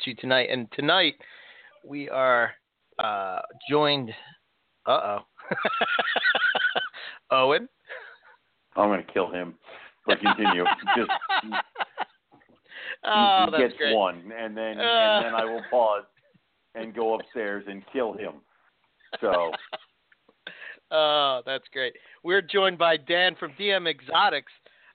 at you tonight. And tonight we are uh, joined. Uh oh. Owen? I'm going to kill him. But continue. Just. Oh, he gets great. one, and then Uh. and then I will pause and go upstairs and kill him. So Oh, that's great. We're joined by Dan from DM Exotics.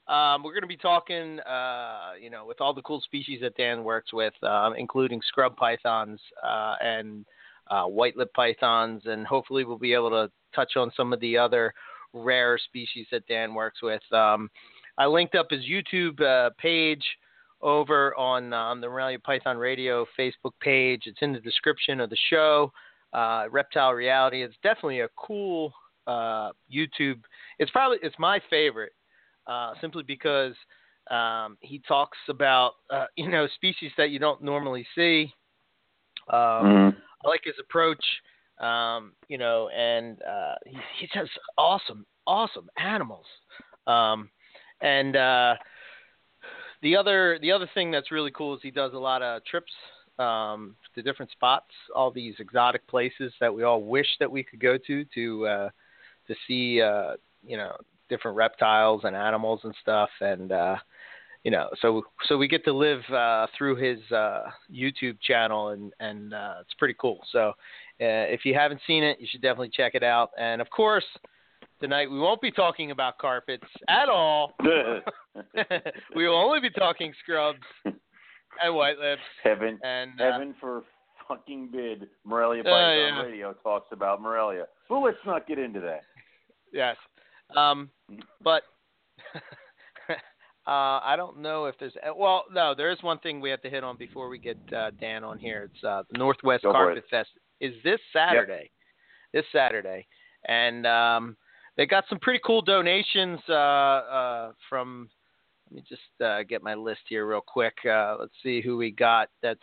Um, we're going to be talking, uh, you know, with all the cool species that Dan works with, um, including scrub pythons uh, and uh, white lip pythons, and hopefully we'll be able to touch on some of the other rare species that Dan works with. Um, I linked up his YouTube uh, page over on uh, on the Morelia Python Radio Facebook page. It's in the description of the show. Uh, Reptile Reality. It's definitely a cool YouTube. It's probably it's my favorite, uh, simply because um, he talks about uh, you know species that you don't normally see. Um, mhm. I like his approach, um, you know, and uh, he he does awesome, awesome animals. Um, and uh, the other the other thing that's really cool is he does a lot of trips um, to different spots, all these exotic places that we all wish that we could go to to uh, to see, uh, you know, different reptiles and animals and stuff, and uh, you know, so so we get to live uh, through his uh, YouTube channel, and and uh, it's pretty cool. So uh, if you haven't seen it, you should definitely check it out. And of course, tonight we won't be talking about carpets at all. we will only be talking scrubs and white lips heaven, and uh, heaven for fucking bid. Morelia Oh, Python yeah. Radio talks about Morelia. But let's not get into that. yes. Um, but uh, I don't know if there's well, no, there is one thing we have to hit on before we get uh, Dan on here. It's uh, Northwest Go Carpet it. Fest is this Saturday. This Saturday, and um, they got some pretty cool donations uh, uh, from. Let me just uh, get my list here real quick. Uh, let's see who we got. That's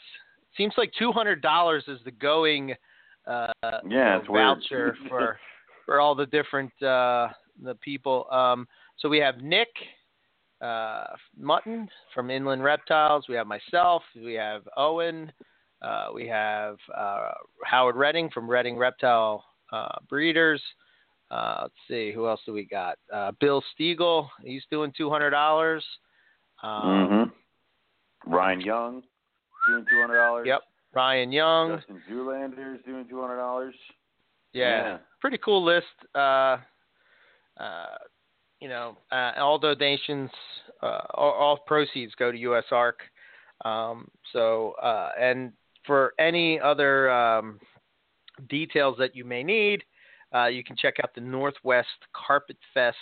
seems like two hundred dollars is the going uh, you Yeah, know, voucher for for all the different uh, the people. Um, so we have Nick uh, Mutton from Inland Reptiles. We have myself. We have Owen. Uh, we have uh, Howard Redding from Redding Reptile uh, Breeders. Uh, let's see, who else do we got? Uh, Bill Stiegel. He's doing two hundred dollars. Um, hmm Ryan Young doing two hundred dollars. Yep. Ryan Young. Justin Zoolander is doing two hundred dollars. Yeah. pretty cool list. Uh, you know, uh, all donations, uh, all, all proceeds go to USARK. Um, so, uh, and for any other um, details that you may need, uh, you can check out the Northwest Carpet Fest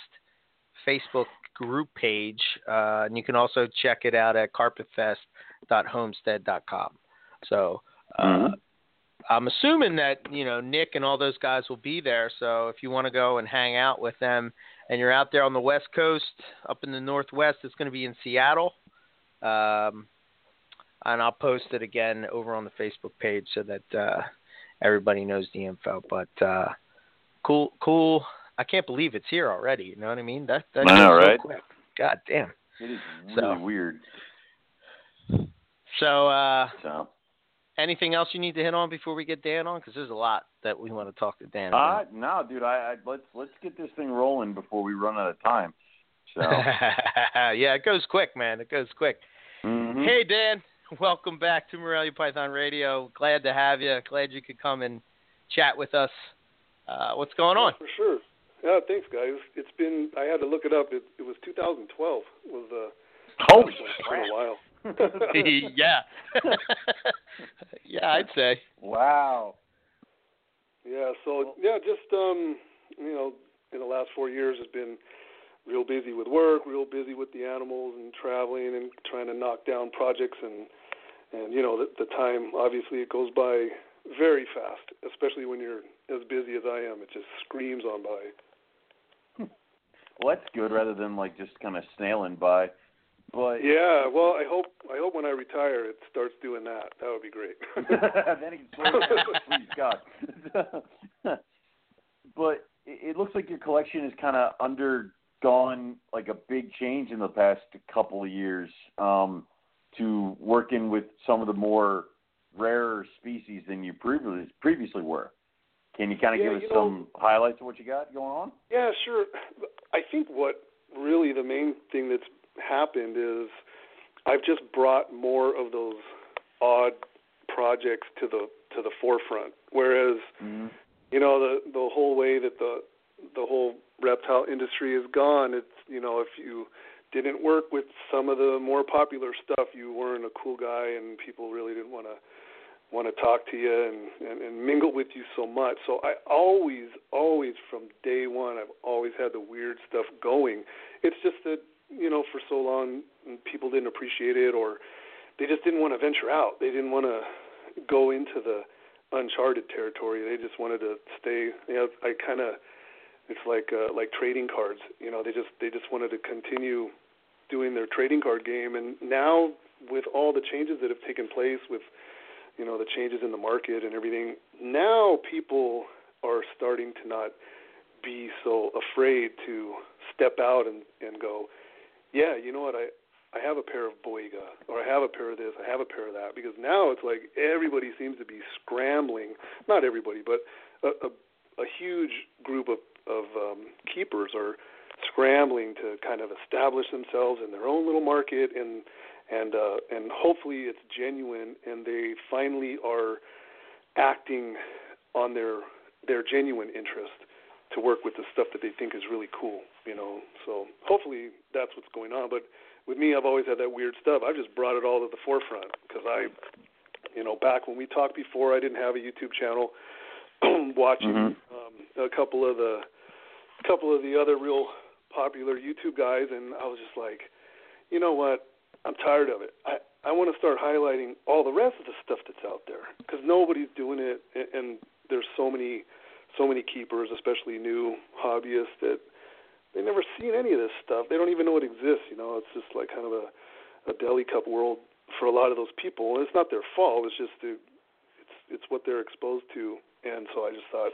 Facebook group page, uh, and you can also check it out at carpetfest.homestead.com. So, uh, Mhm. I'm assuming that you know Nick and all those guys will be there. So if you want to go and hang out with them, and you're out there on the West Coast, up in the Northwest, it's going to be in Seattle. Um, and I'll post it again over on the Facebook page so that uh, everybody knows the info. But uh, cool, cool. I can't believe it's here already. You know what I mean? That that I know, goes so right? quick. God damn. It is So- really weird. So uh, So, anything else you need to hit on before we get Dan on? Because there's a lot that we want to talk to Dan uh, about. no, dude, I, I let's let's get this thing rolling before we run out of time. So, yeah, it goes quick, man. It goes quick. mhm. Hey, Dan. Welcome back to Morelia Python Radio. Glad to have you. Glad you could come and chat with us. Uh, what's going on? For sure. Yeah, thanks, guys. It's been I had to look it up. It, it was 2012. Was uh, holy it's crap! been a while. Yeah. yeah, I'd say. Wow. Yeah. So yeah, just um, you know, in the last four years has been real busy with work, real busy with the animals and traveling and trying to knock down projects and and you know the, the time obviously it goes by very fast, especially when you're as busy as I am. It just screams on by. Well, that's good rather than like just kind of snailing by. But Yeah, well, I hope I hope when I retire it starts doing that. That would be great. then he can. Please God. but it, looks like your collection has kind of under gone like a big change in the past couple of years um, to working with some of the more rarer species than you previously previously were. Can you kind of Yeah, give us know- some highlights of what you got going on? Yeah, sure. I think what really the main thing that's happened is I've just brought more of those odd projects to the to the forefront. Whereas, Mm-hmm. you know, the the whole way that the the whole reptile industry is gone, it's you know, if you didn't work with some of the more popular stuff, you weren't a cool guy and people really didn't want to want to talk to you and, and and mingle with you so much. So I always always from day one I've always had the weird stuff going. It's just that, you know, for so long people didn't appreciate it or they just didn't want to venture out. They didn't want to go into the uncharted territory. They just wanted to stay. You know, I kind of it's like uh, like trading cards. You know, they just they just wanted to continue doing their trading card game. And now with all the changes that have taken place, with you know the changes in the market and everything, now people are starting to not be so afraid to step out and and go, yeah, you know what I I have a pair of Boiga, or I have a pair of this, I have a pair of that, because now it's like everybody seems to be scrambling. Not everybody, but a, a, a huge group of of um, keepers are scrambling to kind of establish themselves in their own little market, and and uh, and hopefully it's genuine, and they finally are acting on their their genuine interest to work with the stuff that they think is really cool, you know. So hopefully that's what's going on. But with me, I've always had that weird stuff. I've just brought it all to the forefront because I, you know, back when we talked before, I didn't have a YouTube channel. watching Mhm. um, a couple of the, couple of the other real popular YouTube guys, and I was just like, you know what? I'm tired of it. I I want to start highlighting all the rest of the stuff that's out there because nobody's doing it, and, and there's so many, so many keepers, especially new hobbyists that they never seen any of this stuff. They don't even know it exists. You know, it's just like kind of a a deli cup world for a lot of those people, and it's not their fault. It's just the, it's it's what they're exposed to, and so I just thought,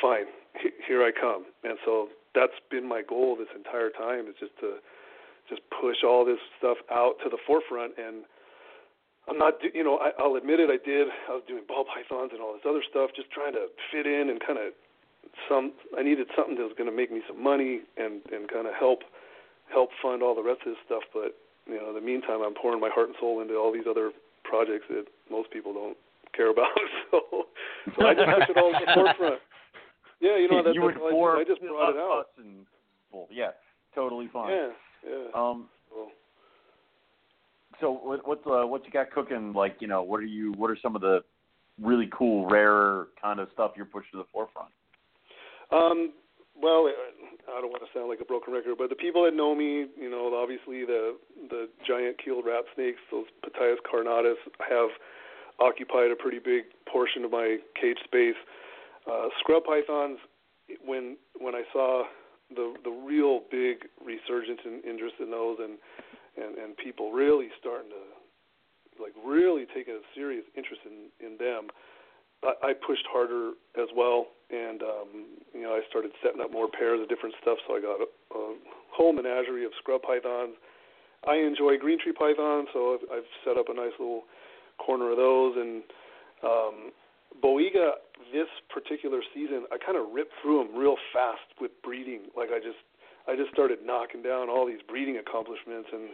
fine, he- here I come, and so that's been my goal this entire time is just to just push all this stuff out to the forefront and I'm not you know I, I'll admit it I did I was doing ball pythons and all this other stuff just trying to fit in and kind of some I needed something that was going to make me some money and and kind of help help fund all the rest of this stuff but you know in the meantime I'm pouring my heart and soul into all these other projects that most people don't care about so so I just push it all to the forefront yeah you know that's, you that's all I, did. I just brought it out and well, yeah, totally fine. yeah yeah Um, so, so what what's uh, what you got cooking? Like you know, what are you? What are some of the really cool, rare kind of stuff you're pushing to the forefront? Um, well, I don't want to sound like a broken record, but the people that know me, you know, obviously the the giant keeled rat snakes, those Ptyas carinata, have occupied a pretty big portion of my cage space. Uh, scrub pythons, when when I saw the the real big resurgence in interest in those, and and and people really starting to like really taking a serious interest in in them. I, pushed harder as well, and um, you know I started setting up more pairs of different stuff. So I got a, a whole menagerie of scrub pythons. I enjoy green tree pythons, so I've, I've set up a nice little corner of those. And um, Boiga this particular season, I kind of ripped through them real fast with breeding. Like I just I just started knocking down all these breeding accomplishments, and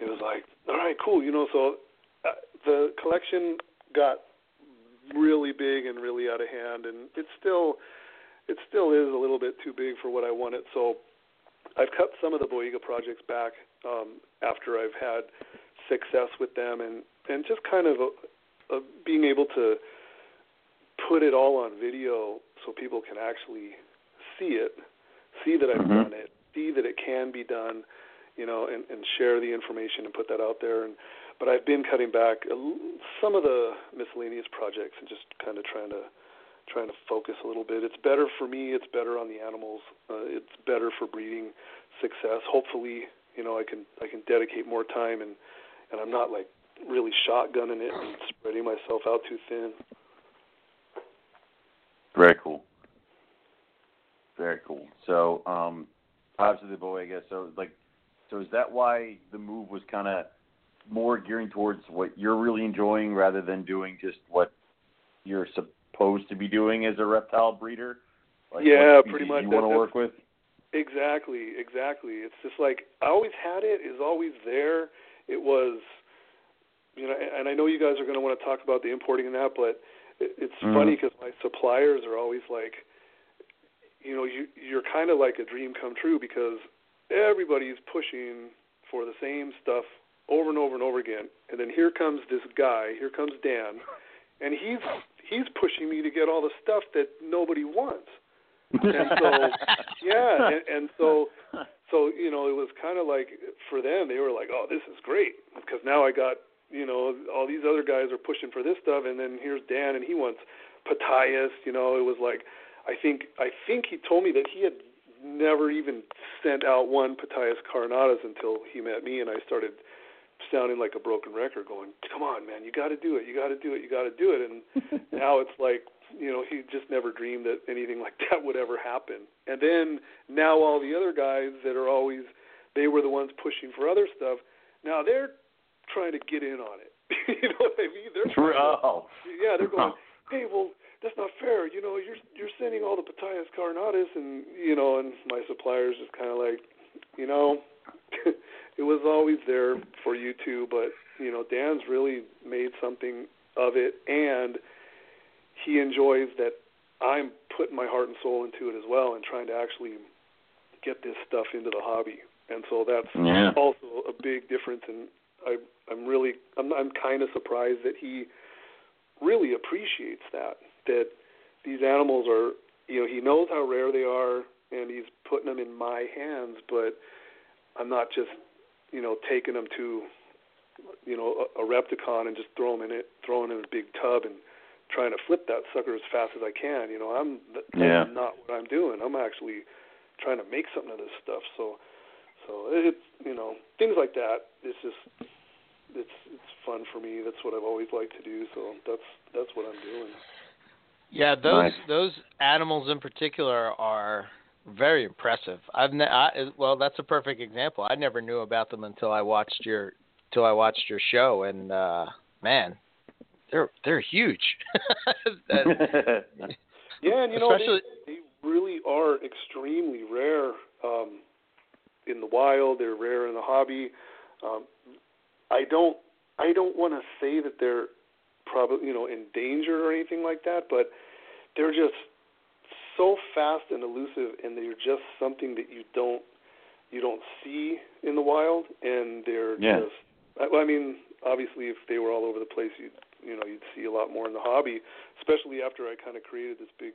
it was like, all right, cool, you know. So uh, the collection got really big and really out of hand, and it still it still is a little bit too big for what I wanted. So I've cut some of the Boiga projects back um, after I've had success with them, and and just kind of a, a being able to put it all on video so people can actually see it, see that I've Mhm. done it, see that it can be done, you know, and, and share the information and put that out there. And but I've been cutting back some of the miscellaneous projects and just kind of trying to trying to focus a little bit. It's better for me. It's better on the animals. Uh, it's better for breeding success. Hopefully, you know, I can I can dedicate more time and and I'm not like really shotgunning it and spreading myself out too thin. Very cool. Very cool. So, um, Positive boy, I guess. So like, so is that why the move was kind of more gearing towards what you're really enjoying rather than doing just what you're supposed to be doing as a reptile breeder? Like yeah, what pretty much. You want to work with? Exactly, exactly. It's just like I always had it, is always there. It was, you know, and I know you guys are going to want to talk about the importing and that, but it, it's Mhm. funny because my suppliers are always like, you know, you you're kind of like a dream come true because everybody's pushing for the same stuff over and over and over again, and then here comes this guy, here comes Dan, and he's he's pushing me to get all the stuff that nobody wants. And so yeah and, and so so you know it was kind of like for them they were like oh this is great because now i got you know all these other guys are pushing for this stuff and then here's dan and he wants Ptyas, you know it was like i think i think he told me that he had never even sent out one Ptyas carinata until he met me and i started sounding like a broken record going come on man you got to do it you got to do it you got to do it. And now it's like you know he just never dreamed that anything like that would ever happen. And then now all the other guys that are always they were the ones pushing for other stuff now they're trying to get in on it. You know what i mean? They're trying to, oh. yeah they're going hey well that's not fair you know you're you're sending all the Ptyas carinata and you know and my suppliers just kind of like you know it was always there for you too but you know dan's really made something of it and he enjoys that I'm putting my heart and soul into it as well and trying to actually get this stuff into the hobby. And so that's Yeah. also a big difference and I I'm really I'm I'm kind of surprised that he really appreciates that that these animals are you know he knows how rare they are and he's putting them in my hands but I'm not just you know taking them to you know a, a Repticon and just throw them in it throwing them in a big tub and trying to flip that sucker as fast as I can. You know, I'm that's Yeah. not what I'm doing. I'm actually trying to make something of this stuff. So, so it's you know things like that. It's just it's it's fun for me. That's what I've always liked to do. So that's that's what I'm doing. Yeah, those Nice. those animals in particular are very impressive. I've ne- I, well, that's a perfect example. I never knew about them until I watched your until I watched your show, and uh, man, they're they're huge. That- Yeah, and you know they, they really are extremely rare um, in the wild. They're rare in the hobby. Um, I don't I don't want to say that they're probably you know endangered or anything like that, but they're just so fast and elusive, and they're just something that you don't you don't see in the wild, and they're Yeah. just. I, I mean, obviously, if they were all over the place, you'd you know you'd see a lot more in the hobby, especially after I kind of created this big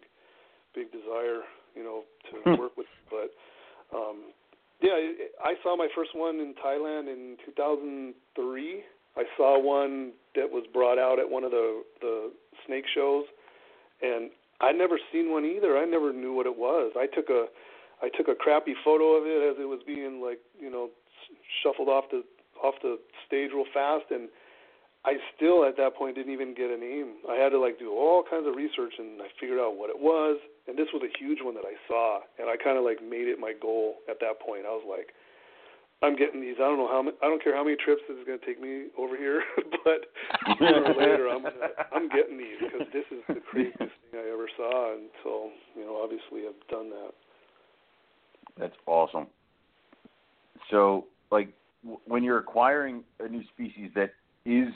big desire, you know, to Hmm. work with. But um, yeah, I I saw my first one in Thailand in 2003. I saw one that was brought out at one of the the snake shows, and I'd never seen one either. I never knew what it was. I took a I took a crappy photo of it as it was being like you know shuffled off the off the stage real fast, and I still at that point didn't even get a name. I had to like do all kinds of research, and I figured out what it was. And this was a huge one that I saw, and I kind of like made it my goal at that point. I was like, I'm getting these. I don't know how many. I don't care how many trips this is going to take me over here, but sooner or later I'm gonna, I'm getting these because this is the craziest thing I ever saw, and so you know obviously I've done that. That's awesome. So, like, w- when you're acquiring a new species that is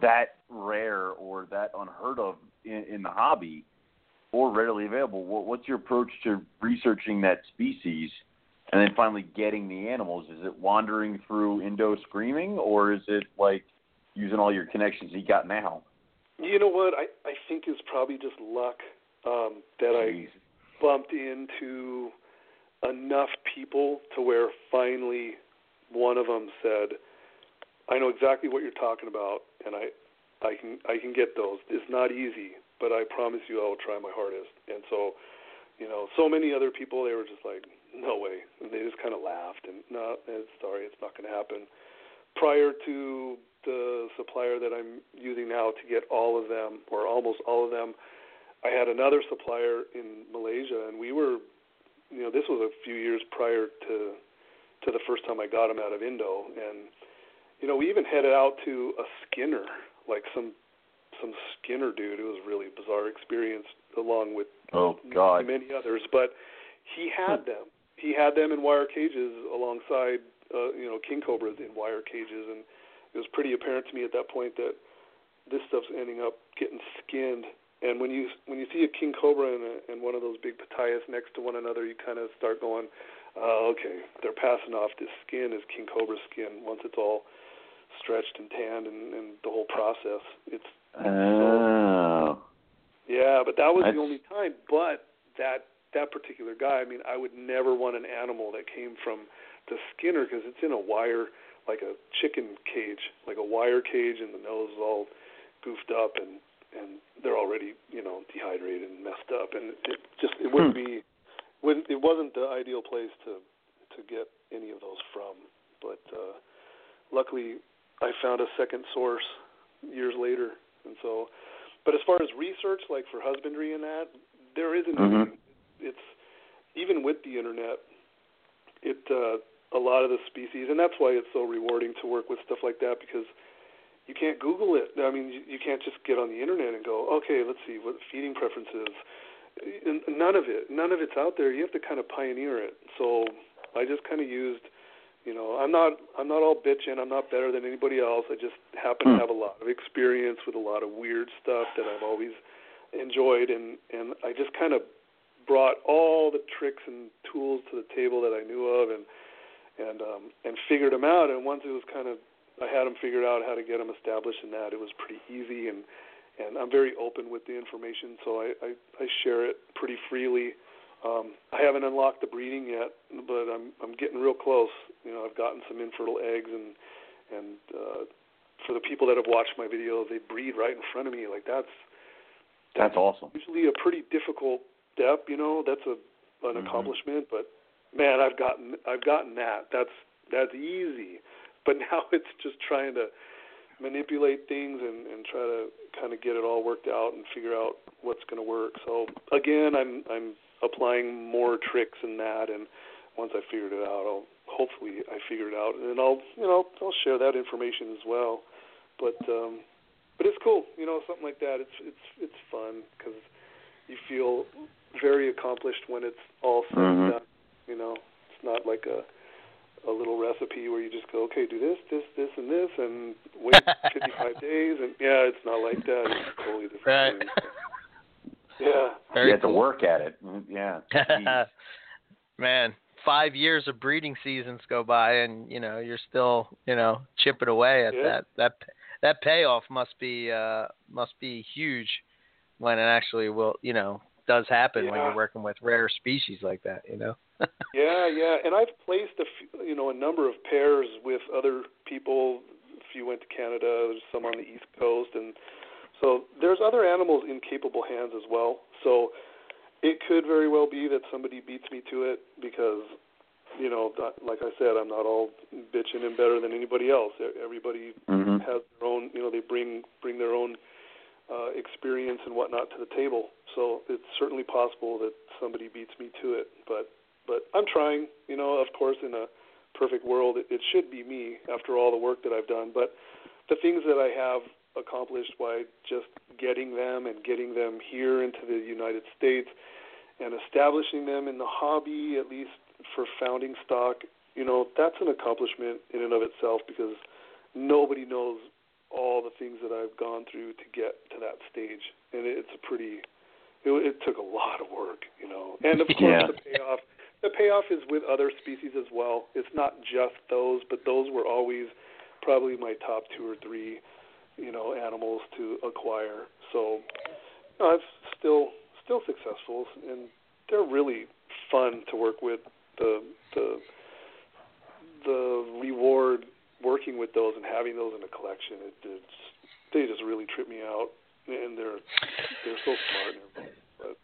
that rare or that unheard of in, in the hobby or readily available, what, what's your approach to researching that species and then finally getting the animals? Is it wandering through Indo Screaming or is it like using all your connections you got now? You know what? I I think is probably just luck um, that I bumped into enough people to where finally one of them said, "I know exactly what you're talking about, and I, I can I can get those. It's not easy, but I promise you I will try my hardest." And so, you know, so many other people they were just like, "No way," and they just kind of laughed and no, eh, sorry, it's not going to happen. Prior to the supplier that I'm using now to get all of them or almost all of them, I had another supplier in Malaysia, and we were you know, this was a few years prior to to the first time I got him out of Indo, and you know, we even headed out to a skinner, like some some skinner dude. It was a really bizarre experience, along with oh god many others. But he had hmm. them. He had them in wire cages alongside, uh, you know, king cobras in wire cages, and it was pretty apparent to me at that point that this stuff's ending up getting skinned. And when you when you see a king cobra and, a, and one of those big pitayas next to one another, you kind of start going, uh, okay, they're passing off this skin as king cobra skin once it's all stretched and tanned and, and the whole process. It's oh. yeah, but that was That's... the only time. But that that particular guy, I mean, I would never want an animal that came from the Skinner because it's in a wire, like a chicken cage, like a wire cage, and the nose is all goofed up and and they're already you know dehydrated and messed up, and it just it wouldn't hmm. be wouldn't it wasn't the ideal place to to get any of those from. But uh, luckily, I found a second source years later, and so. But as far as research, like for husbandry and that, there isn't. Mm-hmm. It's even with the internet, it uh, a lot of the species, and that's why it's so rewarding to work with stuff like that because you can't Google it. I mean, you, you can't just get on the internet and go, okay, let's see what feeding preferences. None of it, none of it's out there. You have to kind of pioneer it. So I just kind of used you know, I'm not I'm not all bitching. I'm not better than anybody else. I just happen to Hmm. have a lot of experience with a lot of weird stuff that I've always enjoyed, and and I just kind of brought all the tricks and tools to the table that I knew of, and and um, and figured them out. And once it was kind of I had them figured out how to get them established, and that it was pretty easy. And and I'm very open with the information, so I I, I share it pretty freely. Um, I haven't unlocked the breeding yet, but I'm I'm getting real close. You know, I've gotten some infertile eggs, and and uh, for the people that have watched my video, they breed right in front of me. Like that's that's awesome. Usually a pretty difficult step. You know, that's a an mm-hmm. accomplishment, but man, I've gotten I've gotten that. That's that's easy. But now it's just trying to manipulate things and and try to kind of get it all worked out and figure out what's going to work. So again, I'm I'm applying more tricks in that, and once I figured it out, I'll hopefully I figure it out, and then I'll you know I'll share that information as well. But um, but it's cool, you know, something like that. It's it's it's fun because you feel very accomplished when it's all said mm-hmm. and done. You know, it's not like a a little recipe where you just go, okay, do this, this, this, and this, and wait 55 days, and yeah, it's not like that. It's totally different. Right. Thing. Yeah. Very you have cool. to work at it. Mm, Yeah. Man, five years of breeding seasons go by, and you know you're still you know chipping away at Yeah. that. That that payoff must be uh must be huge when it actually will you know does happen when you're working with rare species like that. You know. yeah, yeah, and I've placed a few, you know a number of pairs with other people. A few went to Canada, there's some on the East Coast, and so there's other animals in capable hands as well. So it could very well be that somebody beats me to it because you know, like I said, I'm not all bitching and better than anybody else. Everybody hmm has their own, you know, they bring bring their own uh, experience and whatnot to the table. So it's certainly possible that somebody beats me to it. But but I'm trying. You know, of course, in a perfect world, it, it should be me after all the work that I've done. But the things that I have accomplished by just getting them and getting them here into the United States and establishing them in the hobby, at least for founding stock, you know, that's an accomplishment in and of itself because nobody knows all the things that I've gone through to get to that stage, and it's a pretty. It, it took a lot of work, you know, and of course Yeah. the payoff. The payoff is with other species as well. It's not just those, but those were always probably my top two or three, you know, animals to acquire. So, you know, it's still still successful, and they're really fun to work with. The the the reward working with those and having those in a collection, it, it's they just really trip me out, and they're they're so smart. And. But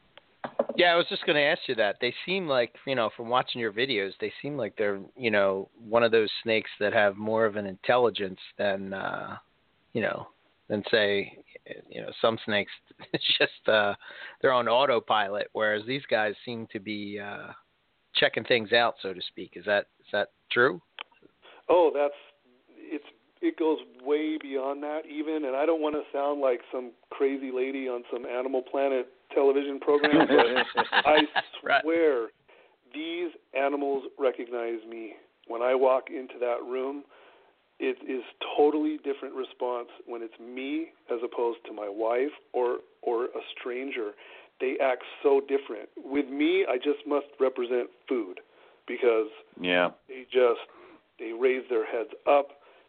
Yeah, I was just going to ask you that. They seem like, you know, from watching your videos, they seem like they're, you know, one of those snakes that have more of an intelligence than, uh, you know, than say, you know, some snakes. It's just uh, they're on autopilot, whereas these guys seem to be, uh, checking things out, so to speak. Is that is that true? Oh, that's it's it goes way beyond that even, and I don't want to sound like some crazy lady on some Animal Planet television program, but I swear right. these animals recognize me when I walk into that room. It is totally different response when it's me as opposed to my wife or or a stranger. They act so different. With me, I just must represent food because yeah, they just they raise their heads up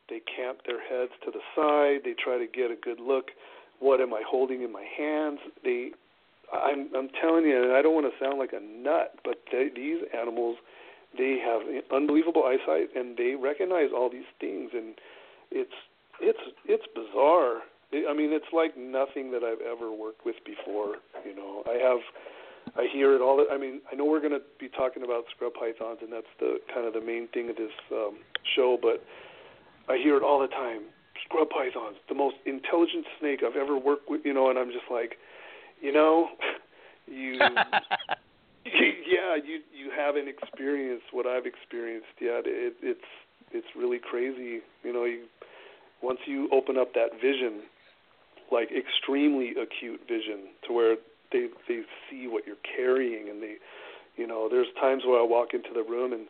they camp their heads to the side. They try to get a good look. What am I holding in my hands? They, I'm, I'm telling you, and I don't want to sound like a nut, but they, these animals, they have unbelievable eyesight, and they recognize all these things, and it's, it's, it's bizarre. I mean, it's like nothing that I've ever worked with before. You know, I have, I hear it all. The, I mean, I know we're going to be talking about scrub pythons, and that's the kind of the main thing of this um, show, but I hear it all the time. Scrub pythons, the most intelligent snake I've ever worked with, you know, and I'm just like, you know, you, yeah, you you haven't experienced what I've experienced yet. It, it's it's really crazy, you know. You once you open up that vision, like extremely acute vision, to where they they see what you're carrying, and they, you know, there's times where I walk into the room and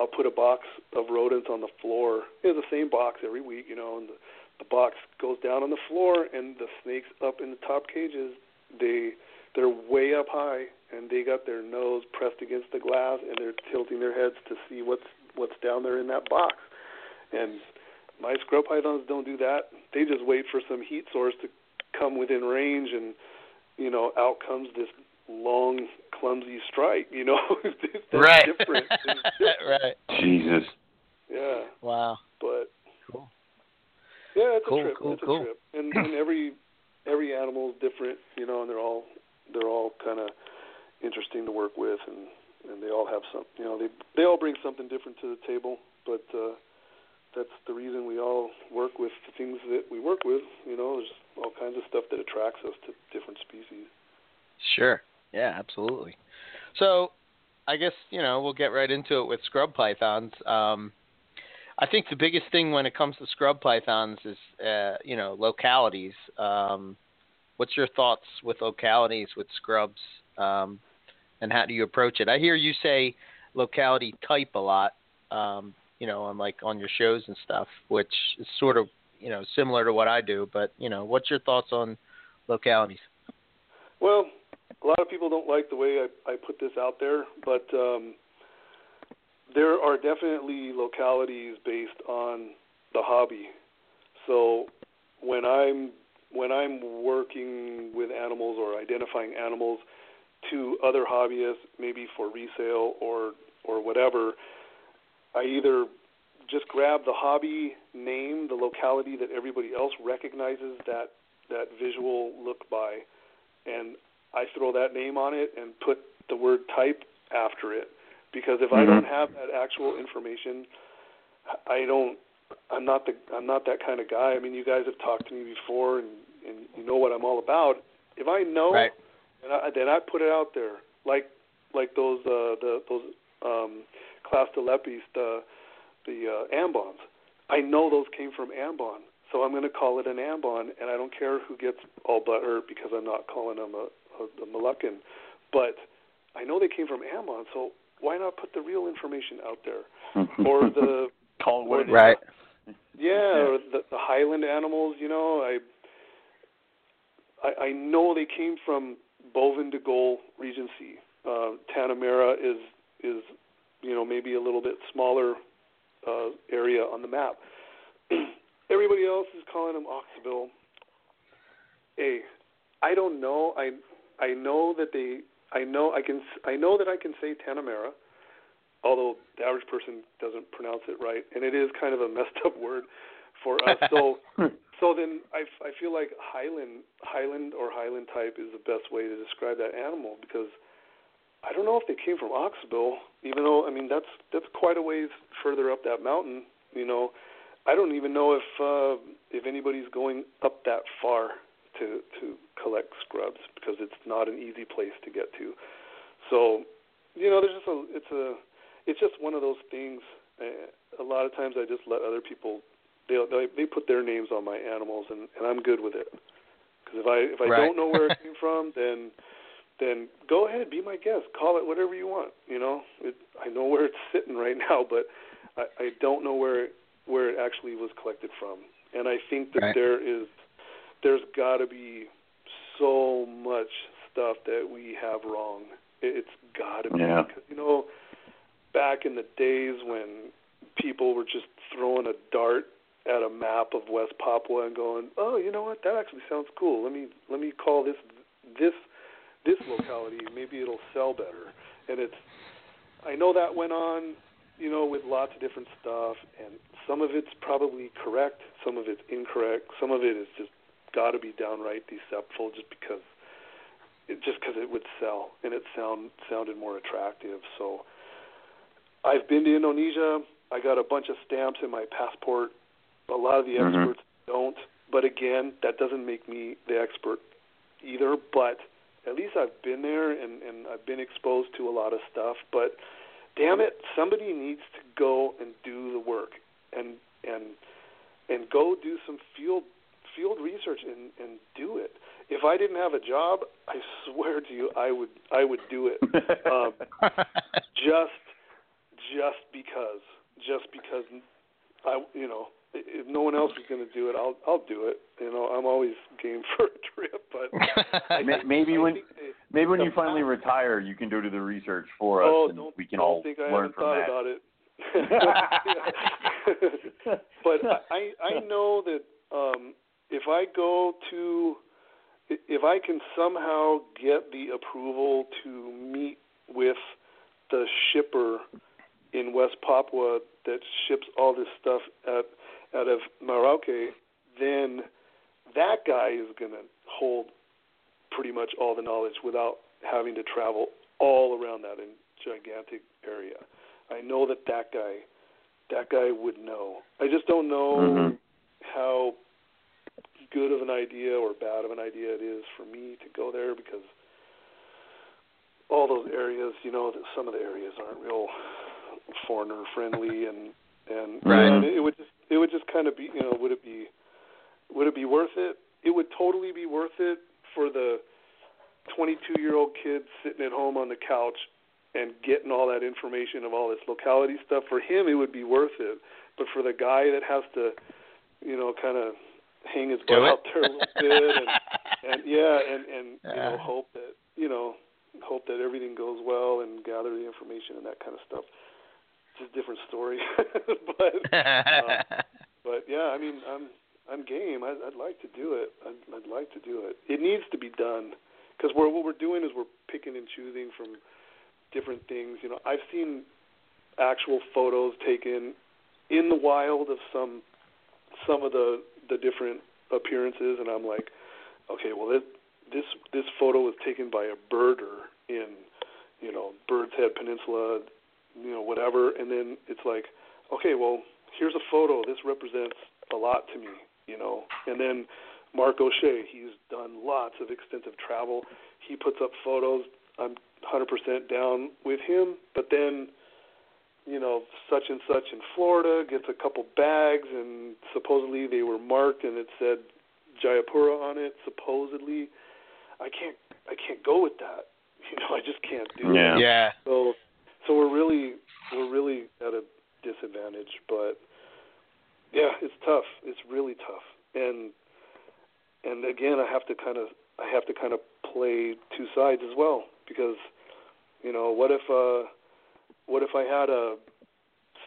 I'll put a box of rodents on the floor. It's the same box every week, you know, and the, the box goes down on the floor, and the snakes up in the top cages, they they're way up high, and they got their nose pressed against the glass, and they're tilting their heads to see what's what's down there in that box. And my scrub pythons don't do that. They just wait for some heat source to come within range, and you know, out comes this long, clumsy strike. You know, that's right. different. different. right. Jesus. Yeah. Wow. But cool. Yeah, it's cool, a trip. Cool, it's a trip, and, and every every animal is different. You know, and they're all they're all kind of interesting to work with, and and they all have some. You know, they they all bring something different to the table, but. uh that's the reason we all work with the things that we work with. You know, there's all kinds of stuff that attracts us to different species. Sure. Yeah, absolutely. So, I guess you know we'll get right into it with scrub pythons. Um, I think the biggest thing when it comes to scrub pythons is uh, you know localities. Um, what's your thoughts with localities with scrubs, um, and how do you approach it? I hear you say locality type a lot. Um, you know, on like on your shows and stuff, which is sort of you know similar to what I do. But you know, what's your thoughts on localities? Well, a lot of people don't like the way I, I put this out there, but um, there are definitely localities based on the hobby. So when I'm when I'm working with animals or identifying animals to other hobbyists, maybe for resale or or whatever, I either just grab the hobby name, the locality that everybody else recognizes that that visual look by, and I throw that name on it and put the word type after it because if mm-hmm. I don't have that actual information, I don't. I'm not the. I'm not that kind of guy. I mean, you guys have talked to me before, and and you know what I'm all about. If I know, right. then I, then I put it out there, like like those uh, the those um, Clastolepis, the the uh, ambons. I know those came from ambon, so I'm going to call it an ambon, and I don't care who gets all butthurt because I'm not calling them a the Moluccan, but I know they came from Ambon, so why not put the real information out there, or the call right? Yeah, yeah, or the, the Highland animals. You know, I, I I know they came from Boven Digoel Regency. Uh, Tanah Merah is is you know maybe a little bit smaller uh, area on the map. Everybody else is calling them Oksibil. Hey, I don't know. I I know that they I know I can I know that I can say Tanah Merah, although the average person doesn't pronounce it right, and it is kind of a messed up word for us. So so then I, I feel like Highland Highland or Highland type is the best way to describe that animal because I don't know if they came from Oxbow, even though I mean that's that's quite a ways further up that mountain. You know, I don't even know if uh, if anybody's going up that far to to collect scrubs because it's not an easy place to get to. So you know, there's just a it's a it's just one of those things. Uh, a lot of times I just let other people they they put their names on my animals and and I'm good with it. Because if I if I right. don't know where it came from, then then go ahead, be my guest, call it whatever you want. You know, it, I know where it's sitting right now, but I, I don't know where where it actually was collected from. And I think that right. there is there's got to be so much stuff that we have wrong. It's got to be yeah. because you know back in the days when people were just throwing a dart at a map of West Papua and going, "Oh, you know what? That actually sounds cool. Let me let me call this this this locality. Maybe it'll sell better." And it's I know that went on, you know, with lots of different stuff, and some of it's probably correct, some of it's incorrect, some of it is just got to be downright deceptful, just because it just because it would sell and it sound sounded more attractive. So I've been to Indonesia. I got a bunch of stamps in my passport. A lot of the Mhm. experts don't, but again, that doesn't make me the expert either. But at least I've been there and and I've been exposed to a lot of stuff. But damn it, somebody needs to go and do the work and and and go do some field field research and and do it. If I didn't have a job, I swear to you, I would I would do it. Um, just just because just because I you know if no one else is going to do it, I'll I'll do it. You know, I'm always game for a trip, but I, maybe I when they- maybe when you finally fact- retire, you can do the research for us, oh, and we can all think I learn haven't from thought that. about it. but I I know that um, if I go to if I can somehow get the approval to meet with the shipper in West Papua that ships all this stuff out out of Merauke, then that guy is going to hold pretty much all the knowledge without having to travel all around that in gigantic area. I know that that guy that guy would know. I just don't know Mhm. how good of an idea or bad of an idea it is for me to go there because all those areas, you know, that some of the areas aren't real foreigner friendly and and, Right. and it would just it would just kind of be, you know, would it be would it be worth it? It would totally be worth it for the 22 year old kid sitting at home on the couch and getting all that information of all this locality stuff. For him, it would be worth it. But for the guy that has to, you know, kind of hang his butt out there a little bit and, and yeah, and and you know, hope that you know, hope that everything goes well and gather the information and that kind of stuff. It's a different story, but uh, but yeah, I mean, I'm I'm game. I'd, I'd like to do it. I'd, I'd like to do it. It needs to be done because we're what we're doing is we're picking and choosing from different things. You know, I've seen actual photos taken in the wild of some some of the the different appearances, and I'm like, okay, well this this this photo was taken by a birder in you know Bird's Head Peninsula, you know whatever, and then it's like, okay, well here's a photo. This represents a lot to me, you know, and then Mark O'Shea, he's done lots of extensive travel. He puts up photos. I'm 100% down with him, but then you know, such and such in Florida gets a couple bags, and supposedly they were marked, and it said Jayapura on it. Supposedly, I can't, I can't go with that. You know, I just can't do Yeah. it. yeah. So, so we're really, we're really at a disadvantage. But yeah, it's tough. It's really tough. And and again, I have to kind of, I have to kind of play two sides as well because, you know, what if, uh, what if I had a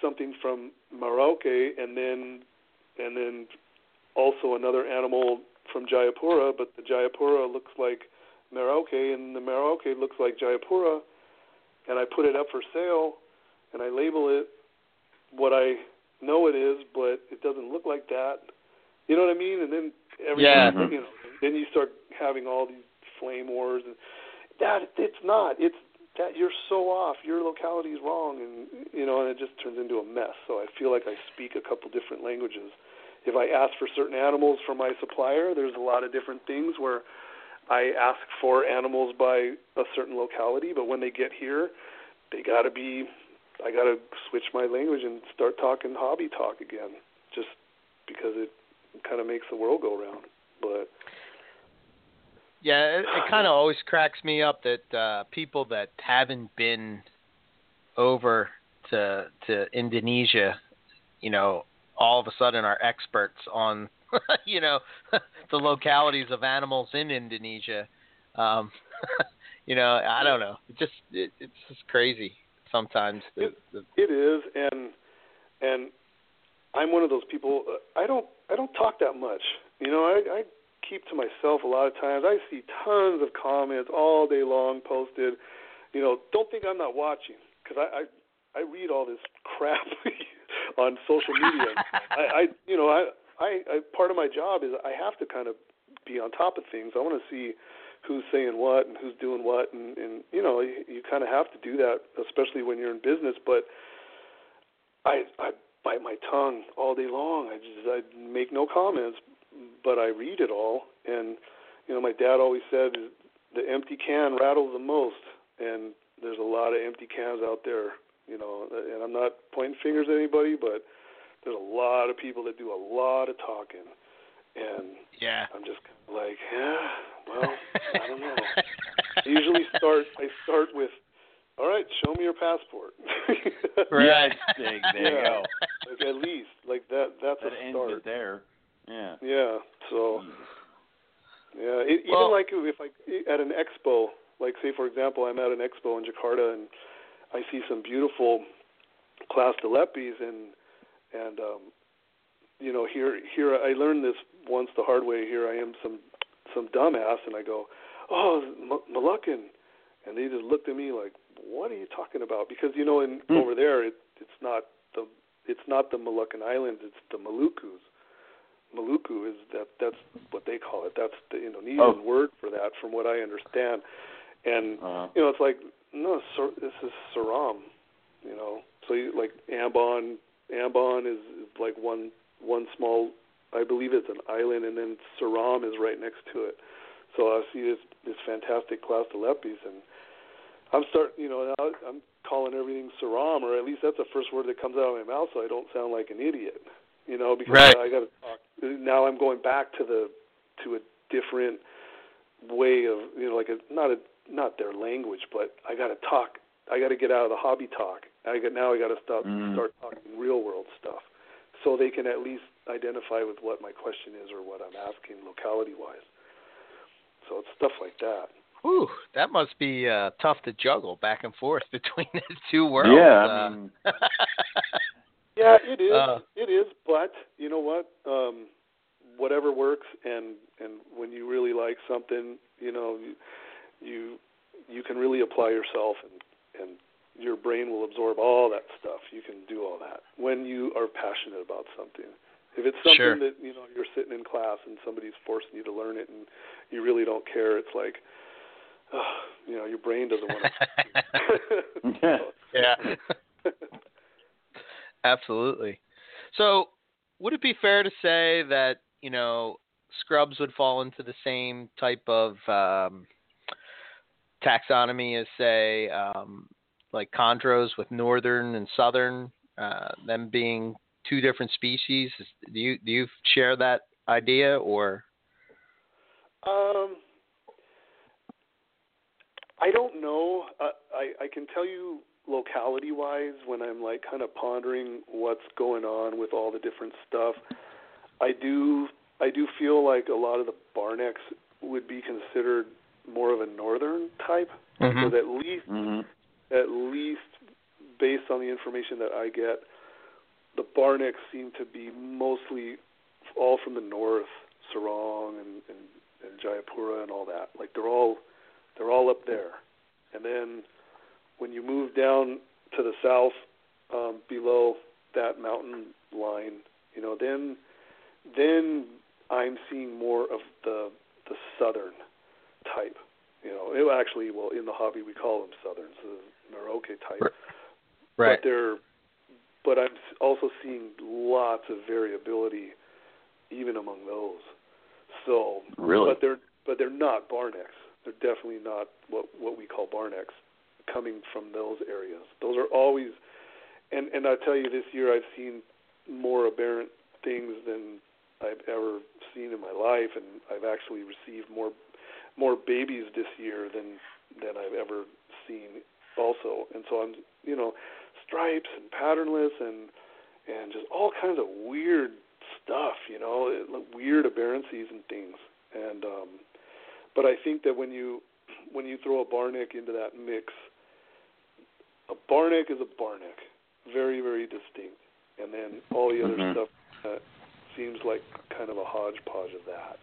something from Merauke and then and then also another animal from Jayapura, but the Jayapura looks like Merauke and the Merauke looks like Jayapura, and I put it up for sale and I label it what I know it is, but it doesn't look like that. You know what I mean? And then every Yeah. Mhm. you know, then you start having all these flame wars and that it's not. It's that you're so off. Your locality is wrong, and you know, and it just turns into a mess. So I feel like I speak a couple different languages. If I ask for certain animals from my supplier, there's a lot of different things where I ask for animals by a certain locality, but when they get here, they got to be. I got to switch my language and start talking hobby talk again, just because it kind of makes the world go round. But yeah, it, it kind of always cracks me up that uh, people that haven't been over to to Indonesia, you know, all of a sudden are experts on you know the localities of animals in Indonesia. Um, you know, I don't know. It just it, it's just crazy sometimes. The, it, it is, and and I'm one of those people. Uh, I don't I don't talk that much. You know, I, I keep to myself a lot of times. I see tons of comments all day long posted. You know, don't think I'm not watching because I, I I read all this crap on social media. I, I you know I, I I part of my job is I have to kind of be on top of things. I want to see who's saying what and who's doing what, and, and you know you, you kind of have to do that, especially when you're in business. But I I bite my tongue all day long. I just I make no comments, but I read it all. And you know my dad always said the empty can rattles the most, and there's a lot of empty cans out there. You know, and I'm not pointing fingers at anybody, but there's a lot of people that do a lot of talking, and yeah, I'm just kind of like, yeah, well, I don't know. I usually start. I start with, all right, show me your passport. right. there, there yeah. you go. Like at least like that. That's that a ends start. it there. Yeah. Yeah. So. Yeah. It, well, even like if I at an expo, like say for example, I'm at an expo in Jakarta and I see some beautiful class lepis and and um you know here here I learned this once the hard way. Here I am some some dumbass, and I go, "Oh, M- Moluccan," and they just looked at me like, "What are you talking about?" Because you know, in Hmm. over there, it, it's not the it's not the Moluccan Islands; it's the Malukus. Maluku is that that's what they call it. That's the Indonesian Oh. word for that, from what I understand. And Uh, you know, it's like no, Sur- this is Seram. You know, so you, like Ambon, Ambon is, is like one one small, I believe it's an island, and then Seram is right next to it. So I see this this fantastic clastolepis, and I'm start, you know, I'm calling everything Seram, or at least that's the first word that comes out of my mouth, so I don't sound like an idiot. You know, because Right. I got to talk. Now I'm going back to the to a different way of, you know, like a not a not their language, but I got to talk. I got to get out of the hobby talk. I got now I got to stop Mm. start talking real world stuff, so they can at least identify with what my question is or what I'm asking locality wise. So it's stuff like that. Whew, that must be uh, tough to juggle back and forth between the two worlds. yeah, uh, I mean, Yeah, it is. Uh, it is, but you know what? Um whatever works and and when you really like something, you know, you you, you can really apply yourself and and your brain will absorb all that stuff. You can do all that when you are passionate about something. If it's something Sure. that, you know, you're sitting in class and somebody's forcing you to learn it and you really don't care, it's like uh, you know, your brain doesn't want to yeah. Absolutely. So, would it be fair to say that you know scrubs would fall into the same type of um, taxonomy as, say, um, like chondros with northern and southern, uh, them being two different species? Do you do you share that idea, or Um, I don't know. Uh, I I can tell you locality wise when I'm like kind of pondering what's going on with all the different stuff. I do I do feel like a lot of the barnecks would be considered more of a northern type because at least hmm at least based on the information that I get, the Barnecks seem to be mostly all from the north, Sorong and, and, and Jayapura and all that. Like they're all they're all up there. And then when you move down to the south, um, below that mountain line, you know, then then I'm seeing more of the the southern type. You know, it actually, well, in the hobby we call them southern, so the Merauke type. right? But they're, but I'm also seeing lots of variability, even among those. So, Really? but they're but they're not Barnex. They're definitely not what what we call barnecks. Coming from those areas. Those are always, and and I tell you, this year I've seen more aberrant things than I've ever seen in my life, and I've actually received more more babies this year than than I've ever seen also. And so I'm you know stripes and patternless and and just all kinds of weird stuff, you know, weird aberrancies and things. And um but I think that when you when you throw a barnick into that mix, a barnick is a barnick, very very distinct, and then all the other Mhm. stuff uh, seems like kind of a hodgepodge of that.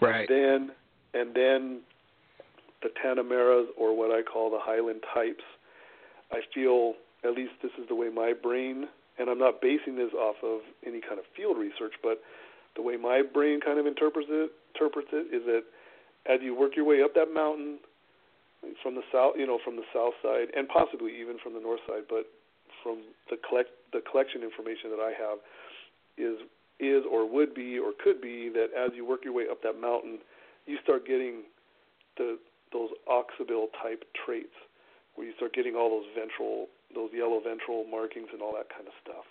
Right. Then and then the Tanah Merahs or what I call the Highland types. I feel at least this is the way my brain and I'm not basing this off of any kind of field research, but the way my brain kind of interprets it interprets it is that as you work your way up that mountain from the south, you know, from the south side and possibly even from the north side, but from the collect the collection information that I have is is or would be or could be that as you work your way up that mountain, you start getting the those Oksibil type traits where you start getting all those ventral those yellow ventral markings and all that kind of stuff.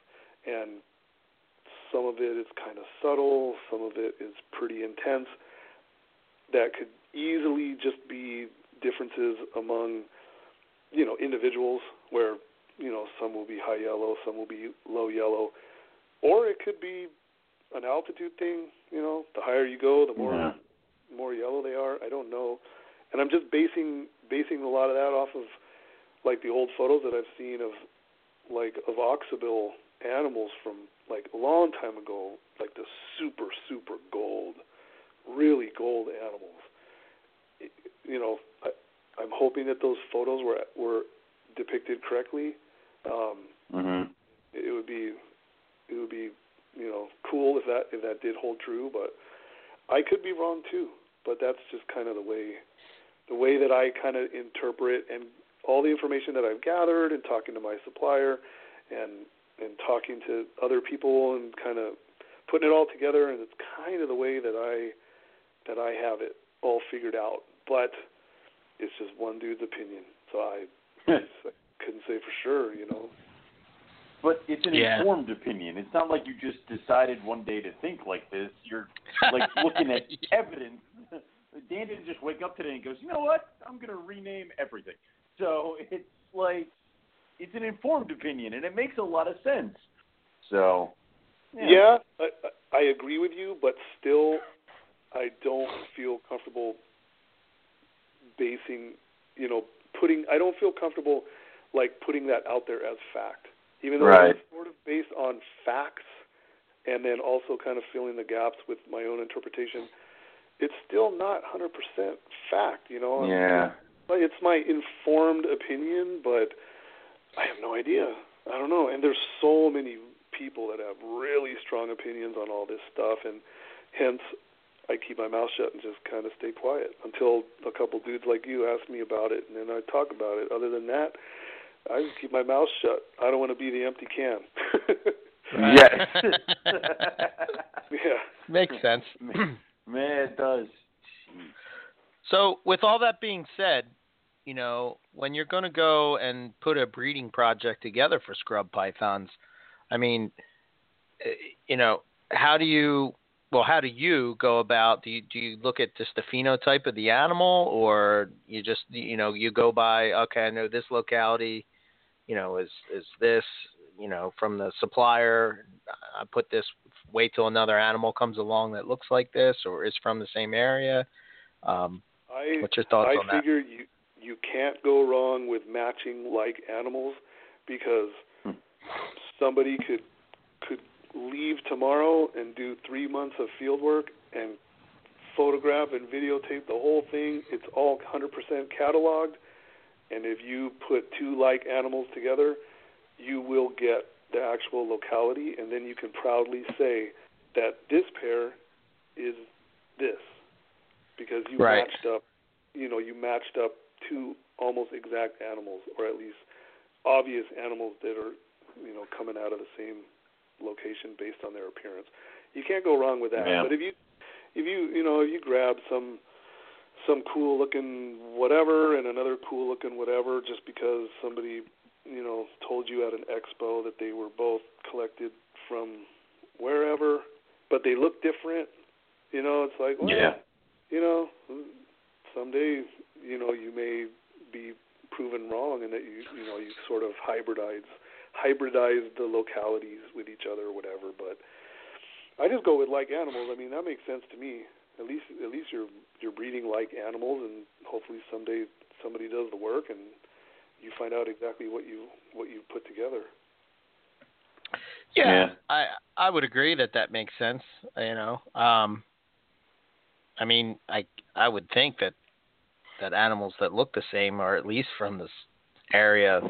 And some of it is kind of subtle, some of it is pretty intense. That could easily just be differences among you know individuals where you know some will be high yellow, some will be low yellow, or it could be an altitude thing. You know, the higher you go, the more Yeah. more yellow they are. I don't know, and I'm just basing basing a lot of that off of like the old photos that I've seen of like of Oksibil animals from like a long time ago, like the super super gold, really gold animals. It- You know, I'm hoping that those photos were were depicted correctly. Um, Mhm. it would be it would be you know cool if that if that did hold true but i could be wrong too but that's just kind of the way the way that i kind of interpret and all the information that i've gathered and talking to my supplier and and talking to other people and kind of putting it all together and it's kind of the way that i that i have it all figured out but it's just one dude's opinion so i, I couldn't say for sure you know But it's an Yeah. informed opinion. It's not like you just decided one day to think like this. You're like looking at evidence. Dan didn't just wake up today and goes, you know what? I'm going to rename everything. So it's like it's an informed opinion, and it makes a lot of sense. So Yeah, I, I agree with you, but still, I don't feel comfortable basing, you know, putting. I don't feel comfortable like putting that out there as fact, even though Right. it's sort of based on facts, and then also kind of filling the gaps with my own interpretation. It's still not 100% fact, you know. yeah, But it's my informed opinion, but I have no idea. I don't know. And there's so many people that have really strong opinions on all this stuff, and hence I keep my mouth shut and just kind of stay quiet until a couple dudes like you ask me about it, and then I talk about it. Other than that, I just keep my mouth shut. I don't want to be the empty can. Right. yes. yeah. Makes sense. Man, it does. So, with all that being said, you know, when you're going to go and put a breeding project together for scrub pythons, I mean, eh, you know, how do you well, how do you go about do you do you look at just the phenotype of the animal or you just you know, you go by okay, I know this locality, you know, is is this, you know, from the supplier, I put this wait till another animal comes along that looks like this or is from the same area. Um, I What's your thoughts I on that? I figure you you can't go wrong with matching like animals because Hmm. somebody could could leave tomorrow and do three months of field work and photograph and videotape the whole thing. It's all 100% cataloged, and if you put two like animals together, you will get the actual locality, and then you can proudly say that this pair is this because you Right. matched up you know you matched up two almost exact animals or at least obvious animals that are you know coming out of the same location based on their appearance you can't go wrong with that Yeah. but if you if you you know if you grab some some cool looking whatever and another cool looking whatever just because somebody you know told you at an expo that they were both collected from wherever but they look different you know it's like well, Yeah. you know someday you know you may be proven wrong and that you you know you sort of hybridize hybridize the localities with each other or whatever but I just go with like animals I mean that makes sense to me at least at least you're you're breeding like animals and hopefully someday somebody does the work and you find out exactly what you what you put together Yeah, Yeah. I I would agree that that makes sense. You know, um, I mean, I I would think that that animals that look the same are at least from this area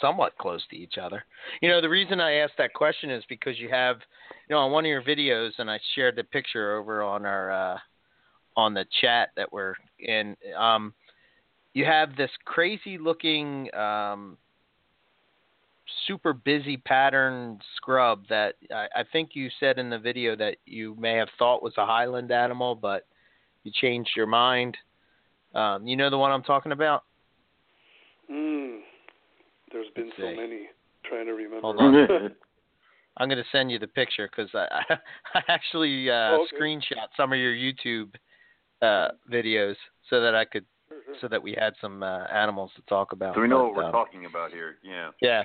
somewhat close to each other. You know, the reason I asked that question is because you have, you know, on one of your videos, and I shared the picture over on our uh, on the chat that we're in. Um, you have this crazy looking um, super busy pattern scrub that I, I think you said in the video that you may have thought was a highland animal, but you changed your mind. Um, you know the one I'm talking about? mm, there's been Let's so see. many trying to remember Hold on. I'm going to send you the picture because I, I, I actually uh, Oh, okay. screenshot some of your YouTube uh, videos so that I could so that we had some uh, animals to talk about. so we know But, what we're um, talking about here. Yeah. Yeah.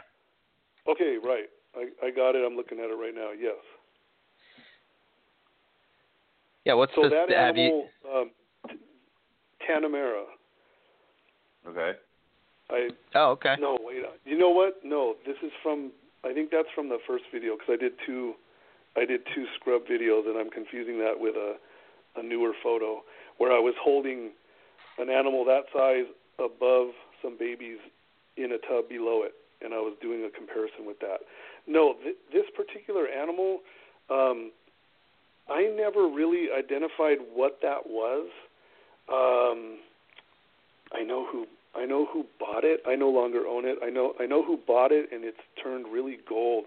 okay right I I got it I'm looking at it right now yes Yeah. What's so the that have you- animal um t- Tanah Merah Okay. I Oh, okay. No, wait. uh, You know what? No, this is from. I think that's from the first video because I did two. I did two scrub videos, and I'm confusing that with a a newer photo where I was holding an animal that size above some babies in a tub below it, and I was doing a comparison with that. No, th- this particular animal, um, I never really identified what that was. Um, I know who I know who bought it. I no longer own it. I know I know who bought it, and it's turned really gold,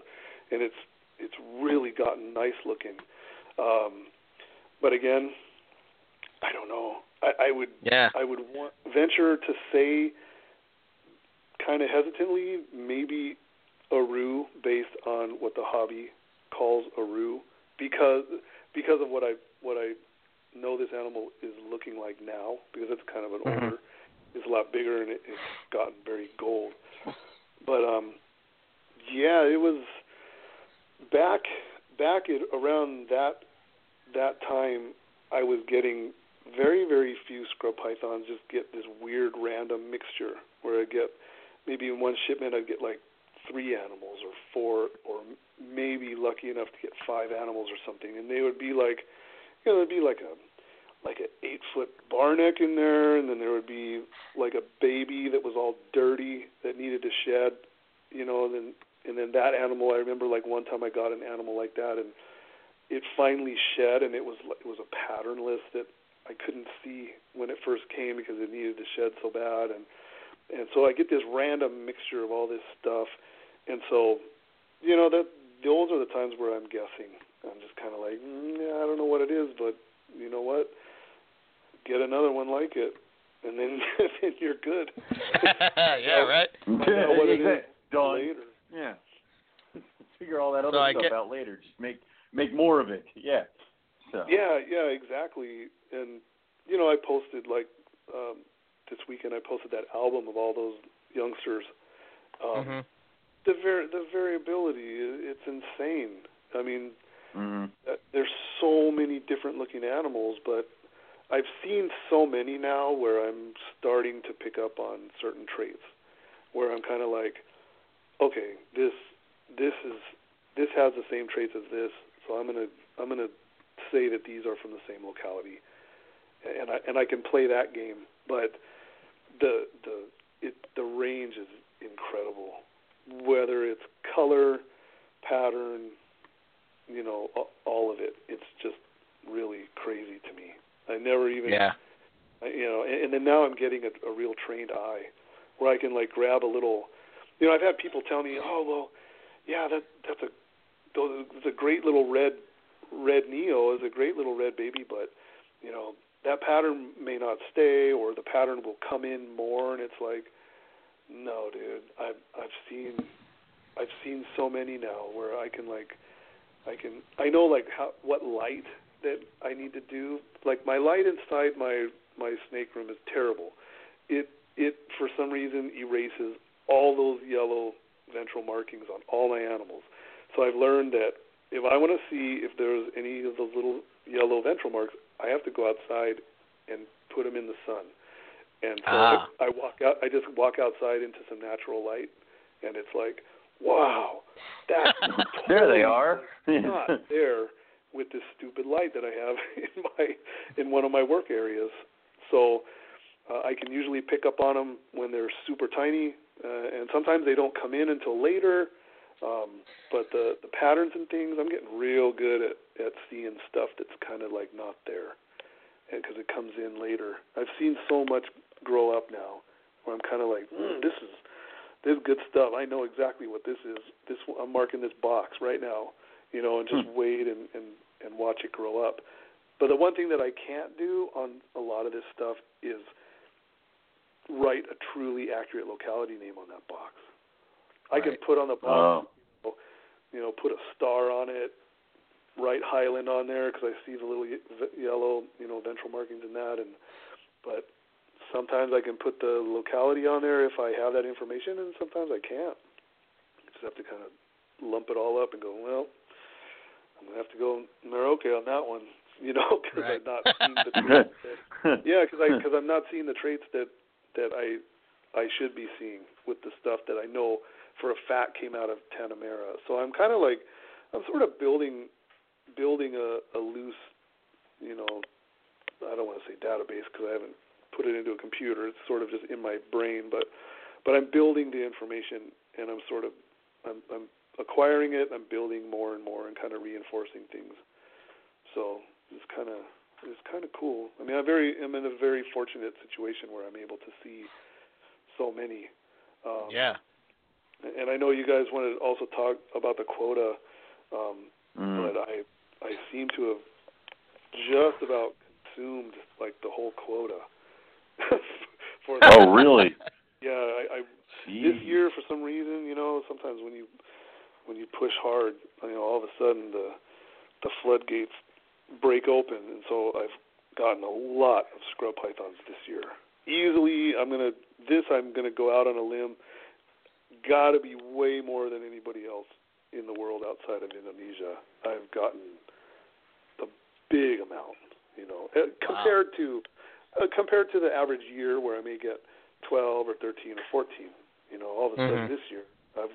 and it's it's really gotten nice looking. Um, but again, I don't know. I, I would Yeah. I would want, venture to say, kind of hesitantly, maybe Aru, based on what the hobby calls Aru, because because of what I what I know this animal is looking like now, because it's kind of an Mhm. older, it's a lot bigger and it, it's gotten very gold. But um, yeah, it was back back at around that that time. I was getting very very few scrub pythons. Just get this weird random mixture where I get maybe in one shipment I'd get like three animals or four or maybe lucky enough to get five animals or something, and they would be like, you know, it'd be like a like an eight foot bar neck in there, and then there would be like a baby that was all dirty that needed to shed, you know, and then and then that animal. I remember like one time I got an animal like that, and it finally shed, and it was it was a patternless that I couldn't see when it first came because it needed to shed so bad, and and so I get this random mixture of all this stuff, and so you know that those are the times where I'm guessing. I'm just kind of like, mm, I don't know what it is, but you know what? Get another one like it, and then then you're good. yeah. Right. Find out what it is Done. later. Yeah. Figure all that other So stuff get- out later. Just make make more of it. Yeah. So. Yeah, yeah, exactly. And you know, I posted like um this weekend. I posted that album of all those youngsters. Um, Mhm. The var- the variability, it's insane. I mean, hmm uh, there's so many different looking animals, but I've seen so many now where I'm starting to pick up on certain traits, where I'm kind of like, okay, this this is this has the same traits as this, so I'm gonna I'm gonna say that these are from the same locality, and I and I can play that game, but the the it the range is incredible, whether it's color, pattern, you know, all of it. It's just really crazy to me. I never even, Yeah. I, you know, and, and then now I'm getting a, a real trained eye, where I can like grab a little. You know, I've had people tell me, "Oh, well, yeah, that that's a those it's a great little red red neo is a great little red baby, but you know, that pattern may not stay, or the pattern will come in more, and it's like, no, dude, I've I've seen I've seen so many now where I can like I can I know like how what light that I need to do. Like my light inside my my snake room is terrible. It it for some reason erases all those yellow ventral markings on all my animals. So I've learned that if I want to see if there's any of those little yellow ventral marks, I have to go outside and put them in the sun. And so ah. I, I walk out. I just walk outside into some natural light, and it's like, wow, that's there they are. not there with this stupid light that I have in my in one of my work areas. So uh, I can usually pick up on them when they're super tiny, uh, and sometimes they don't come in until later. Um, but the the patterns and things, I'm getting real good at at seeing stuff that's kind of like not there, because it comes in later. I've seen so much grow up now, where I'm kind of like, mm, this is this is good stuff. I know exactly what this is. This I'm marking this box right now, you know, and just hmm. wait and and and watch it grow up. But the one thing that I can't do on a lot of this stuff is write a truly accurate locality name on that box. Right. I can put on the box, oh. you know, put a star on it, write Highland on there because I see the little yellow, you know, ventral markings in that, and but sometimes I can put the locality on there if I have that information, and sometimes I can't. I just have to kind of lump it all up and go, well, I'm gonna have to go Merauke on that one, you know, because right. I've not seen the traits. That, yeah, because I because I'm not seeing the traits that that I I should be seeing with the stuff that I know for a fact came out of Tanah Merah. So I'm kind of like I'm sort of building building a, a loose, you know, I don't want to say database because I haven't put it into a computer. It's sort of just in my brain, but but I'm building the information and I'm sort of I'm, I'm acquiring it, I'm building more and more and kind of reinforcing things. So it's kind of it's kind of cool. I mean, I'm very I'm in a very fortunate situation where I'm able to see so many. Um, yeah. And I know you guys want to also talk about the quota, um, mm. but I I seem to have just about consumed like the whole quota. for oh, really? Yeah, I, I this year for some reason, you know, sometimes when you when you push hard, you know, all of a sudden the the floodgates break open, and so I've gotten a lot of scrub pythons this year. Easily, I'm gonna this I'm gonna go out on a limb. Got to be way more than anybody else in the world outside of Indonesia. I've gotten a big amount, you know, eh, compared wow. to uh, compared to the average year where I may get 12 or 13 or 14. You know, all of a sudden mm-hmm. this year I've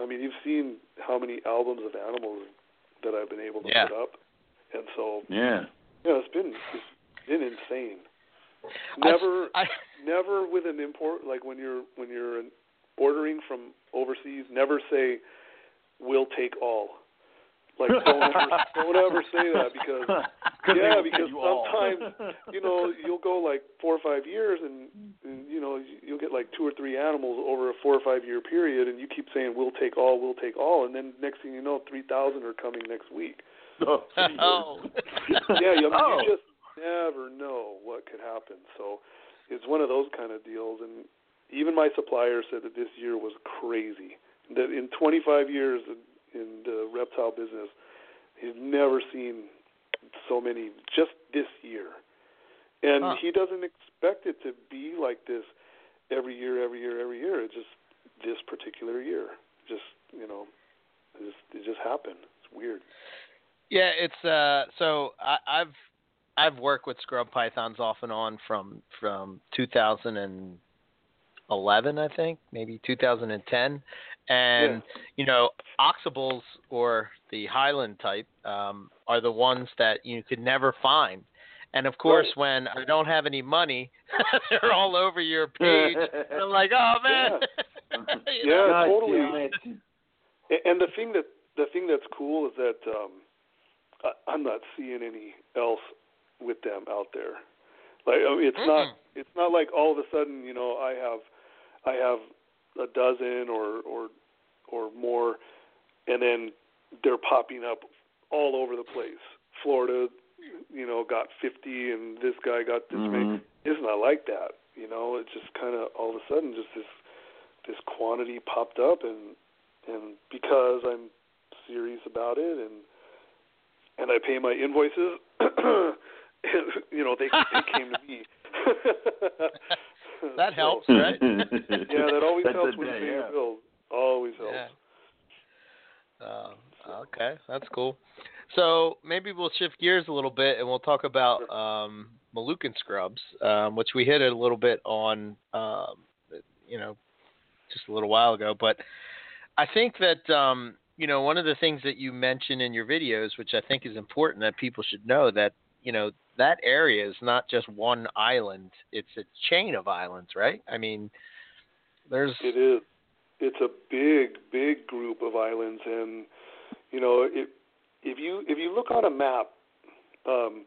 I mean, you've seen how many albums of animals that I've been able to yeah. put up, and so yeah, yeah, it's been it's been insane. Never, I, I, never with an import like when you're when you're ordering from overseas. Never say, "We'll take all." Like don't ever, don't ever say that because yeah because sometimes you know you'll go like four or five years and, and you know you'll get like two or three animals over a four or five year period and you keep saying we'll take all we'll take all and then next thing you know three thousand are coming next week. Oh. oh. yeah, you, oh. you just never know what could happen. So it's one of those kind of deals and even my supplier said that this year was crazy. That in 25 years in the reptile business. He's never seen so many just this year, and huh. he doesn't expect it to be like this every year, every year, every year. It just this particular year, just you know, it just it just happened. It's weird. Yeah, it's uh. So I, I've I've worked with scrub pythons off and on from from 2011, I think, maybe 2010, and yeah. you know, Oksibils or the Highland type um, are the ones that you could never find. And of course, right. when I don't have any money, they're all over your page. I'm like, oh man. Yeah, yeah totally. And the thing that the thing that's cool is that um, I, I'm not seeing any else with them out there. Like I mean, it's Mm-mm. not it's not like all of a sudden you know I have I have a dozen or or or more, and then they're popping up all over the place. Florida, you know, got 50 and this guy got this mm-hmm. many. It's not like that. You know, it's just kind of all of a sudden just this this quantity popped up, and and because I'm serious about it and and I pay my invoices, you know, they they came to me. that helps, right? yeah, that always That's helps a when day, you pay yeah. your bills. Always helps. Yeah. Um, okay, that's cool. So maybe we'll shift gears a little bit and we'll talk about um, Moluccan scrubs, um, which we hit a little bit on, um, you know, just a little while ago. But I think that um, you know one of the things that you mention in your videos, which I think is important that people should know, that you know that area is not just one island; it's a chain of islands, right? I mean, there's It is. It's a big, big group of islands, and you know, it, if you if you look on a map, um,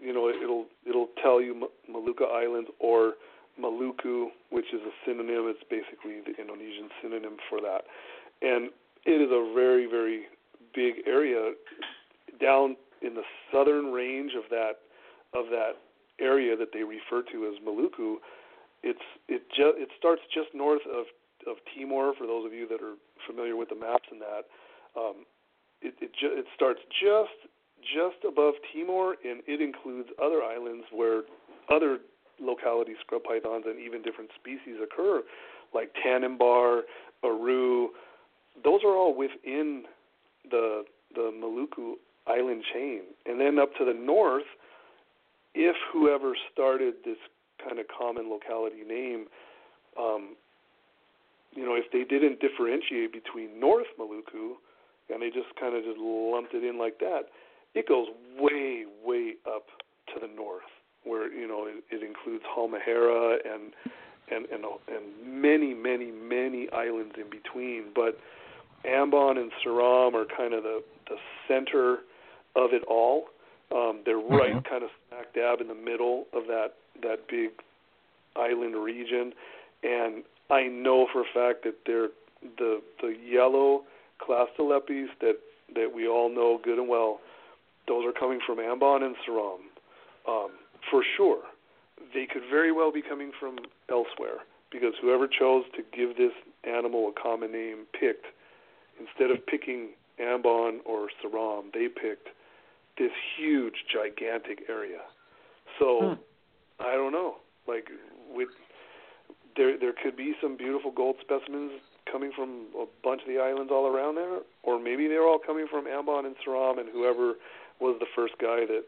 you know, it'll it'll tell you Maluka Islands or Maluku, which is a synonym. It's basically the Indonesian synonym for that, and it is a very, very big area down in the southern range of that of that area that they refer to as Maluku. It's it just it starts just north of of Timor. For those of you that are familiar with the maps and that, um, it it, ju- it starts just just above Timor, and it includes other islands where other locality scrub pythons and even different species occur, like Tanimbar, Aru. Those are all within the the Maluku island chain, and then up to the north, if whoever started this kind of common locality name, um, you know, if they didn't differentiate between North Maluku and they just kind of just lumped it in like that, it goes way, way up to the north, where you know it, it includes Halmahera and and and and many, many, many islands in between. But Ambon and Seram are kind of the the center of it all. Um, they're right Mhm. kind of smack dab in the middle of that that big island region, and I know for a fact that they're the the yellow Clastolepis that that we all know good and well. Those are coming from Ambon and Seram, um, for sure. They could very well be coming from elsewhere because whoever chose to give this animal a common name picked instead of picking Ambon or Seram, they picked this huge, gigantic area. So hmm. I don't know. Like with there, there could be some beautiful gold specimens coming from a bunch of the islands all around there, or maybe they're all coming from Ambon and Seram, and whoever was the first guy that,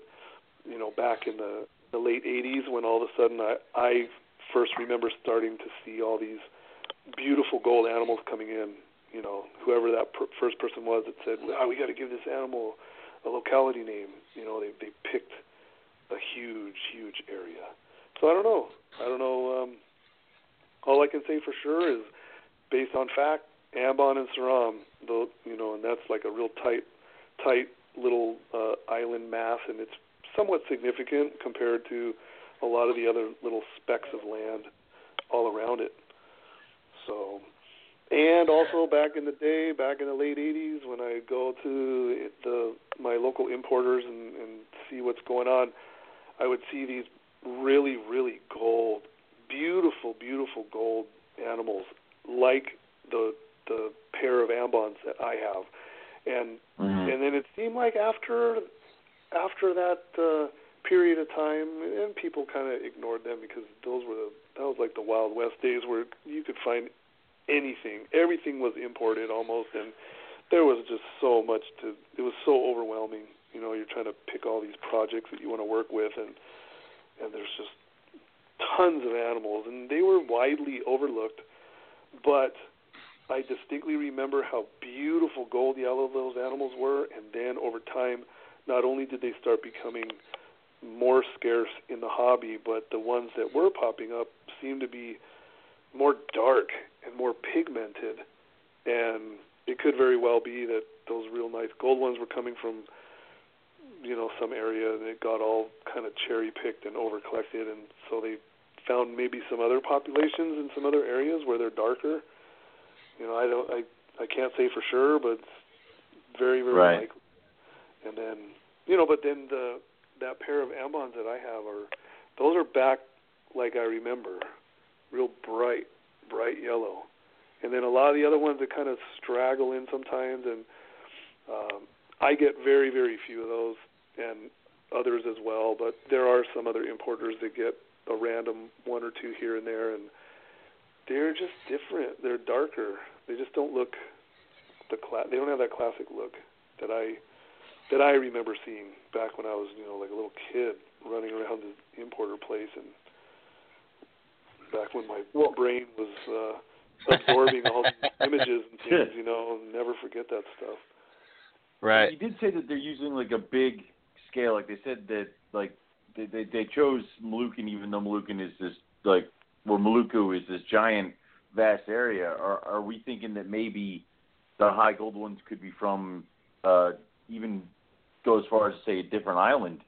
you know, back in the the late '80s when all of a sudden I I first remember starting to see all these beautiful gold animals coming in. You know, whoever that per- first person was that said, "Wow, we got to give this animal a locality name." You know, they they picked a huge, huge area. So I don't know. I don't know. Um, all I can say for sure is, based on fact, Ambon and Seram, the you know, and that's like a real tight, tight little uh, island mass, and it's somewhat significant compared to a lot of the other little specks of land all around it. So, and also back in the day, back in the late '80s, when I go to the my local importers and, and see what's going on, I would see these really, really gold, beautiful, beautiful gold animals like the the pair of ambons that I have, and Mhm. and then it seemed like after after that uh, period of time, and people kind of ignored them because those were the that was like the Wild West days where you could find anything, everything was imported almost, and there was just so much to. It was so overwhelming. You know, you're trying to pick all these projects that you want to work with, and and there's just tons of animals, and they were widely overlooked, but I distinctly remember how beautiful gold yellow those animals were, and then over time, not only did they start becoming more scarce in the hobby, but the ones that were popping up seemed to be more dark and more pigmented, and it could very well be that those real nice gold ones were coming from you know some area that got all kind of cherry picked and over collected and so they found maybe some other populations in some other areas where they're darker. You know i don't i i can't say for sure but it's very very Right. likely. And then you know but then the that pair of ambons that I have are those are back like I remember, real bright, bright yellow. And then a lot of the other ones that kind of straggle in sometimes, and um, I get very, very few of those, and others as well. But there are some other importers that get a random one or two here and there, and they're just different. They're darker. They just don't look the cla- They don't have that classic look that I that I remember seeing back when I was, you know, like a little kid running around the importer place and back when my well, brain was uh absorbing all these images and things, you know, never forget that stuff. Right. You did say that they're using like a big scale. Like they said that like they they, they chose Moluccan even though Moluccan is this like where Maluku is this giant vast area. Are are we thinking that maybe the high gold ones could be from uh even go as far as say a different island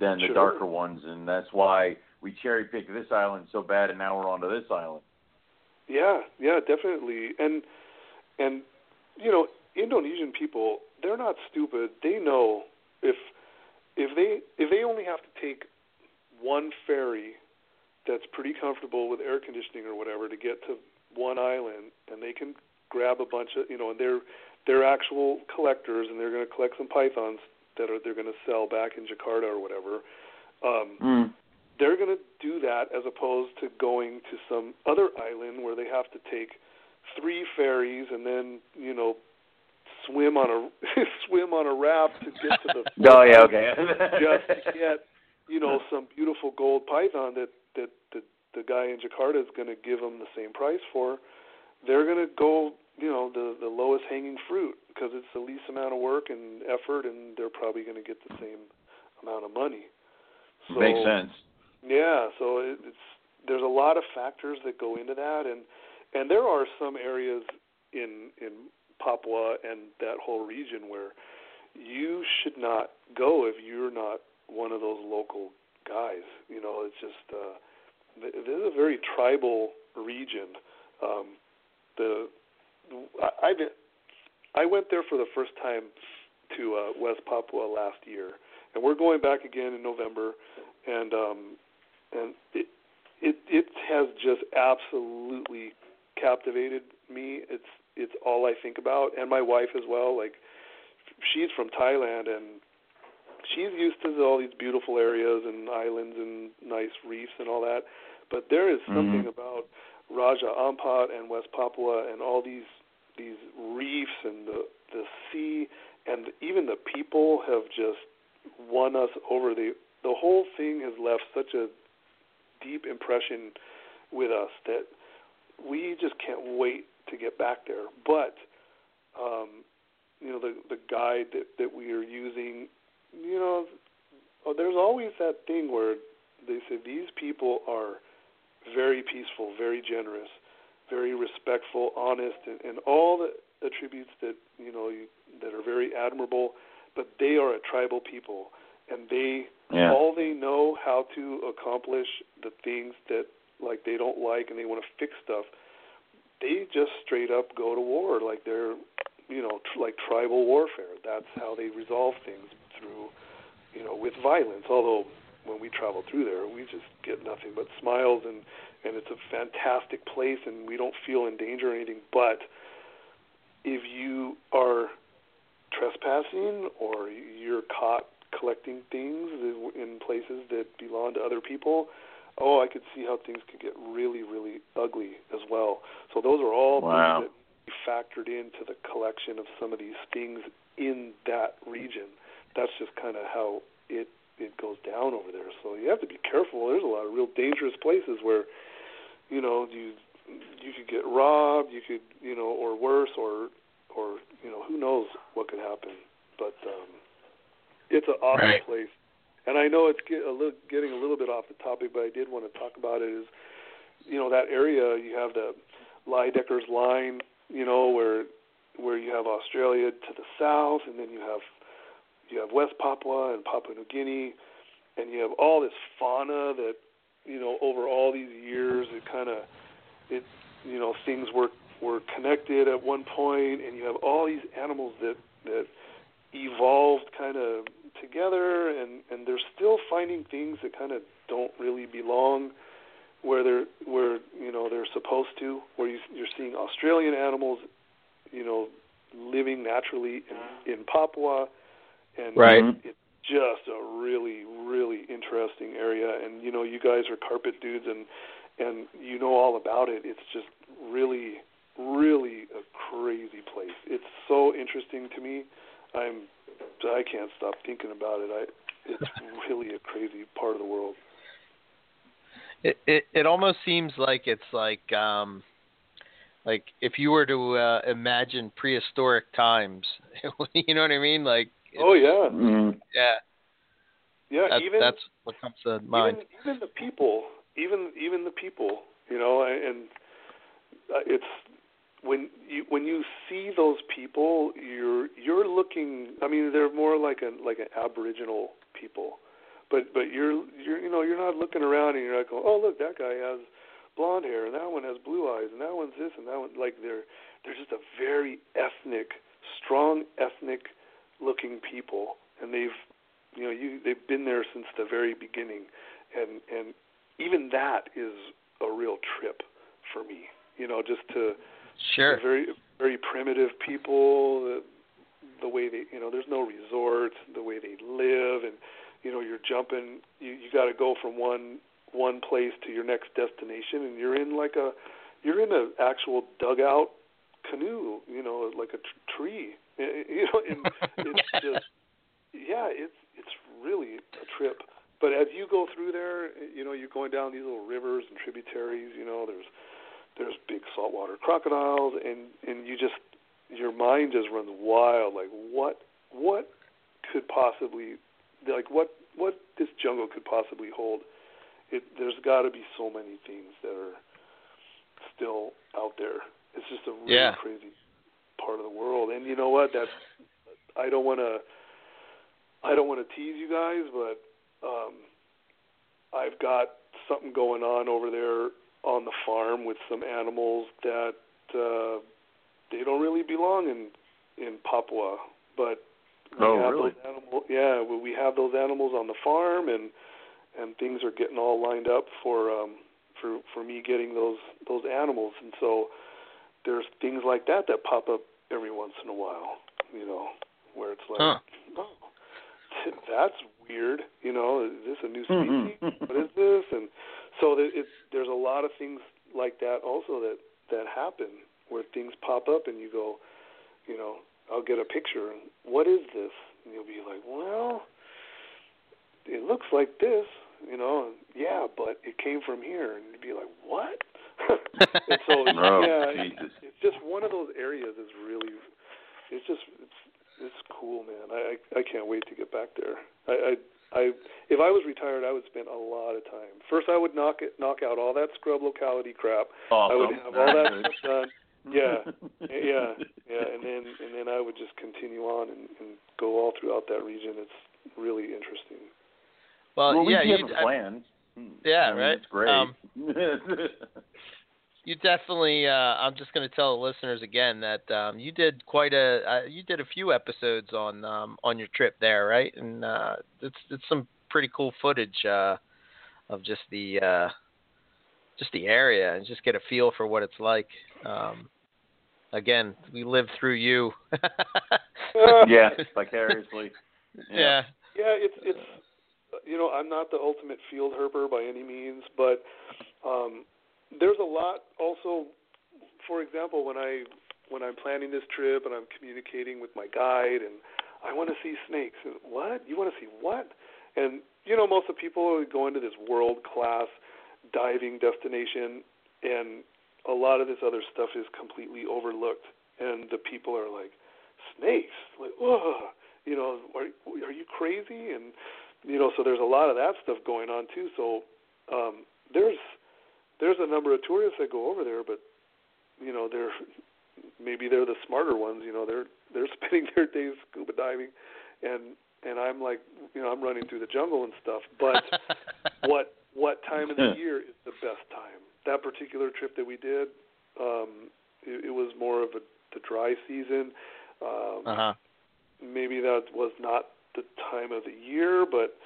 than the sure. darker ones, and that's why we cherry picked this island so bad, and now we're onto this island. Yeah, yeah, definitely, and and you know, Indonesian people, they're not stupid. They know if if they if they only have to take one ferry that's pretty comfortable with air conditioning or whatever to get to one island, and they can grab a bunch of you know, and they're they're actual collectors, and they're going to collect some pythons that are they're going to sell back in Jakarta or whatever. Um, mm. They're going to do that as opposed to going to some other island where they have to take three ferries and then you know swim on a swim on a raft to get to the. oh yeah, okay. just to get you know some beautiful gold python that that the the guy in Jakarta is going to give them the same price for. They're going to go you know the the lowest hanging fruit because it's the least amount of work and effort, and they're probably going to get the same amount of money. So, Makes sense. Yeah, so it, it's there's a lot of factors that go into that, and and there are some areas in in Papua and that whole region where you should not go if you're not one of those local guys. You know, it's just uh, this is a very tribal region. Um, the I, I've I went there for the first time to uh, West Papua last year, and we're going back again in November, and um, and it it it has just absolutely captivated me. It's it's all I think about, and my wife as well. Like she's from Thailand, and she's used to all these beautiful areas and islands and nice reefs and all that. But there is something mm-hmm. about Raja Ampat and West Papua and all these these reefs and the the sea and even the people have just won us over. The the whole thing has left such a deep impression with us that we just can't wait to get back there. But um, you know the the guide that that we are using, you know, oh, there's always that thing where they say these people are very peaceful, very generous, very respectful, honest, and, and all the attributes that you know you, that are very admirable. But they are a tribal people, and they yeah. all they know how to accomplish the things that like they don't like, and they want to fix stuff. They just straight up go to war, like they're you know tr- like tribal warfare. That's how they resolve things through you know with violence. Although when we travel through there, we just get nothing but smiles and and it's a fantastic place and we don't feel in danger or anything. But if you are trespassing or you're caught collecting things in places that belong to other people, oh, I could see how things could get really, really ugly as well. So those are all wow. things that factored into the collection of some of these things in that region. That's just kind of how it it goes down over there. So you have to be careful. There's a lot of real dangerous places where, you know, you you could get robbed, you could, you know, or worse, or or you know, who knows what could happen. But um, it's an awesome right. place. And I know it's get a little, getting a little bit off the topic, but I did want to talk about it. Is you know that area you have the Lydekker's line, you know, where where you have Australia to the south, and then you have you have West Papua and Papua New Guinea, and you have all this fauna that you know over all these years it kind of it you know things were were connected at one point, and you have all these animals that that evolved kind of together, and and they're still finding things that kind of don't really belong where they're where you know they're supposed to. Where you, you're seeing Australian animals, you know, living naturally in, in Papua, and Right. it's just a really really interesting area. And you know, you guys are carpet dudes, and and you know all about it. It's just really really a crazy place. It's so interesting to me. I'm I can't stop thinking about it. I it's really a crazy part of the world. It it it almost seems like it's like um like if you were to uh, imagine prehistoric times, you know what I mean? Like Oh yeah, Mhm. yeah, yeah. that's, even that's what comes to mind. even even the people, even even the people, you know, and uh, it's when you when you see those people, you're you're looking. I mean, they're more like a like an Aboriginal people, but but you're you're you know you're not looking around and you're not going, oh look, that guy has blonde hair and that one has blue eyes and that one's this and that one like they're they're just a very ethnic, strong ethnic looking people, and they've you know you they've been there since the very beginning, and and even that is a real trip for me. You know, just to Sure. very very primitive people. The, the way they, you know, there's no resorts. The way they live, and you know, you're jumping. You you got to go from one one place to your next destination, and you're in like a, you're in an actual dugout canoe. You know, like a tr- tree. You know, and it's just, yeah, it's it's really a trip. But as you go through there, you know, you're going down these little rivers and tributaries. You know, there's there's big saltwater crocodiles, and and you just your mind just runs wild. Like what what could possibly like what what this jungle could possibly hold? It there's got to be so many things that are still out there. It's just a really Yeah. crazy part of the world. And you know what? That's I don't want to I don't want to tease you guys, but um I've got something going on over there on the farm with some animals that uh they don't really belong in in Papua, but we Oh, have really? those animal yeah, we we have those animals on the farm and and things are getting all lined up for um for for me getting those those animals and so there's things like that that pop up every once in a while, you know, where it's like, Huh. oh, that's weird, you know, is this a new Mhm. species? what is this? And so there- it's there's a lot of things like that also that that happen where things pop up and you go, you know, I'll get a picture and what is this? And you'll be like, well, it looks like this, you know, and, yeah, but it came from here, and you'd be like, what? and so Oh, yeah, Jesus. it's, it's just one of those areas is really, it's just it's it's cool, man. I I, I can't wait to get back there. I, I I if I was retired, I would spend a lot of time. First, I would knock it knock out all that scrub locality crap. I would Awesome. have all that stuff done. Yeah, yeah, yeah, and then and then I would just continue on and, and go all throughout that region. It's really interesting. Well, well, we yeah, have a plan. yeah, I mean, right. It's great. Um, you definitely. Uh, I'm just going to tell the listeners again that um, you did quite a. Uh, you did a few episodes on um, on your trip there, right? And uh, it's it's some pretty cool footage uh, of just the uh, just the area and just get a feel for what it's like. Um, again, we live through you. yeah, vicariously. yeah. Yeah, it's it's you know I'm not the ultimate field herper by any means, but um, there's a lot also. For example, when I when I'm planning this trip and I'm communicating with my guide and I want to see snakes and what you want to see what and you know most of the people go into this world class diving destination and a lot of this other stuff is completely overlooked and the people are like snakes like whoa you know, are are you crazy? And you know, so there's a lot of that stuff going on too. So um, there's there's a number of tourists that go over there, but you know, they're maybe they're the smarter ones. You know, they're they're spending their days scuba diving, and and I'm like, you know, I'm running through the jungle and stuff. But what what time of the year is the best time? That particular trip that we did, um, it, it was more of a the dry season. Um, uh huh. maybe that was not the time of the year, but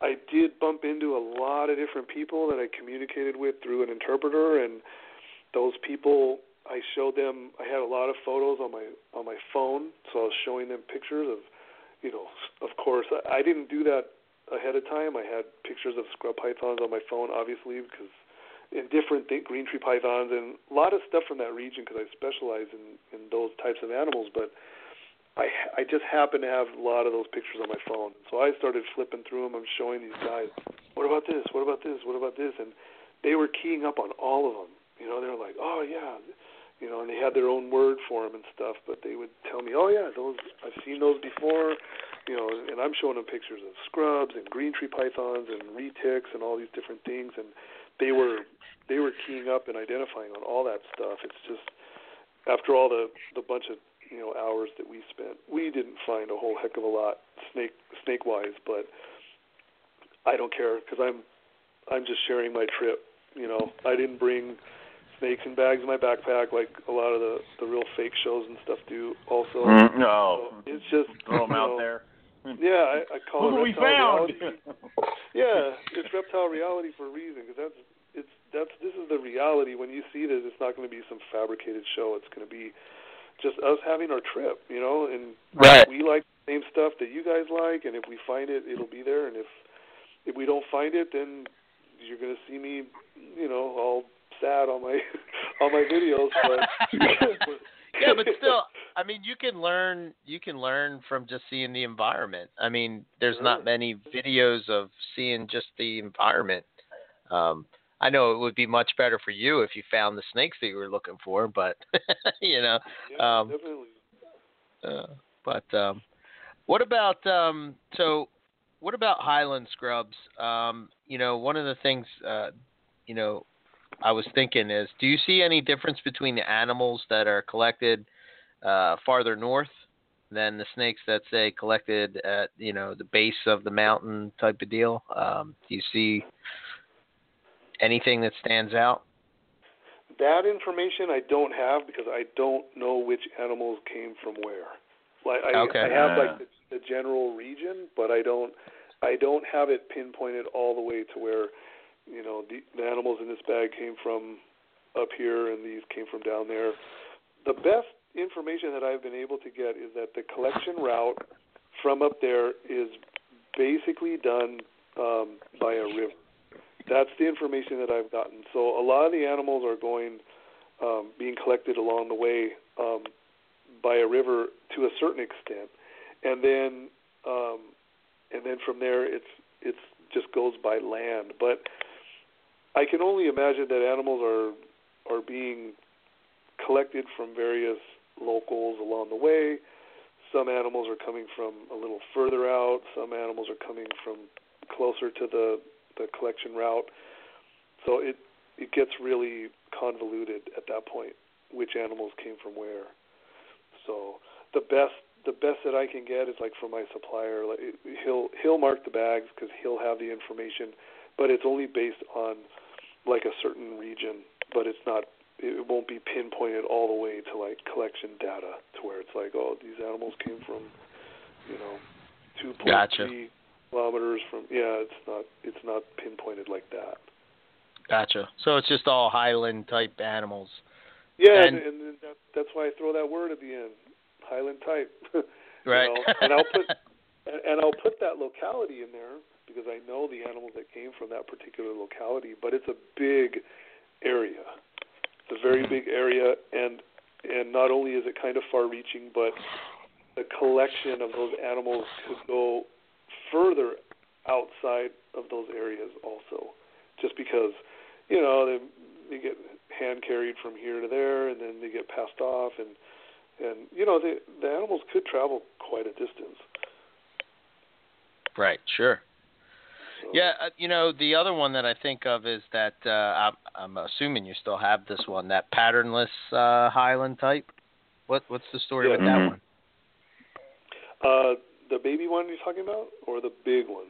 I did bump into a lot of different people that I communicated with through an interpreter, and those people I showed them. I had a lot of photos on my on my phone, so I was showing them pictures of, you know, of course I, I didn't do that ahead of time. I had pictures of scrub pythons on my phone, obviously, because in different th- green tree pythons and a lot of stuff from that region because I specialize in in those types of animals, but I I just happen to have a lot of those pictures on my phone. So I started flipping through them. I'm showing these guys, what about this? What about this? What about this? And they were keying up on all of them. You know, they were like, oh yeah, you know, and they had their own word for them and stuff. But they would tell me, oh yeah, those I've seen those before. You know, and I'm showing them pictures of scrubs and green tree pythons and retics and all these different things, and they were they were keying up and identifying on all that stuff. It's just after all the the bunch of you know hours that we spent. We didn't find a whole heck of a lot snake snake wise, but I don't care because I'm I'm just sharing my trip. You know, I didn't bring snakes and bags in my backpack like a lot of the the real fake shows and stuff do. Also, mm, no, so it's just throw them out know, there. Yeah, I, I call Look it reptile found. reality. yeah, it's reptile reality for a reason because that's it's that's this is the reality. When you see this, it's not going to be some fabricated show. It's going to be just us having our trip, you know, and Right. we like the same stuff that you guys like, and if we find it, it'll be there, and if if we don't find it, then you're going to see me, you know, all sad on my on my videos. But yeah, but still, I mean, you can learn. You can learn from just seeing the environment. I mean, there's not many videos of seeing just the environment. Um, I know it would be much better for you if you found the snakes that you were looking for, but you know, yeah, Um, definitely. uh, but um, what about um, so? What about Highland scrubs? Um, you know, one of the things uh, you know I was thinking is, do you see any difference between the animals that are collected uh, farther north than the snakes that say collected at you know the base of the mountain type of deal? Um, do you see anything that stands out? That information I don't have because I don't know which animals came from where. Like I, Okay. I have Ah. like the, the general region, but I don't I don't have it pinpointed all the way to where you know the, the animals in this bag came from up here and these came from down there. The best information that I've been able to get is that the collection route from up there is basically done um, by a river. That's the information that I've gotten. So a lot of the animals are going, um, being collected along the way um, by a river to a certain extent, and then, um, and then from there it's it's just goes by land. But I can only imagine that animals are are being collected from various locals along the way. Some animals are coming from a little further out. Some animals are coming from closer to the the collection route. So it it gets really convoluted at that point, which animals came from where. So the best the best that I can get is like from my supplier. Like he'll he'll mark the bags because he'll have the information, but it's only based on like a certain region. But it's not it won't be pinpointed all the way to like collection data to where it's like oh these animals came from you know two point Gotcha. Kilometers from yeah it's not it's not pinpointed like that Gotcha. So it's just all Highland type animals. yeah And- and, and, that, that's why I throw that word at the end Highland type Right. know, and I'll put and, and I'll put that locality in there because I know the animals that came from that particular locality but it's a big area it's a very Mhm. big area and and not only is it kind of far reaching but the collection of those animals could go further outside of those areas also just because you know they they get hand carried from here to there and then they get passed off and and you know the the animals could travel quite a distance Right. Sure. so, Yeah, uh, you know the other one that I think of is that uh, I'm, I'm assuming you still have this one, that patternless uh, Highland type. What what's the story Yeah. with that Mhm. one? uh the baby one you're talking about or the big one?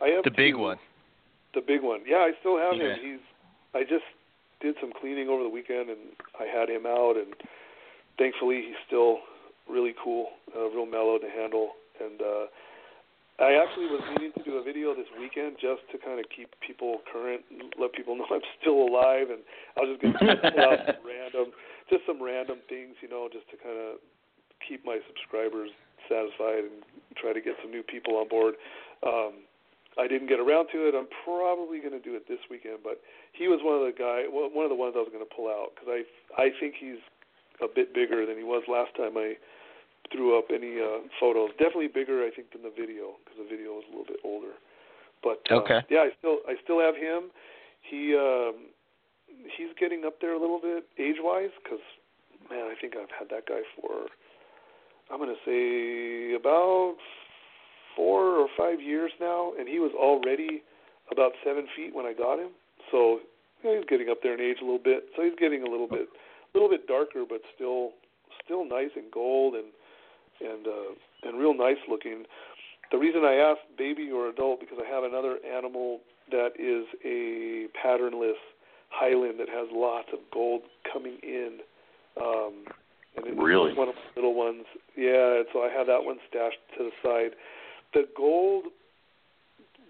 I have The big one. the big one. Yeah i still have Yeah. him he's i just did some cleaning over the weekend and i had him out and thankfully he's still really cool uh, real mellow to handle. And uh I actually was meaning to do a video this weekend just to kind of keep people current, and let people know I'm still alive, and I was just going to pull out some random, just some random things, you know, just to kind of keep my subscribers satisfied and try to get some new people on board. Um, I didn't get around to it. I'm probably going to do it this weekend, but he was one of the guy, one of the ones I was going to pull out because I I think he's a bit bigger than he was last time I threw up any uh, photos. Definitely bigger, I think, than the video because the video was a little bit older. But uh, okay, yeah, I still I still have him. He um, he's getting up there a little bit age wise because man, I think I've had that guy for I'm gonna say about four or five years now, and he was already about seven feet when I got him. So you know, he's getting up there in age a little bit. So he's getting a little bit a little bit darker, but still still nice and gold and and uh, and real nice looking. The reason I asked baby or adult because I have another animal that is a patternless Highland that has lots of gold coming in. Um, and it's really? one of the little ones. Yeah, so I have that one stashed to the side. The gold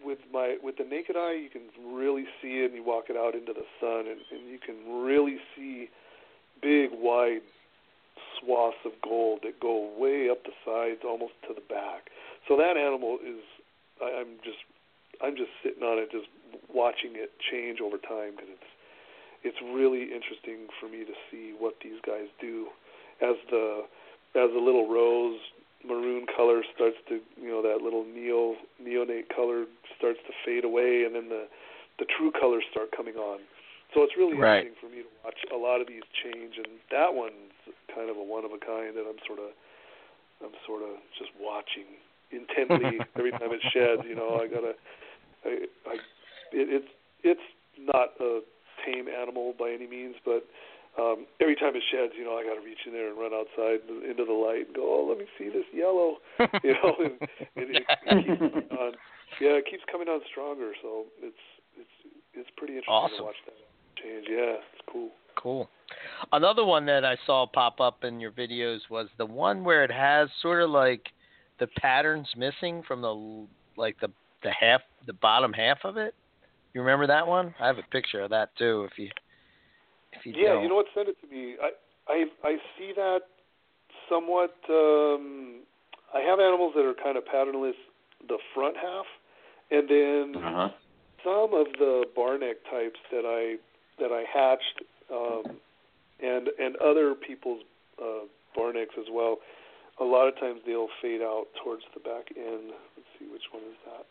with my with the naked eye you can really see it and you walk it out into the sun and, and you can really see big wide swaths of gold that go way up the sides, almost to the back. So that animal is, I, I'm just, I'm just sitting on it, just watching it change over time because it's, it's really interesting for me to see what these guys do as the, as the little rose maroon color starts to, you know, that little neo neonate color starts to fade away, and then the, the true colors start coming on. So it's really right. interesting for me to watch a lot of these change, and that one's kind of a one of a kind that I'm sort of, I'm sort of just watching intently every time it sheds. You know, I gotta, I, I, it, it's it's not a tame animal by any means, but um, every time it sheds, you know, I got to reach in there and run outside into the light and go, oh, let me see this yellow, you know, and, and it, it keeps on. Yeah, it keeps coming on stronger, so it's it's it's pretty interesting awesome. to watch that change. Yeah, it's cool. Cool. Another one that I saw pop up in your videos was the one where it has sort of like the patterns missing from the like the the half the bottom half of it. You remember that one? I have a picture of that too. If you you yeah, don't. you know what? Send it to me. I I I see that somewhat. um I have animals that are kind of patternless the front half, and then Uh-huh. some of the barneck types that I that I hatched, um, and and other people's uh, barnecks as well. A lot of times they'll fade out towards the back end. Let's see which one is that.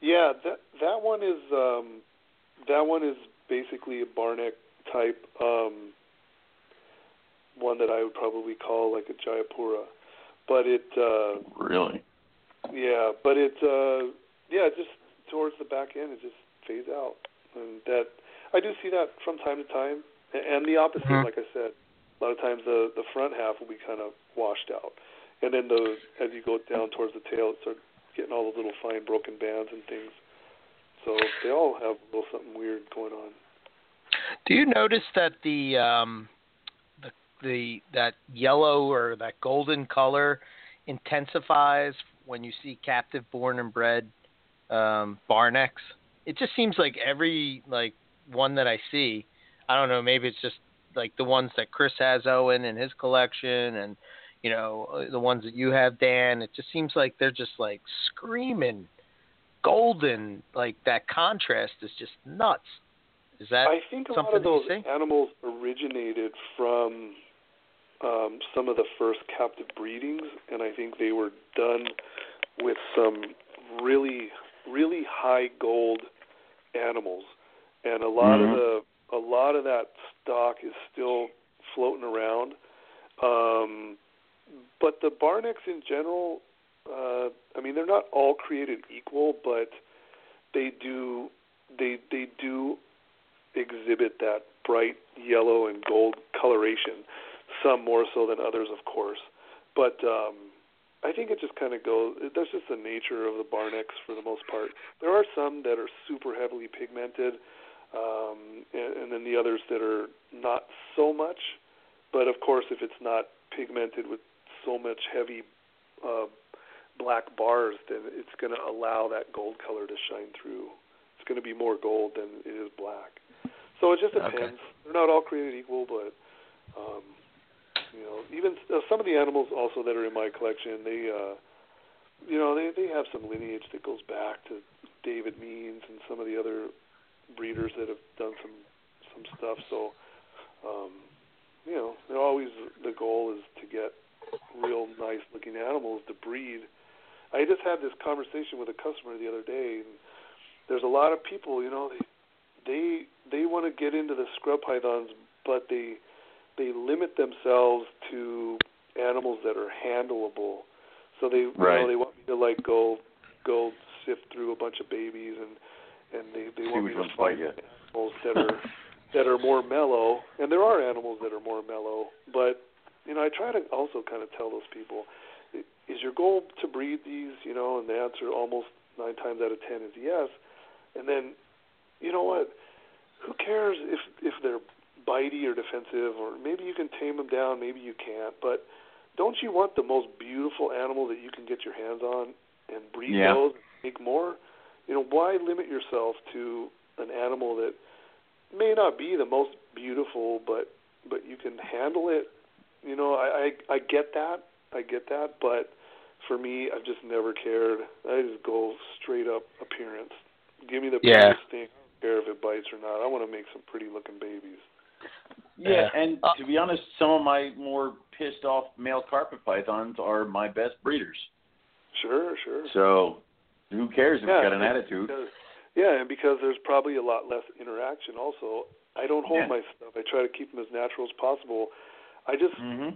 Yeah, that that one is um, that one is basically a barneck type um, one that I would probably call like a Jayapura, but it uh, Really? yeah, but it uh yeah, just towards the back end it just fades out. And that I do see that from time to time. And the opposite, Mhm. like I said, a lot of times the the front half will be kind of washed out. And then the as you go down towards the tail it starts getting all the little fine broken bands and things. So they all have a little something weird going on. Do you notice that the um the the that yellow or that golden color intensifies when you see captive born and bred um barnecks? It just seems like every like one that I see, I don't know, maybe it's just like the ones that Chris has Owen in his collection and you know, the ones that you have Dan, it just seems like they're just like screaming golden like that contrast is just nuts. Is that I think a lot of those animals originated from um, some of the first captive breedings, and I think they were done with some really, really high gold animals, and a lot Mhm. of the a lot of that stock is still floating around. Um, but the Barnecks in general, uh, I mean, they're not all created equal, but they do they they do exhibit that bright yellow and gold coloration, some more so than others, of course. But um, I think it just kind of goes. That's just the nature of the Barnecks for the most part. There are some that are super heavily pigmented, um, and, and then the others that are not so much. but of course, if it's not pigmented with so much heavy uh, black bars, then it's going to allow that gold color to shine through. It's going to be more gold than it is black. So it just depends. Okay. They're not all created equal, but um, you know, even uh, some of the animals also that are in my collection, they, uh, you know, they they have some lineage that goes back to David Means and some of the other breeders that have done some some stuff. So, um, you know, they're always the goal is to get real nice looking animals to breed. I just had this conversation with a customer the other day, and there's a lot of people, you know, they they want to get into the scrub pythons, but they they limit themselves to animals that are handleable. So they right. you know they want me to like go go sift through a bunch of babies and and they they See want me to find animals that are that are more mellow. And there are animals that are more mellow, but you know I try to also kind of tell those people is your goal to breed these, you know, and the answer almost nine times out of ten is yes. And then, you know what? Who cares if if they're bitey or defensive, or maybe you can tame them down, maybe you can't. But don't you want the most beautiful animal that you can get your hands on and breed yeah. those, and make more? You know, why limit yourself to an animal that may not be the most beautiful, but but you can handle it. You know, I I, I get that, I get that, but for me, I've just never cared. I just go straight up appearance. Give me the yeah. prettiest thing. I don't care if it bites or not. I want to make some pretty looking babies. Yeah, and uh, to be honest, some of my more pissed off male carpet pythons are my best breeders. Sure, sure. So, who cares if yeah, it's got an attitude? Because, yeah, and because there's probably a lot less interaction. Also, I don't hold Yeah. my stuff. I try to keep them as natural as possible. I just, hmm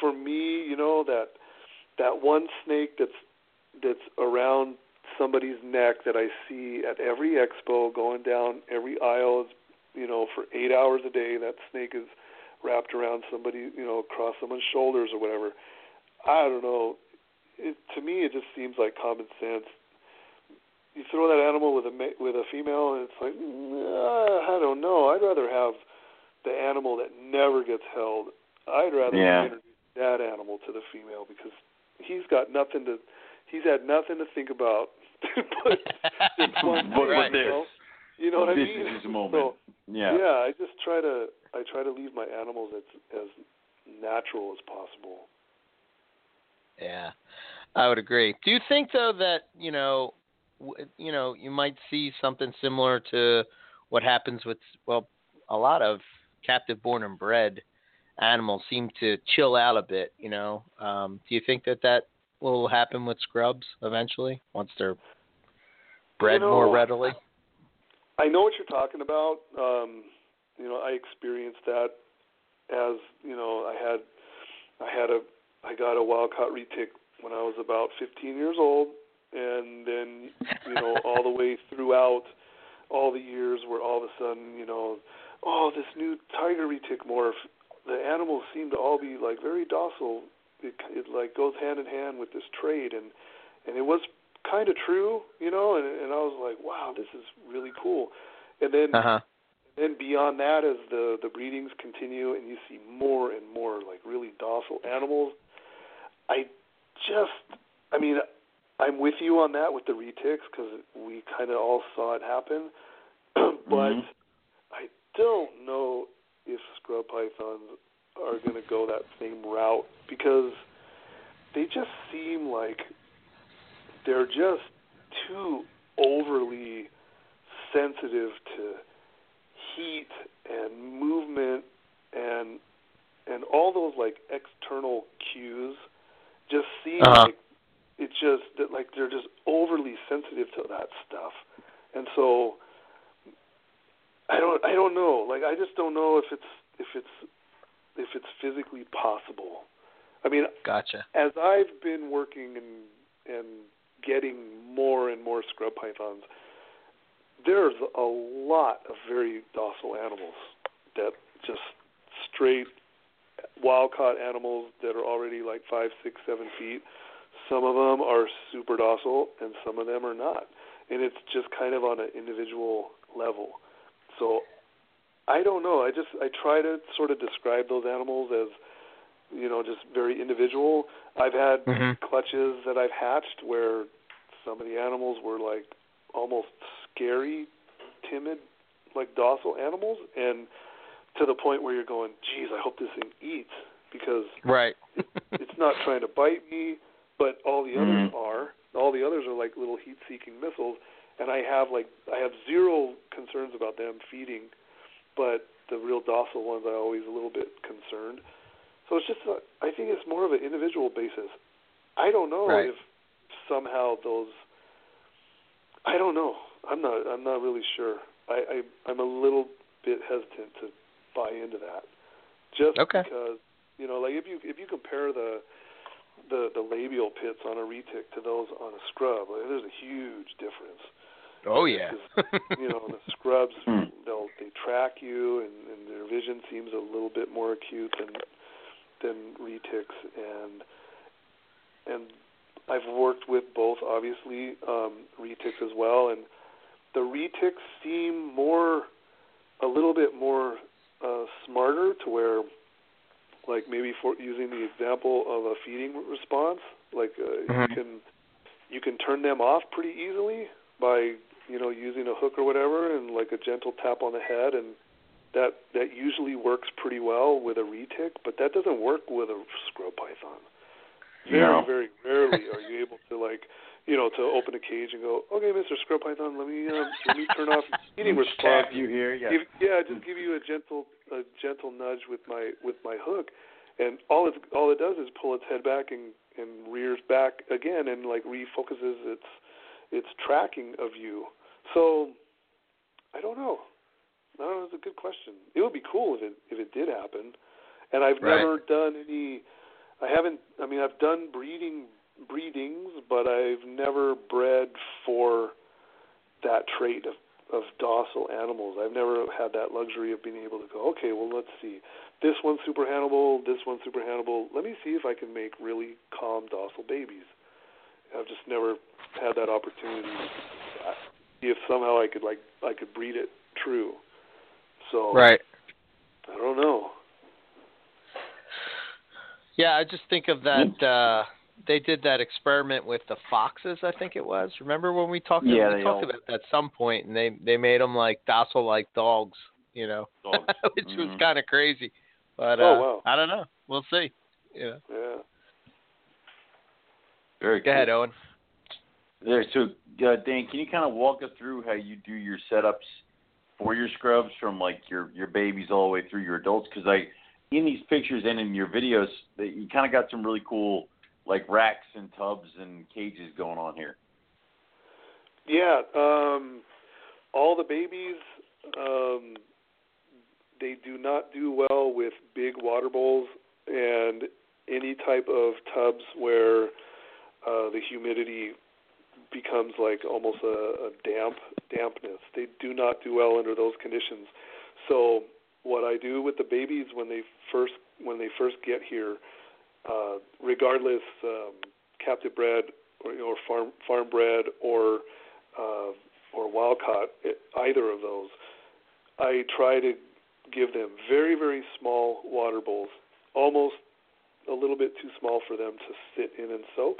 for me, you know that that one snake that's that's around somebody's neck that I see at every expo going down every aisle is you know for 8 hours a day that snake is wrapped around somebody you know across someone's shoulders or whatever. I don't know. It to me it just seems like common sense. You throw that animal with a ma- with a female and it's like uh, I don't know. I'd rather have the animal that never gets held I'd rather Yeah. introduce that animal to the female because he's got nothing to he's had nothing to think about but this one But thing, with you know? You know what this I mean? is his moment. So, yeah. yeah, I just try to I try to leave my animals as as natural as possible. Yeah, I would agree. Do you think though that you know, w- you know, you might see something similar to what happens with well, a lot of captive born and bred animals seem to chill out a bit. You know, um, do you think that that will happen with scrubs eventually once they're bred You know, more readily? I know what you're talking about. Um, you know, I experienced that as you know, I had I had a I got a wild caught retic when I was about 15 years old, and then you know all the way throughout all the years where all of a sudden you know, oh this new tiger retic morph, the animals seem to all be like very docile. It it like goes hand in hand with this trade, and and it was kind of true, you know, and and I was like, wow, this is really cool. And then Uh huh. and then beyond that, as the the breedings continue and you see more and more like really docile animals, I just, I mean, I'm with you on that with the retics because we kind of all saw it happen, but Mhm. I don't know if scrub pythons are going to go that same route because they just seem like they're just too overly sensitive to heat and movement and and all those like external cues just seem Uh-huh. like it's just that like they're just overly sensitive to that stuff and so i don't i don't know like i just don't know if it's if it's if it's physically possible i mean Gotcha. as I've been working and and getting more and more scrub pythons, there's a lot of very docile animals that just straight wild caught animals that are already like five, six, seven feet. Some of them are super docile, and some of them are not, and it's just kind of on an individual level. So I don't know. I just I try to sort of describe those animals as you know just very individual. I've had Mhm. clutches that I've hatched where some of the animals were like almost scary, timid, like docile animals, and to the point where you're going, "Geez, I hope this thing eats," because Right. it's not trying to bite me, but all the others Mhm. are. All the others are like little heat-seeking missiles, and I have like I have zero concerns about them feeding, but the real docile ones I always a little bit concerned. So it's just a, I think it's more of an individual basis. I don't know Right. if somehow those I don't know. I'm not I'm not really sure. I, I I'm a little bit hesitant to buy into that. Just Okay. because you know, like if you if you compare the the the labial pits on a retic to those on a scrub, like, there's a huge difference. Oh yeah. You know, the scrubs Hmm. they'll they track you and, and their vision seems a little bit more acute than than retics and and I've worked with both obviously um retics as well and the retics seem more a little bit more uh smarter to where like maybe for using the example of a feeding response like uh, Mhm. you can you can turn them off pretty easily by you know using a hook or whatever and like a gentle tap on the head and that that usually works pretty well with a retic but that doesn't work with a scrub python very No. very rarely are you able to like you know to open a cage and go okay mr scrub python let me um, let me turn off feeding response Tap you here, yeah. give, yeah, just give you a gentle a gentle nudge with my with my hook, and all it all it does is pull its head back and and rears back again and like refocuses its its tracking of you. So I don't know. I don't know. It's a good question. It would be cool if it if it did happen. And I've Right. never done any. I haven't. I mean, I've done breeding breedings, but I've never bred for that trait of of docile animals. I've never had that luxury of being able to go, okay, well, let's see. This one's super handleable, this one's super handleable. Let me see if I can make really calm, docile babies. I've just never had that opportunity. to See if somehow I could like I could breed it true. So Right. I don't know. Yeah, I just think of that. Uh, they did that experiment with the foxes. I think it was. Remember when we talked? Yeah, we they talked all- about that at some point, and they they made them like docile, like dogs. You know, Dogs. which was Mhm. kind of crazy. But Oh, uh, wow. I don't know. We'll see. Yeah. Yeah. Very Go ahead, Owen. There, so uh, Dan, can you kind of walk us through how you do your setups for your scrubs from like your your babies all the way through your adults? Because I, in these pictures and in your videos, you kind of got some really cool like racks and tubs and cages going on here. Yeah, um, all the babies, um, they do not do well with big water bowls and any type of tubs where uh, the humidity becomes like almost a, a damp dampness. They do not do well under those conditions. So what I do with the babies when they first when they first get here, uh, regardless um, captive bred or, or farm farm bred or uh, or wild caught, either of those, I try to give them very very small water bowls, almost a little bit too small for them to sit in and soak,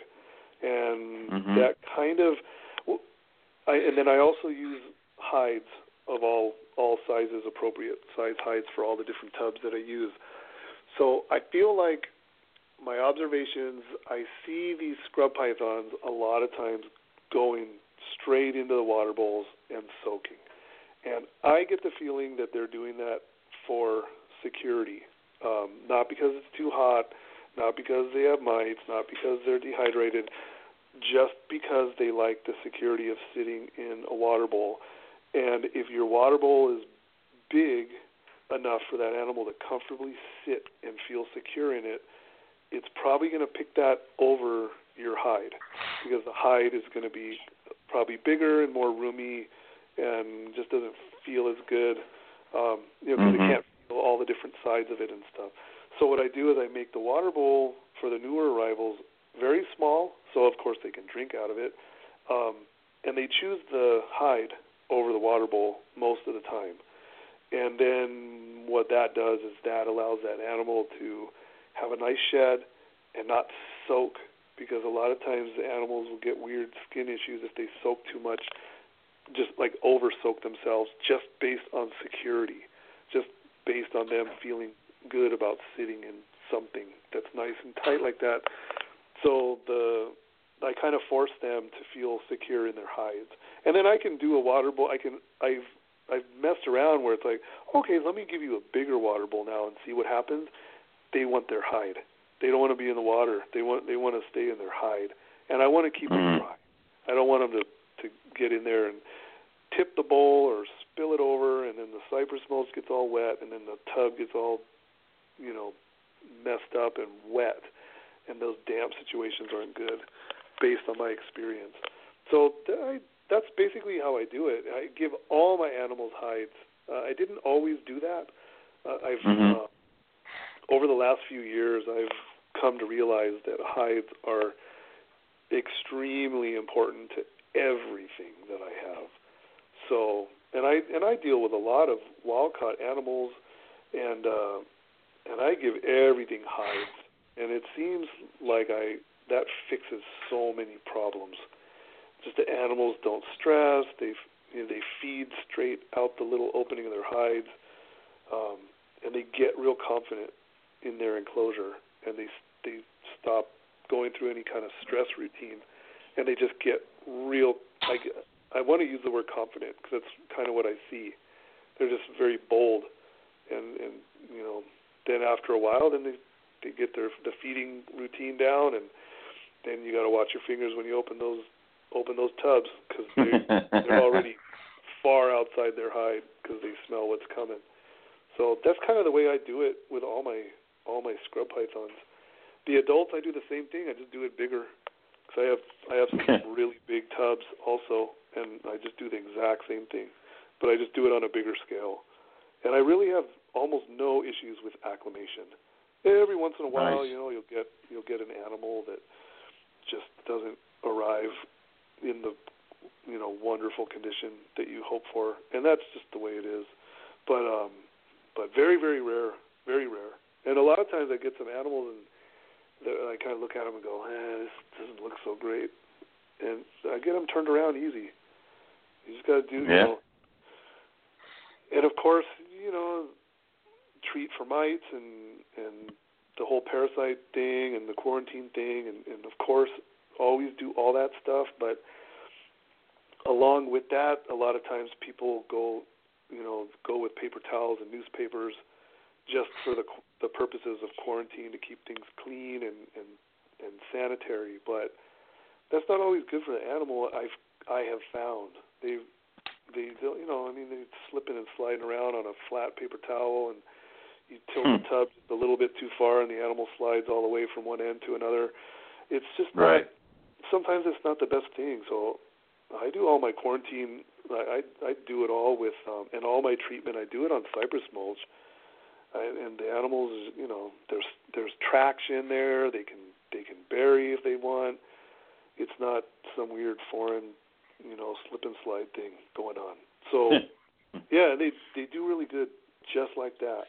and Mhm. that kind of. I, and then I also use hides of all all sizes, appropriate size hides for all the different tubs that I use. So I feel like my observations, I see these scrub pythons a lot of times going straight into the water bowls and soaking. And I get the feeling that they're doing that for security, um, not because it's too hot, not because they have mites, not because they're dehydrated, just because they like the security of sitting in a water bowl. And if your water bowl is big enough for that animal to comfortably sit and feel secure in it, it's probably going to pick that over your hide because the hide is going to be probably bigger and more roomy and just doesn't feel as good. Um, you know, because Mhm. it can't feel all the different sides of it and stuff. So what I do is I make the water bowl for the newer arrivals very small, so of course they can drink out of it, um, and they choose the hide over the water bowl most of the time. and then what that does is that allows that animal to have a nice shed and not soak because a lot of times the animals will get weird skin issues if they soak too much, just like over soak themselves, just based on security, just based on them feeling good about sitting in something that's nice and tight like that. So the I kind of force them to feel secure in their hides, and then I can do a water bowl. I can I've I've messed around where it's like, okay, let me give you a bigger water bowl now and see what happens. They want their hide. They don't want to be in the water. They want they want to stay in their hide, and I want to keep mm-hmm. them dry. I don't want them to to get in there and tip the bowl or spill it over, and then the cypress mulch gets all wet, and then the tub gets all, you know, messed up and wet, and those damp situations aren't good, based on my experience. So I, that's basically how I do it. I give all my animals hides. Uh, I didn't always do that. Uh, I've mm-hmm. uh, over the last few years, I've come to realize that hides are extremely important to everything that I have. So, and I and I deal with a lot of wild caught animals, and uh, and I give everything hides, and it seems like I that fixes so many problems. Just the animals don't stress; they you know, they feed straight out the little opening of their hides, um, and they get real confident in their enclosure, and they they stop going through any kind of stress routine, and they just get real. Like I want to use the word confident because that's kind of what I see. They're just very bold, and and you know, then after a while, then they they get their the feeding routine down, and then you got to watch your fingers when you open those open those tubs because they, they're already far outside their hide because they smell what's coming. So that's kind of the way I do it with all my all my scrub pythons. The adults, I do the same thing. I just do it bigger because I have I have some really big tubs also, and I just do the exact same thing, but I just do it on a bigger scale. And I really have almost no issues with acclimation. Every once in a while, nice. you know, you'll get you'll get an animal that just doesn't arrive in the you know wonderful condition that you hope for, and that's just the way it is. But um, but very very rare, very rare. And a lot of times I get some animals and I kind of look at them and go, eh, this doesn't look so great. And I get them turned around easy. You just got to do, yeah. you know. And of course, you know, treat for mites and and the whole parasite thing and the quarantine thing and, and of course always do all that stuff but along with that a lot of times people go you know go with paper towels and newspapers just for the the purposes of quarantine to keep things clean and and and sanitary. But that's not always good for the animal. I've I have found they they you know I mean they slipping and sliding around on a flat paper towel and you tilt hmm. the tub just a little bit too far and the animal slides all the way from one end to another. It's just right. not. Sometimes it's not the best thing. So I do all my quarantine. I I, I do it all with um, and all my treatment. I do it on cypress mulch and the animals, you know, there's there's traction there. They can they can bury if they want. It's not some weird foreign, you know, slip and slide thing going on. So, yeah, they they do really good just like that.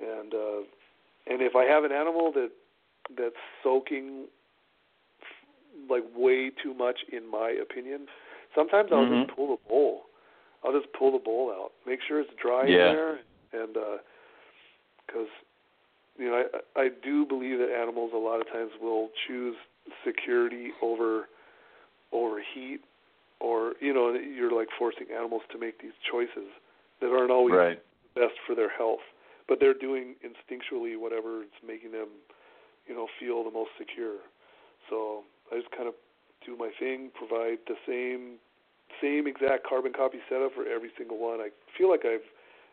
And uh, and if I have an animal that that's soaking like way too much, in my opinion, sometimes I'll mm-hmm. just pull the bowl. I'll just pull the bowl out, make sure it's dry yeah. in there, and uh, because you know I I do believe that animals a lot of times will choose security over over heat or you know you're like forcing animals to make these choices that aren't always right. best for their health but they're doing instinctually whatever it's making them you know feel the most secure so I just kind of do my thing provide the same same exact carbon copy setup for every single one I feel like I've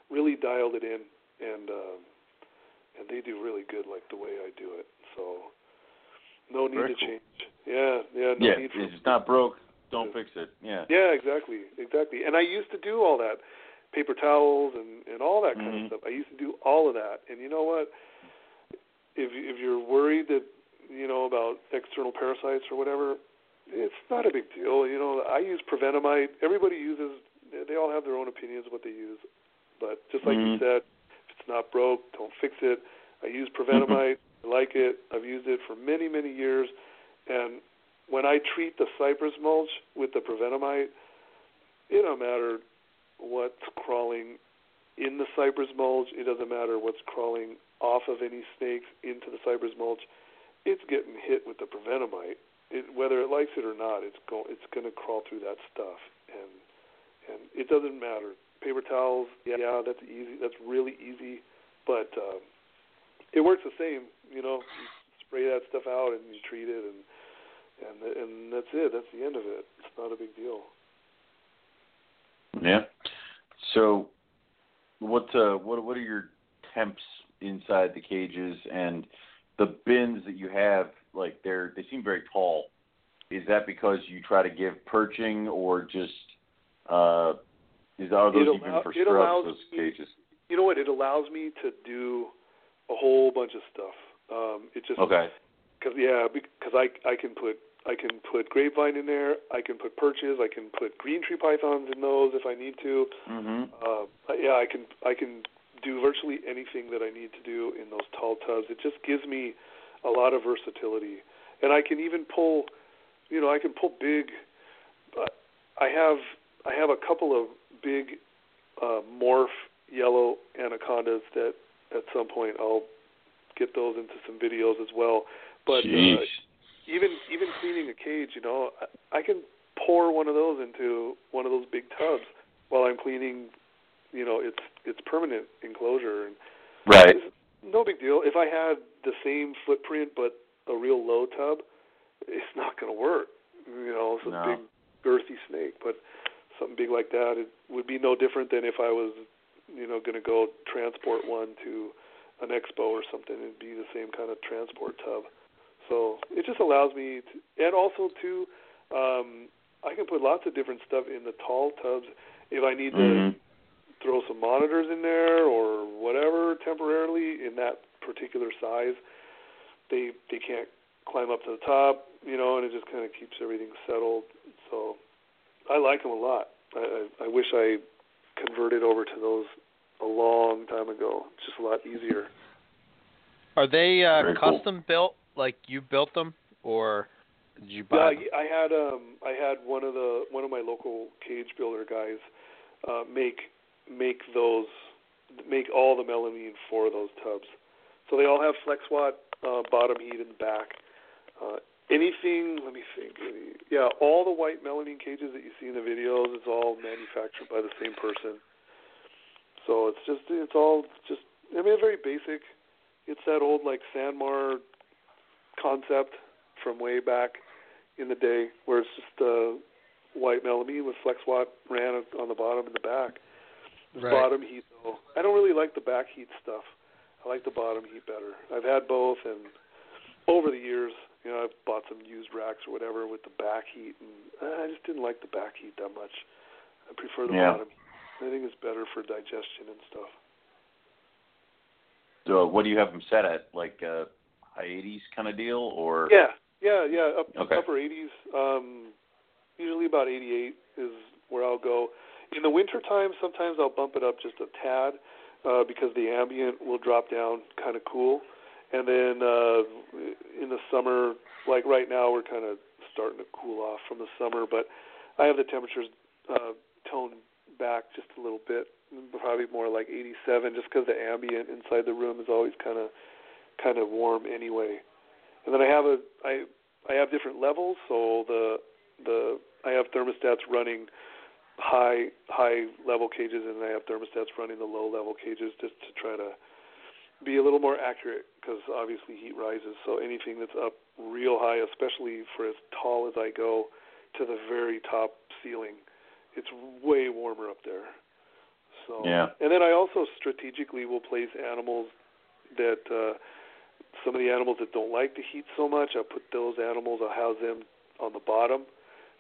really dialed it in and uh, and they do really good like the way I do it. So no need Very to cool. change. Yeah, yeah, no yeah, need for if it's not broke, don't fix it. Yeah. Yeah, exactly, exactly. And I used to do all that, paper towels and and all that kind mm-hmm. of stuff. I used to do all of that. And you know what? If if you're worried that you know about external parasites or whatever, it's not a big deal. You know, I use Provent-a-Mite. Everybody uses. They all have their own opinions of what they use. But just like Mhm. you said, if it's not broke, don't fix it. I use Provent-a-Mite. I like it. I've used it for many, many years. And when I treat the cypress mulch with the Provent-a-Mite, it don't matter what's crawling in the cypress mulch. It doesn't matter what's crawling off of any snakes into the cypress mulch. It's getting hit with the Provent-a-Mite. It, whether it likes it or not, it's go, it's going to crawl through that stuff, and and it doesn't matter. Paper towels, yeah, yeah that's easy. That's really easy, but um, it works the same. You know, you spray that stuff out and you treat it, and and and that's it. That's the end of it. It's not a big deal. Yeah. So, what uh, what what are your temps inside the cages and the bins that you have? Like they're they seem very tall. Is that because you try to give perching or just uh, is are those It even allow- for scrubs? allows Those cages. You know what? It allows me to do a whole bunch of stuff. Um, it just Okay. Cause yeah, because I I can put I can put grapevine in there. I can put perches. I can put green tree pythons in those if I need to. Mhm. Uh, yeah, I can I can do virtually anything that I need to do in those tall tubs. It just gives me a lot of versatility, and I can even pull, you know, I can pull big. Uh, I have I have a couple of big uh, morph yellow anacondas that at some point I'll get those into some videos as well. But uh, Jeez. Even even cleaning a cage, you know, I, I can pour one of those into one of those big tubs while I'm cleaning. You know, it's it's permanent enclosure, and right. it's no big deal. If I had the same footprint but a real low tub, it's not going to work. You know, it's a No. big girthy snake, but something big like that, it would be no different than if I was, you know, going to go transport one to an expo or something. It'd be the same kind of transport tub. So it just allows me to, and also too, um, I can put lots of different stuff in the tall tubs if I need to Mhm. throw some monitors in there or whatever temporarily in that particular size. They they can't climb up to the top, you know, and it just kind of keeps everything settled. So I like them a lot. I, I I wish I converted over to those a long time ago. It's just a lot easier. Are they uh, Very cool. custom built? Like you built them, or did you buy Yeah, them? I had um I had one of the one of my local cage builder guys uh make make those make all the melamine for those tubs. So they all have FlexWatt uh bottom heat in the back. Uh anything let me think. Any, yeah, all the white melamine cages that you see in the videos is all manufactured by the same person. So it's just it's all just I mean very basic. It's that old like Sanmar concept from way back in the day where it's just uh, white melamine with FlexWatt ran on the bottom and the back. The Right. bottom heat though, I don't really like the back heat stuff. I like the bottom heat better. I've had both, and over the years, you know, I've bought some used racks or whatever with the back heat, and uh, I just didn't like the back heat that much. I prefer the Yeah. bottom. heat. I think it's better for digestion and stuff. So what do you have them set at? Like uh, high 80s kind of deal, or Yeah, yeah, yeah. Up, Okay. Upper 80s. Um, usually about 88 is where I'll go. In the winter time, sometimes I'll bump it up just a tad uh, because the ambient will drop down kind of cool. And then uh, in the summer, like right now, we're kind of starting to cool off from the summer, but I have the temperatures uh, toned back just a little bit, probably more like 87, just because the ambient inside the room is always kind of kind of warm anyway. And then I have a I I have different levels, so the the I have thermostats running high high level cages, and I have thermostats running the low level cages just to try to be a little more accurate because obviously heat rises. So anything that's up real high, especially for as tall as I go to the very top ceiling, it's way warmer up there. So Yeah. and then I also strategically will place animals that uh some of the animals that don't like the heat so much, I'll put those animals, I'll house them on the bottom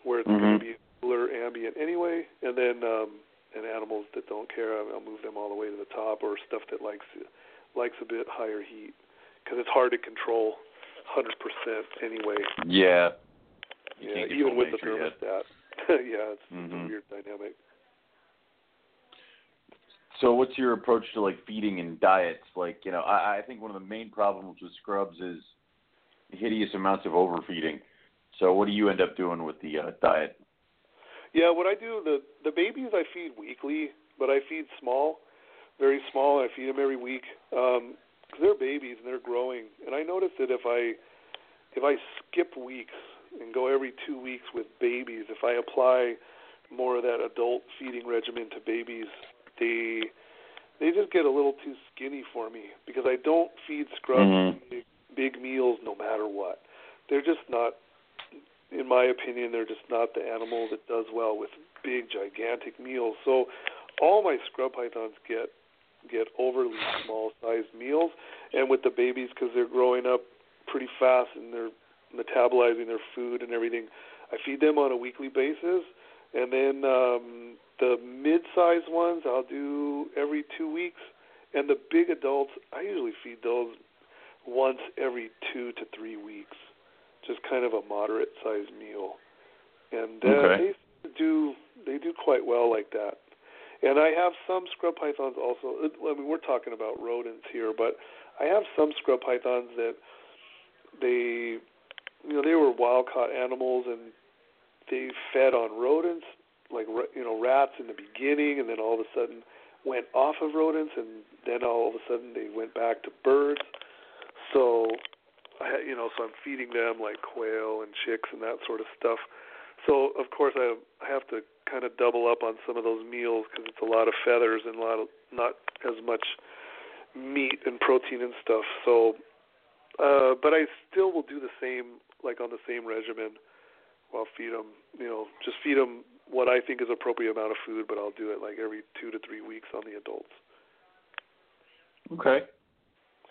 where it's going Mhm. to be cooler ambient anyway, and then um, and animals that don't care, I'll, move them all the way to the top, or stuff that likes likes a bit higher heat because it's hard to control 100% anyway. yeah, you yeah, even with the nature thermostat. yeah, it's, it's a Mhm. weird dynamic. So, what's your approach to like feeding and diets? Like, you know, I, I think one of the main problems with scrubs is hideous amounts of overfeeding. So, what do you end up doing with the uh, diet? Yeah, what I do the the babies I feed weekly, but I feed small, very small. I feed them every week because um, they're babies and they're growing. And I notice that if I if I skip weeks and go every two weeks with babies, if I apply more of that adult feeding regimen to babies, they they just get a little too skinny for me because I don't feed scrubs mm-hmm. big, big meals no matter what. They're just not, in my opinion, they're just not the animal that does well with big gigantic meals. So all my scrub pythons get get overly small sized meals, and with the babies because they're growing up pretty fast and they're metabolizing their food and everything. I feed them on a weekly basis, and then um, the mid-sized ones I'll do every two weeks, and the big adults I usually feed those once every two to three weeks, just kind of a moderate-sized meal, and uh, okay. they do they do quite well like that. And I have some scrub pythons also. I mean, we're talking about rodents here, but I have some scrub pythons that they you know they were wild caught animals and they fed on rodents like you know rats in the beginning and then all of a sudden went off of rodents and then all of a sudden they went back to birds. So I you know so I'm feeding them like quail and chicks and that sort of stuff. So of course I have to kind of double up on some of those meals because it's a lot of feathers and a lot of not as much meat and protein and stuff. So uh, but I still will do the same, like on the same regimen. I'll feed them, you know, just feed them what I think is appropriate amount of food, but I'll do it like every two to three weeks on the adults. Okay.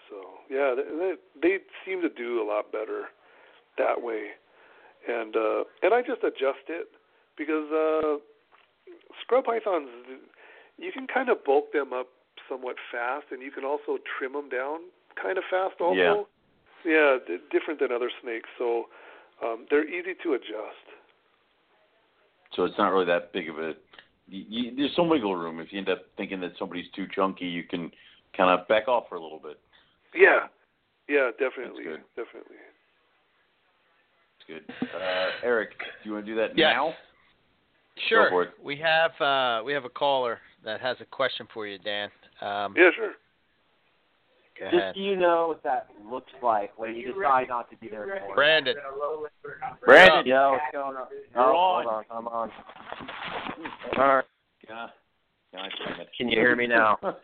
So yeah, they, they seem to do a lot better that way, and uh, and I just adjust it because uh, scrub pythons, you can kind of bulk them up somewhat fast, and you can also trim them down kind of fast also. Yeah. Yeah, d- different than other snakes, so um, they're easy to adjust. So it's not really that big of a. You, you, there's some wiggle room. If you end up thinking that somebody's too chunky, you can kind of back off for a little bit. Yeah, yeah, definitely, That's good. definitely. That's good. Uh, Eric, do you want to do that Yes. now? Sure. Go for it. We have uh, we have a caller that has a question for you, Dan. Um, Yeah, sure. Go Just ahead. so you know what that looks like when you decide not to be there anymore. Brandon. Brandon. Yo, what's going on? You're oh, on. Hold on, I'm on. All right. God. God damn it. Can you hear me now?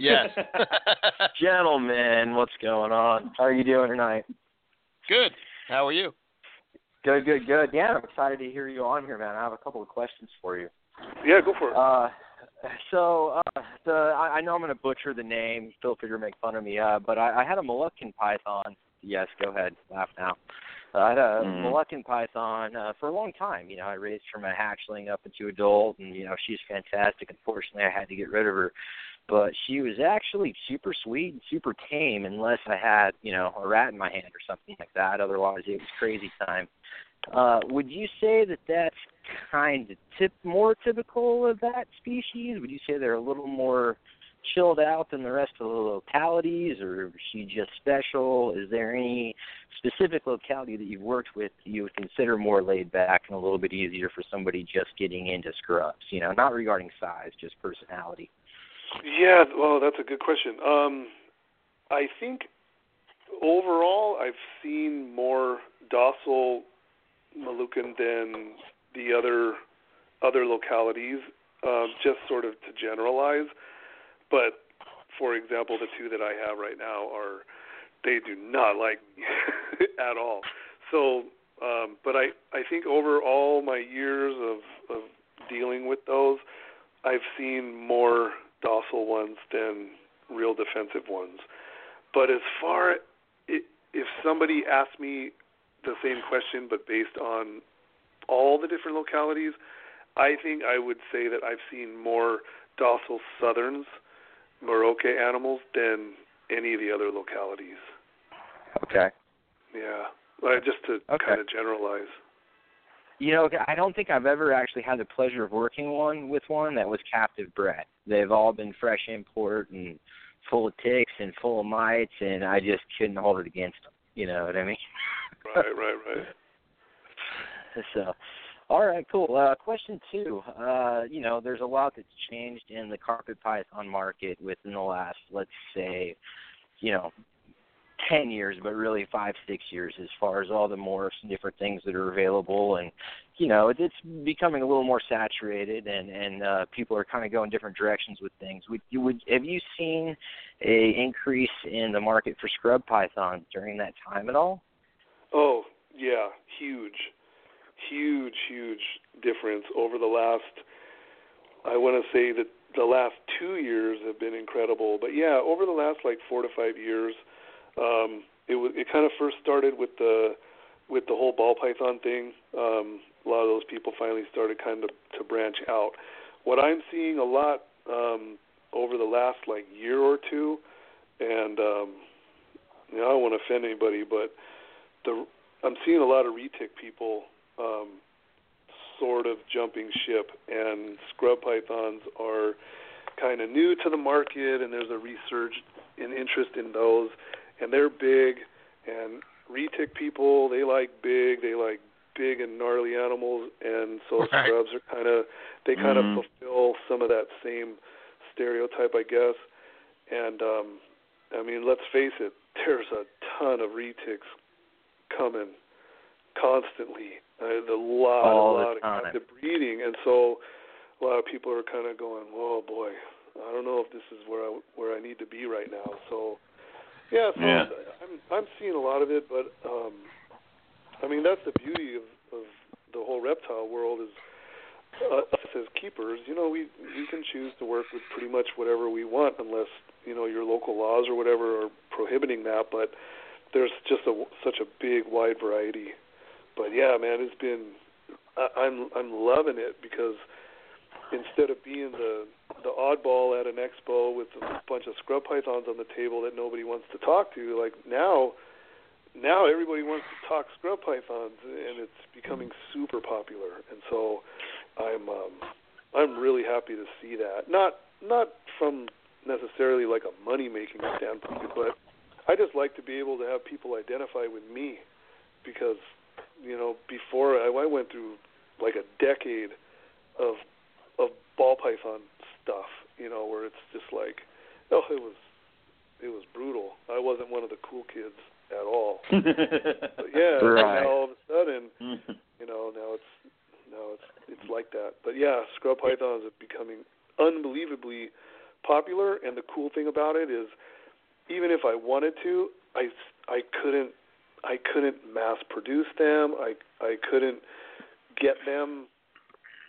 Yes. Gentlemen, what's going on? How are you doing tonight? Good. How are you? Good, good, good. Yeah, I'm excited to hear you on here, man. I have a couple of questions for you. Yeah, go for it. Uh, so uh, the I, I know I'm going to butcher the name. Feel free to make fun of me. Uh, but I, I had a Moluccan python. Yes, go ahead, laugh now. Uh, I had a Mhm. Moluccan python uh, for a long time. You know, I raised from a hatchling up into adult, and you know she's fantastic. Unfortunately, I had to get rid of her, but she was actually super sweet and super tame, unless I had you know a rat in my hand or something like that. Otherwise, it was crazy time. Uh, would you say that that's kind of tip more typical of that species? Would you say they're a little more chilled out than the rest of the localities, or is she just special? Is there any specific locality that you've worked with you would consider more laid back and a little bit easier for somebody just getting into scrubs? You know, not regarding size, just personality. Yeah, well, that's a good question. Um, I think overall, I've seen more docile Moluccan than the other other localities. Um, just sort of to generalize, but for example, the two that I have right now are they do not like me at all. So, um, but I I think over all my years of of dealing with those, I've seen more docile ones than real defensive ones. But as far i if somebody asked me the same question but based on all the different localities, I think I would say that I've seen more docile southerns, Merauke animals than any of the other localities. Okay. Yeah, uh, just to Okay. kind of generalize. You know, I don't think I've ever actually had the pleasure of working one with one that was captive bred. They've all been fresh import and full of ticks and full of mites, and I just couldn't hold it against them. You know what I mean? right, right, right. so, all right, cool. Uh, question two. Uh, you know, there's a lot that's changed in the carpet python market within the last, let's say, you know, 10 years, but really five, six years as far as all the morphs and different things that are available. And, you know, it's becoming a little more saturated and, and uh, people are kind of going different directions with things. Would you, would, have you seen a increase in the market for scrub pythons during that time at all? Oh, yeah, huge. Huge, huge difference over the last, I want to say that the last two years have been incredible. But yeah, over the last like four to five years, um, it was it kind of first started with the with the whole ball python thing. Um, a lot of those people finally started kind of to branch out. What I'm seeing a lot um, over the last like year or two, and um, you know, I don't want to offend anybody, but the I'm seeing a lot of retic people um, sort of jumping ship, and scrub pythons are kind of new to the market, and there's a resurge in interest in those and they're big. And retic people, they like big. They like big and gnarly animals, and so right. scrubs are kind of they kind mm-hmm. of fulfill some of that same stereotype, I guess. And um, I mean, let's face it, there's a ton of retics coming constantly. Uh, a lot, All a lot of captive breeding, and so a lot of people are kind of going, "Whoa, boy, I don't know if this is where I where I need to be right now." So yeah, so yeah. I'm I'm seeing a lot of it, but um, I mean that's the beauty of, of the whole reptile world is uh, us as keepers. You know, we we can choose to work with pretty much whatever we want, unless you know your local laws or whatever are prohibiting that. But there's just a such a big wide variety. But yeah, man, it's been I, I'm I'm loving it because instead of being the the oddball at an expo with a bunch of scrub pythons on the table that nobody wants to talk to, like now now everybody wants to talk scrub pythons and it's becoming super popular. And so I'm um I'm really happy to see that. Not not from necessarily like a money making standpoint, but I just like to be able to have people identify with me because you know before I, I went through like a decade of of ball python stuff, you know, where it's just like, oh, it was it was brutal. I wasn't one of the cool kids at all. but yeah, right. now all of a sudden, you know, now it's now it's it's like that. But yeah, scrub pythons are becoming unbelievably popular, and the cool thing about it is, even if I wanted to, I I couldn't I couldn't mass produce them. I I couldn't get them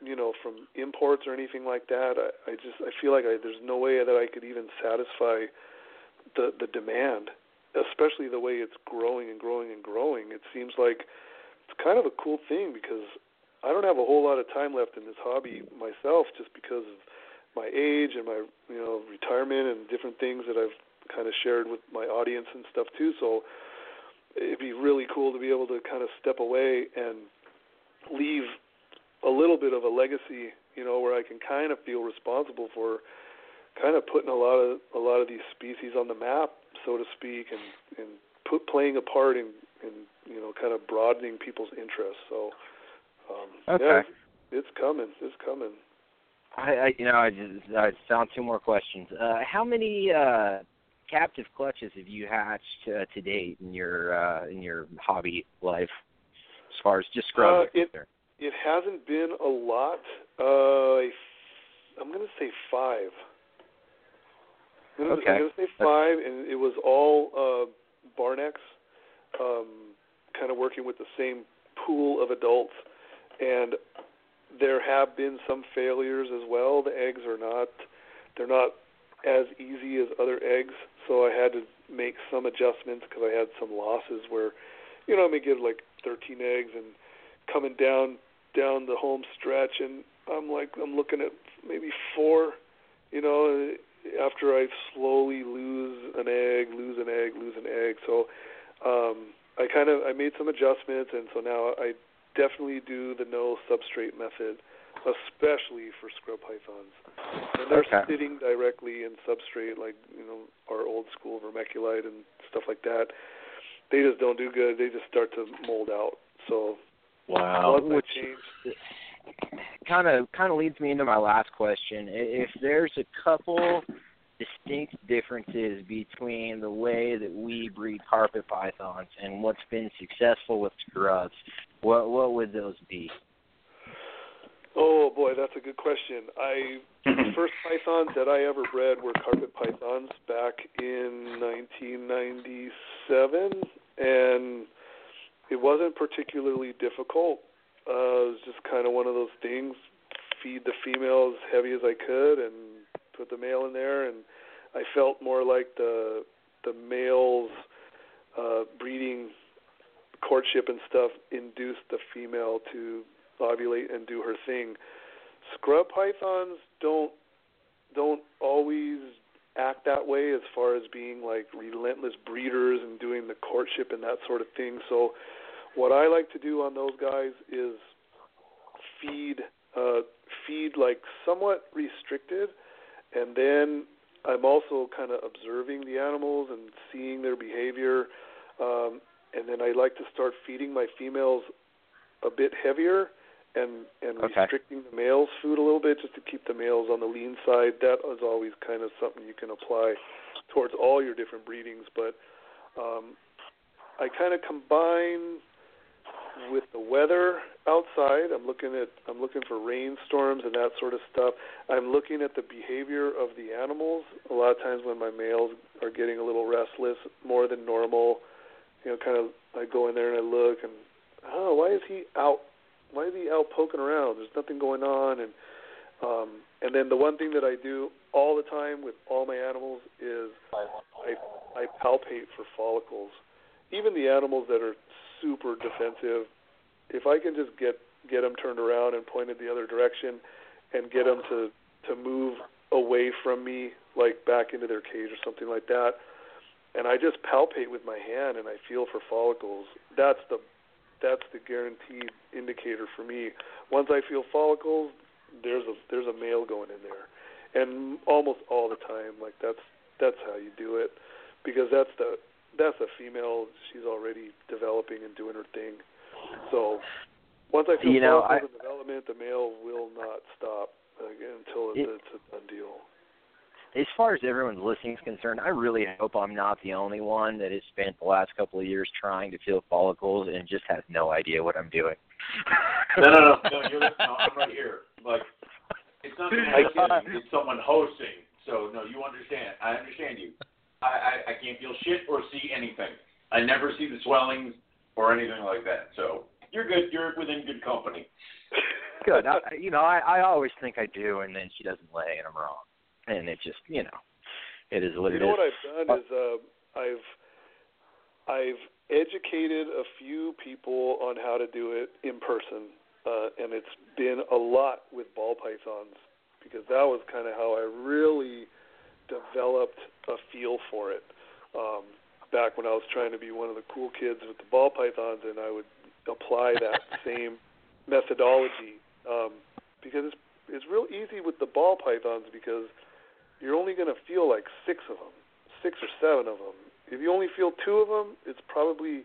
you know from imports or anything like that. I i just i feel like I, there's no way that i could even satisfy the the demand especially the way it's growing and growing and growing. It seems like it's kind of a cool thing because i don't have a whole lot of time left in this hobby myself just because of my age and my you know retirement and different things that i've kind of shared with my audience and stuff too. So it'd be really cool to be able to kind of step away and leave a little bit of a legacy, you know, where I can kind of feel responsible for kind of putting a lot of a lot of these species on the map, so to speak, and and put playing a part in in you know kind of broadening people's interests. So um, okay. yeah, it's, it's coming. It's coming. I, I you know I just I found two more questions. Uh, how many uh, captive clutches have you hatched uh, to date in your uh, in your hobby life, as far as just scrubs? Uh, it, it hasn't been a lot. Uh, I'm going to say five. I'm going okay. to say five, and it was all uh, Barnex, um, kind of working with the same pool of adults, and there have been some failures as well. The eggs are not, they're not as easy as other eggs, so I had to make some adjustments because I had some losses where, you know, I may get like 13 eggs and coming down down the home stretch, and I'm like I'm looking at maybe four, you know, after I slowly lose an egg, lose an egg, lose an egg. So um, I kind of I made some adjustments, and so now I definitely do the no substrate method, especially for scrub pythons. And they're Okay. sitting directly in substrate, like you know our old school vermiculite and stuff like that. They just don't do good. They just start to mold out. So Wow. Which kind of kind of leads me into my last question. If there's a couple distinct differences between the way that we breed carpet pythons and what's been successful with scrubs, what what would those be? Oh boy, that's a good question. I the first pythons that I ever bred were carpet pythons back in 1997, and it wasn't particularly difficult. Uh, it was just kind of one of those things. Feed the female as heavy as I could, and put the male in there, and I felt more like the the males uh, breeding courtship and stuff induced the female to ovulate and do her thing. Scrub pythons don't don't always act that way as far as being like relentless breeders and doing the courtship and that sort of thing. So what I like to do on those guys is feed uh feed like somewhat restricted and then I'm also kind of observing the animals and seeing their behavior um and then I like to start feeding my females a bit heavier and and Okay. restricting the males' food a little bit just to keep the males on the lean side. That is always kind of something you can apply towards all your different breedings. But um, I kind of combine with the weather outside. I'm looking at I'm looking for rainstorms and that sort of stuff. I'm looking at the behavior of the animals. A lot of times when my males are getting a little restless, more than normal, you know, kind of I go in there and I look and oh, why is he out? Why is he out poking around? There's nothing going on and um and then the one thing that I do all the time with all my animals is I I palpate for follicles. Even the animals that are super defensive, if I can just get get them turned around and pointed the other direction, and get them to to move away from me, like back into their cage or something like that, and I just palpate with my hand and I feel for follicles. That's the that's the guaranteed indicator for me. Once I feel follicles, there's a there's a male going in there, and almost all the time, like that's that's how you do it, because that's the that's a female. She's already developing and doing her thing. So once I feel You know, follicles in development, the male will not stop uh, until It- it's a done deal. As far as everyone's listening is concerned, I really hope I'm not the only one that has spent the last couple of years trying to feel follicles and just has no idea what I'm doing. No, no, no, no. You're no, I'm right here. Like, it's not someone listening, it's someone hosting. So no, you understand. I understand you. I, I I can't feel shit or see anything. I never see the swellings or anything like that. So you're good. You're within good company. Good. I, I- you know, I, I always think I do, and then she doesn't lay, and I'm wrong. And it just, you know, it is what you it know is. what I've done is uh, I've I've educated a few people on how to do it in person, uh, and it's been a lot with ball pythons because that was kind of how I really developed a feel for it. Um, back when I was trying to be one of the cool kids with the ball pythons, and I would apply that same methodology um, because it's it's real easy with the ball pythons because you're only going to feel like six of them, six or seven of them. If you only feel two of them, it's probably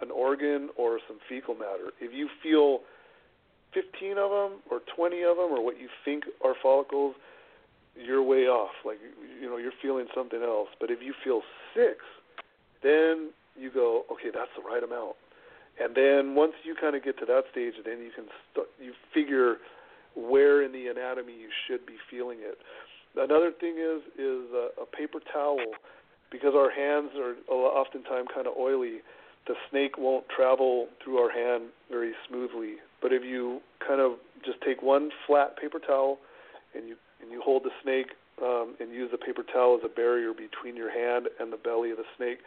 an organ or some fecal matter. If you feel 15 of them or 20 of them or what you think are follicles, you're way off. Like you know, you're feeling something else. But if you feel six, then you go, okay, that's the right amount. And then once you kind of get to that stage, then you can st- you figure where in the anatomy you should be feeling it. Another thing is is a, a paper towel because our hands are oftentimes kind of oily. The snake won't travel through our hand very smoothly. But if you kind of just take one flat paper towel and you and you hold the snake um, and use the paper towel as a barrier between your hand and the belly of the snake,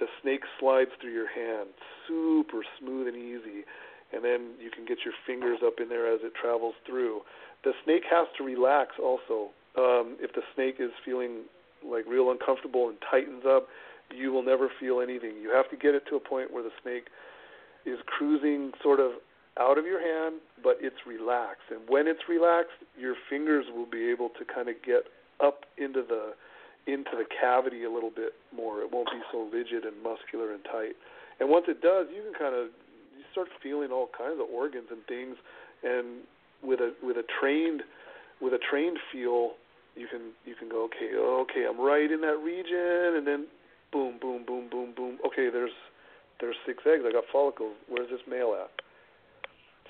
the snake slides through your hand super smooth and easy and then you can get your fingers up in there as it travels through. The snake has to relax also. Um, if the snake is feeling like real uncomfortable and tightens up, you will never feel anything. You have to get it to a point where the snake is cruising sort of out of your hand, but it's relaxed. And when it's relaxed, your fingers will be able to kind of get up into the into the cavity a little bit more. It won't be so rigid and muscular and tight. And once it does, you can kind of you start feeling all kinds of organs and things. And with a with a trained with a trained feel, you can you can go okay okay I'm right in that region, and then boom boom boom boom boom. Okay, there's there's six eggs. I got follicles. Where's this male at?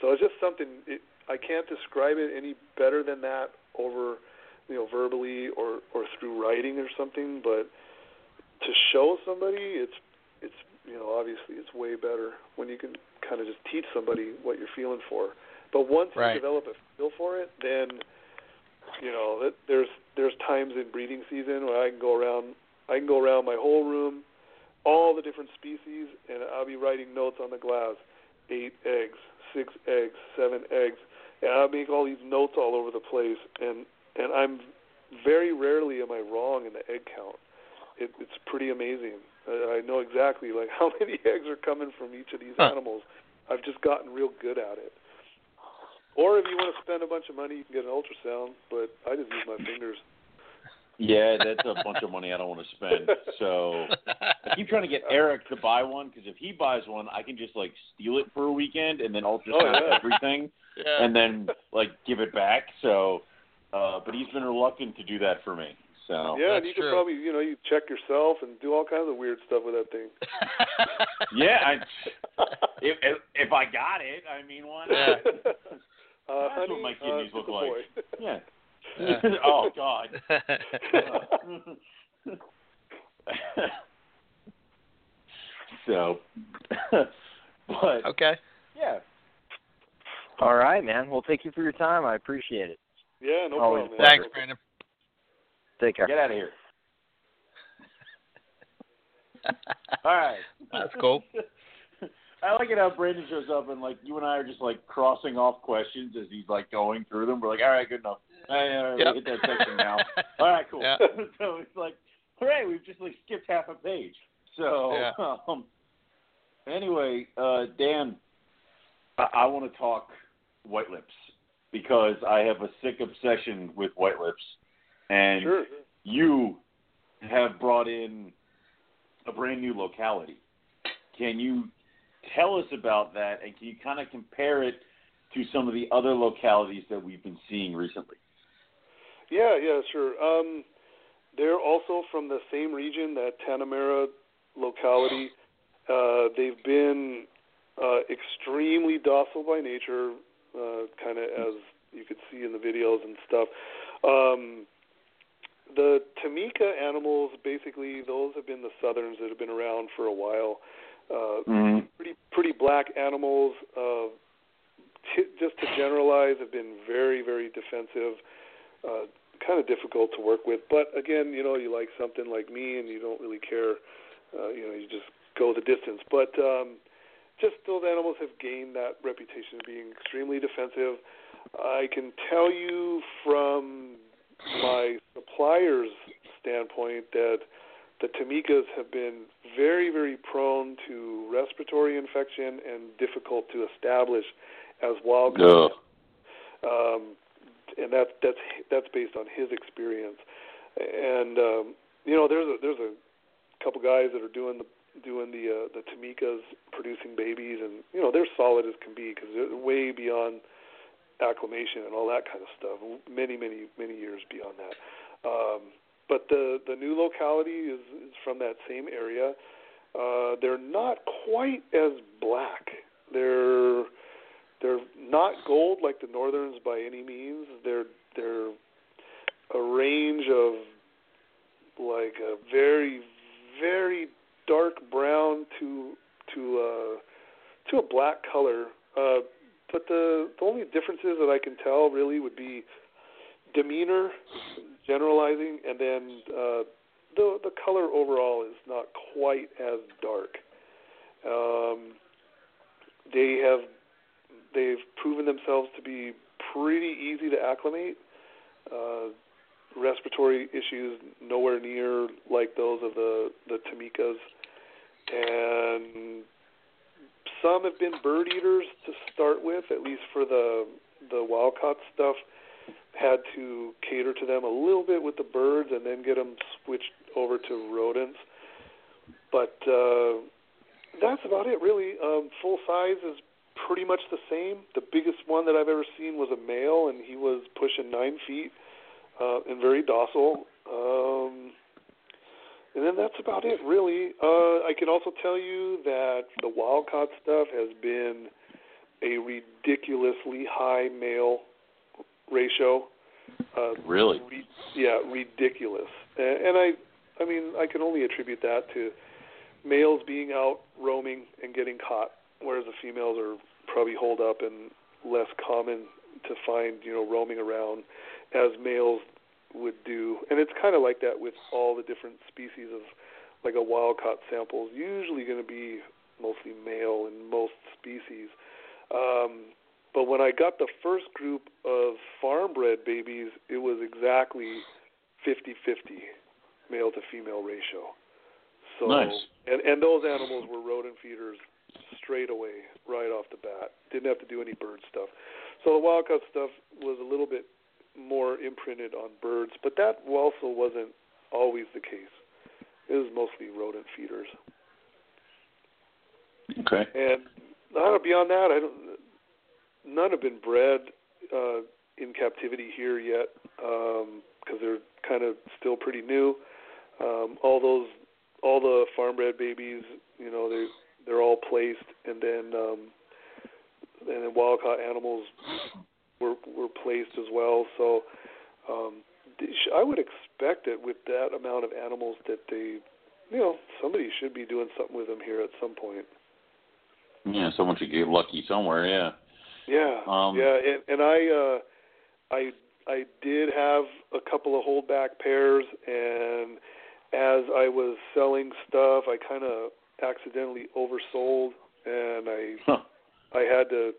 So it's just something. It, I can't describe it any better than that over, you know, verbally or or through writing or something. But to show somebody, it's it's you know obviously it's way better when you can kind of just teach somebody what you're feeling for. But once right. you develop a feel for it, then you know that there's there's times in breeding season where I can go around I can go around my whole room all the different species, and I'll be writing notes on the glass. Eight eggs, six eggs, seven eggs, and I'll make all these notes all over the place. And and I'm very rarely am I wrong in the egg count. It, it's pretty amazing. I, I know exactly like how many eggs are coming from each of these huh. animals. I've just gotten real good at it. Or if you want to spend a bunch of money, you can get an ultrasound. But I just use my fingers. Yeah, that's a bunch of money I don't want to spend. So I keep trying to get Eric to buy one because if he buys one, I can just like steal it for a weekend and then ultrasound Oh, yeah. everything yeah. and then like give it back. So, uh, but he's been reluctant to do that for me. So yeah, That's and you true. can probably you know you check yourself and do all kinds of weird stuff with that thing. yeah, I, if, if if I got it, I mean, why not? Yeah. Uh, That's honey, what my uh, kidneys it's look like. boy. Yeah. Yeah. oh God. so, but okay. yeah, All right, man. Well, thank you for your time. I appreciate it. Yeah, no Always problem. Thanks, Brandon. Take care. get out of here. All right. That's cool. I like it how Brandon shows up and like you and I are just like crossing off questions as he's like going through them. We're like, all right, good enough. All right, all right, Yep. we get that section now. All right, cool. Yeah. so it's like, hooray, we've just like skipped half a page. So Yeah. um, anyway, uh, Dan, I, I want to talk white lips because I have a sick obsession with white lips, and Sure. you have brought in a brand new locality. Can you tell us about that, and can you kind of compare it to some of the other localities that we've been seeing recently? Yeah, yeah, sure. Um, they're also from the same region, that Tanah Merah locality. Uh, they've been uh, extremely docile by nature, uh, kind of as you could see in the videos and stuff. Um, the Timika animals, basically, those have been the southerns that have been around for a while. Uh, Mm-hmm. pretty pretty black animals. Uh, t- just to generalize, have been very very defensive. Uh, kind of difficult to work with, but again, you know, you like something like me, and you don't really care. Uh, you know, you just go the distance. But um, just those animals have gained that reputation of being extremely defensive. I can tell you from my supplier's standpoint that the Timikas have been very, very prone to respiratory infection and difficult to establish as wild. Ugh. Um, and that's that's that's based on his experience. And um, you know, there's a there's a couple guys that are doing the doing the uh, the Timikas producing babies, and you know they're solid as can be because they're way beyond acclimation and all that kind of stuff. Many many many years beyond that. Um, but the the new locality is, is from that same area. Uh, they're not quite as black. They're they're not gold like the northerns by any means. They're they're a range of like a very very dark brown to to uh, to a black color. Uh, but the the only differences that I can tell really would be demeanor, generalizing, and then uh, the the color overall is not quite as dark. Um, they have they've proven themselves to be pretty easy to acclimate. Uh, respiratory issues nowhere near like those of the the Timikas, and some have been bird eaters to start with, at least for the the wild caught stuff. Had to cater to them a little bit with the birds, and then get them switched over to rodents. But uh, that's about it, really. Um, full size is pretty much the same. The biggest one that I've ever seen was a male, and he was pushing nine feet uh, and very docile. Um, and then that's about it, really. Uh, I can also tell you that the wild caught stuff has been a ridiculously high male ratio. Uh, really? Re- yeah, ridiculous. And, and I, I mean, I can only attribute that to males being out roaming and getting caught, whereas the females are probably holed up and less common to find, you know, roaming around as males would do. And it's kind of like that with all the different species of like a wild caught sample is usually going to be mostly male in most species. Um, but when I got the first group of farm bred babies, it was exactly 50-50 male to female ratio. So nice. and and those animals were rodent feeders straight away, right off the bat. Didn't have to do any bird stuff. So the wild caught stuff was a little bit more imprinted on birds, but that also wasn't always the case. It was mostly rodent feeders. Okay. And I don't beyond that, I don't. None have been bred uh, in captivity here yet because um, they're kind of still pretty new. Um, all those, all the farm bred babies, you know, they they're all placed, and then um, and then wild caught animals were were placed as well. So um, I would expect it with that amount of animals that they, you know, somebody should be doing something with them here at some point. Yeah, someone should get lucky somewhere. Yeah. Yeah. Um, yeah, and, and I, uh, I, I did have a couple of holdback pairs, and as I was selling stuff, I kind of accidentally oversold, and I, huh. I had to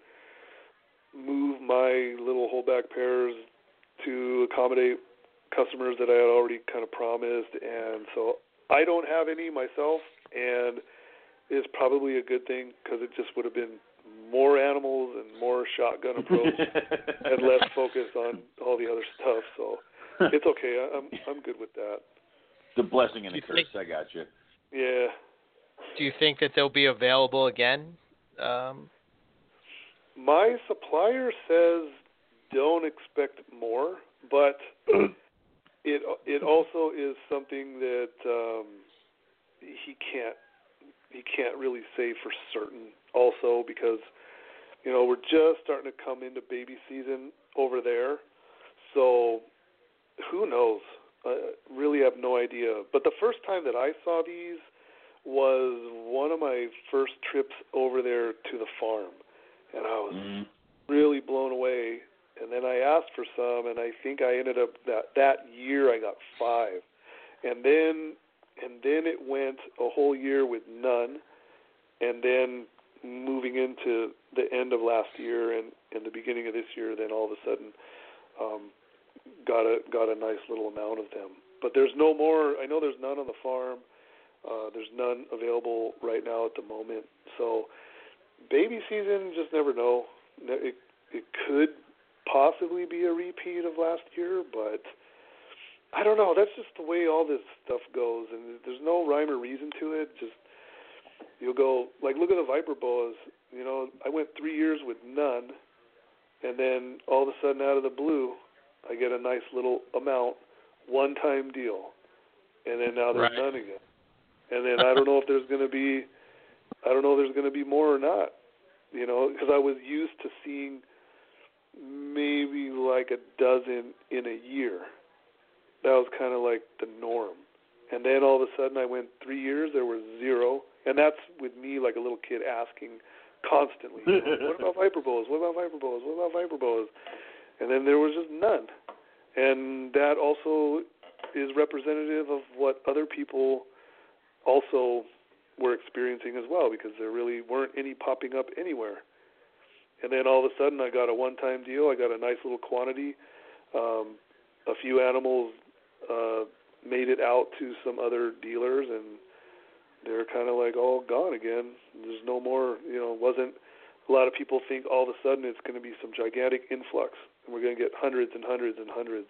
move my little holdback pairs to accommodate customers that I had already kind of promised, and so I don't have any myself, and it's probably a good thing because it just would have been more animals and more shotgun approach and less focus on all the other stuff. So it's okay. I'm I'm good with that. The blessing and the curse. think- I got you. Yeah. Do you think that they'll be available again? Um, My supplier says don't expect more, but it it also is something that um, he can't he can't really say for certain. Also, because you know we're just starting to come into baby season over there, so who knows? I really have no idea. But the first time that I saw these was one of my first trips over there to the farm, and I was Mm. really blown away. And then I asked for some, and I think I ended up that that year I got five, and then and then it went a whole year with none, and then moving into the end of last year and and the beginning of this year, then all of a sudden um, got a got a nice little amount of them. But there's no more. I know there's none on the farm. Uh, there's none available right now at the moment. So baby season, just never know. It it could possibly be a repeat of last year, but I don't know. That's just the way all this stuff goes, and there's no rhyme or reason to it. Just you'll go like look at the viper boas. You know, I went three years with none, and then all of a sudden, out of the blue, I get a nice little amount, one-time deal, and then now there's Right. none again. And then I don't know if there's going to be, I don't know if there's going to be more or not. You know, because I was used to seeing maybe like a dozen in a year. That was kind of like the norm. And then all of a sudden, I went three years. There were zero, and that's with me like a little kid asking constantly, "What about viper boas? What about viper boas? What about viper boas?" And then there was just none. And that also is representative of what other people also were experiencing as well, because there really weren't any popping up anywhere. And then all of a sudden, I got a one-time deal. I got a nice little quantity. Um, a few animals uh, made it out to some other dealers, and they're kind of like all gone again. There's no more, you know, wasn't a lot of people think all of a sudden it's going to be some gigantic influx and we're going to get hundreds and hundreds and hundreds.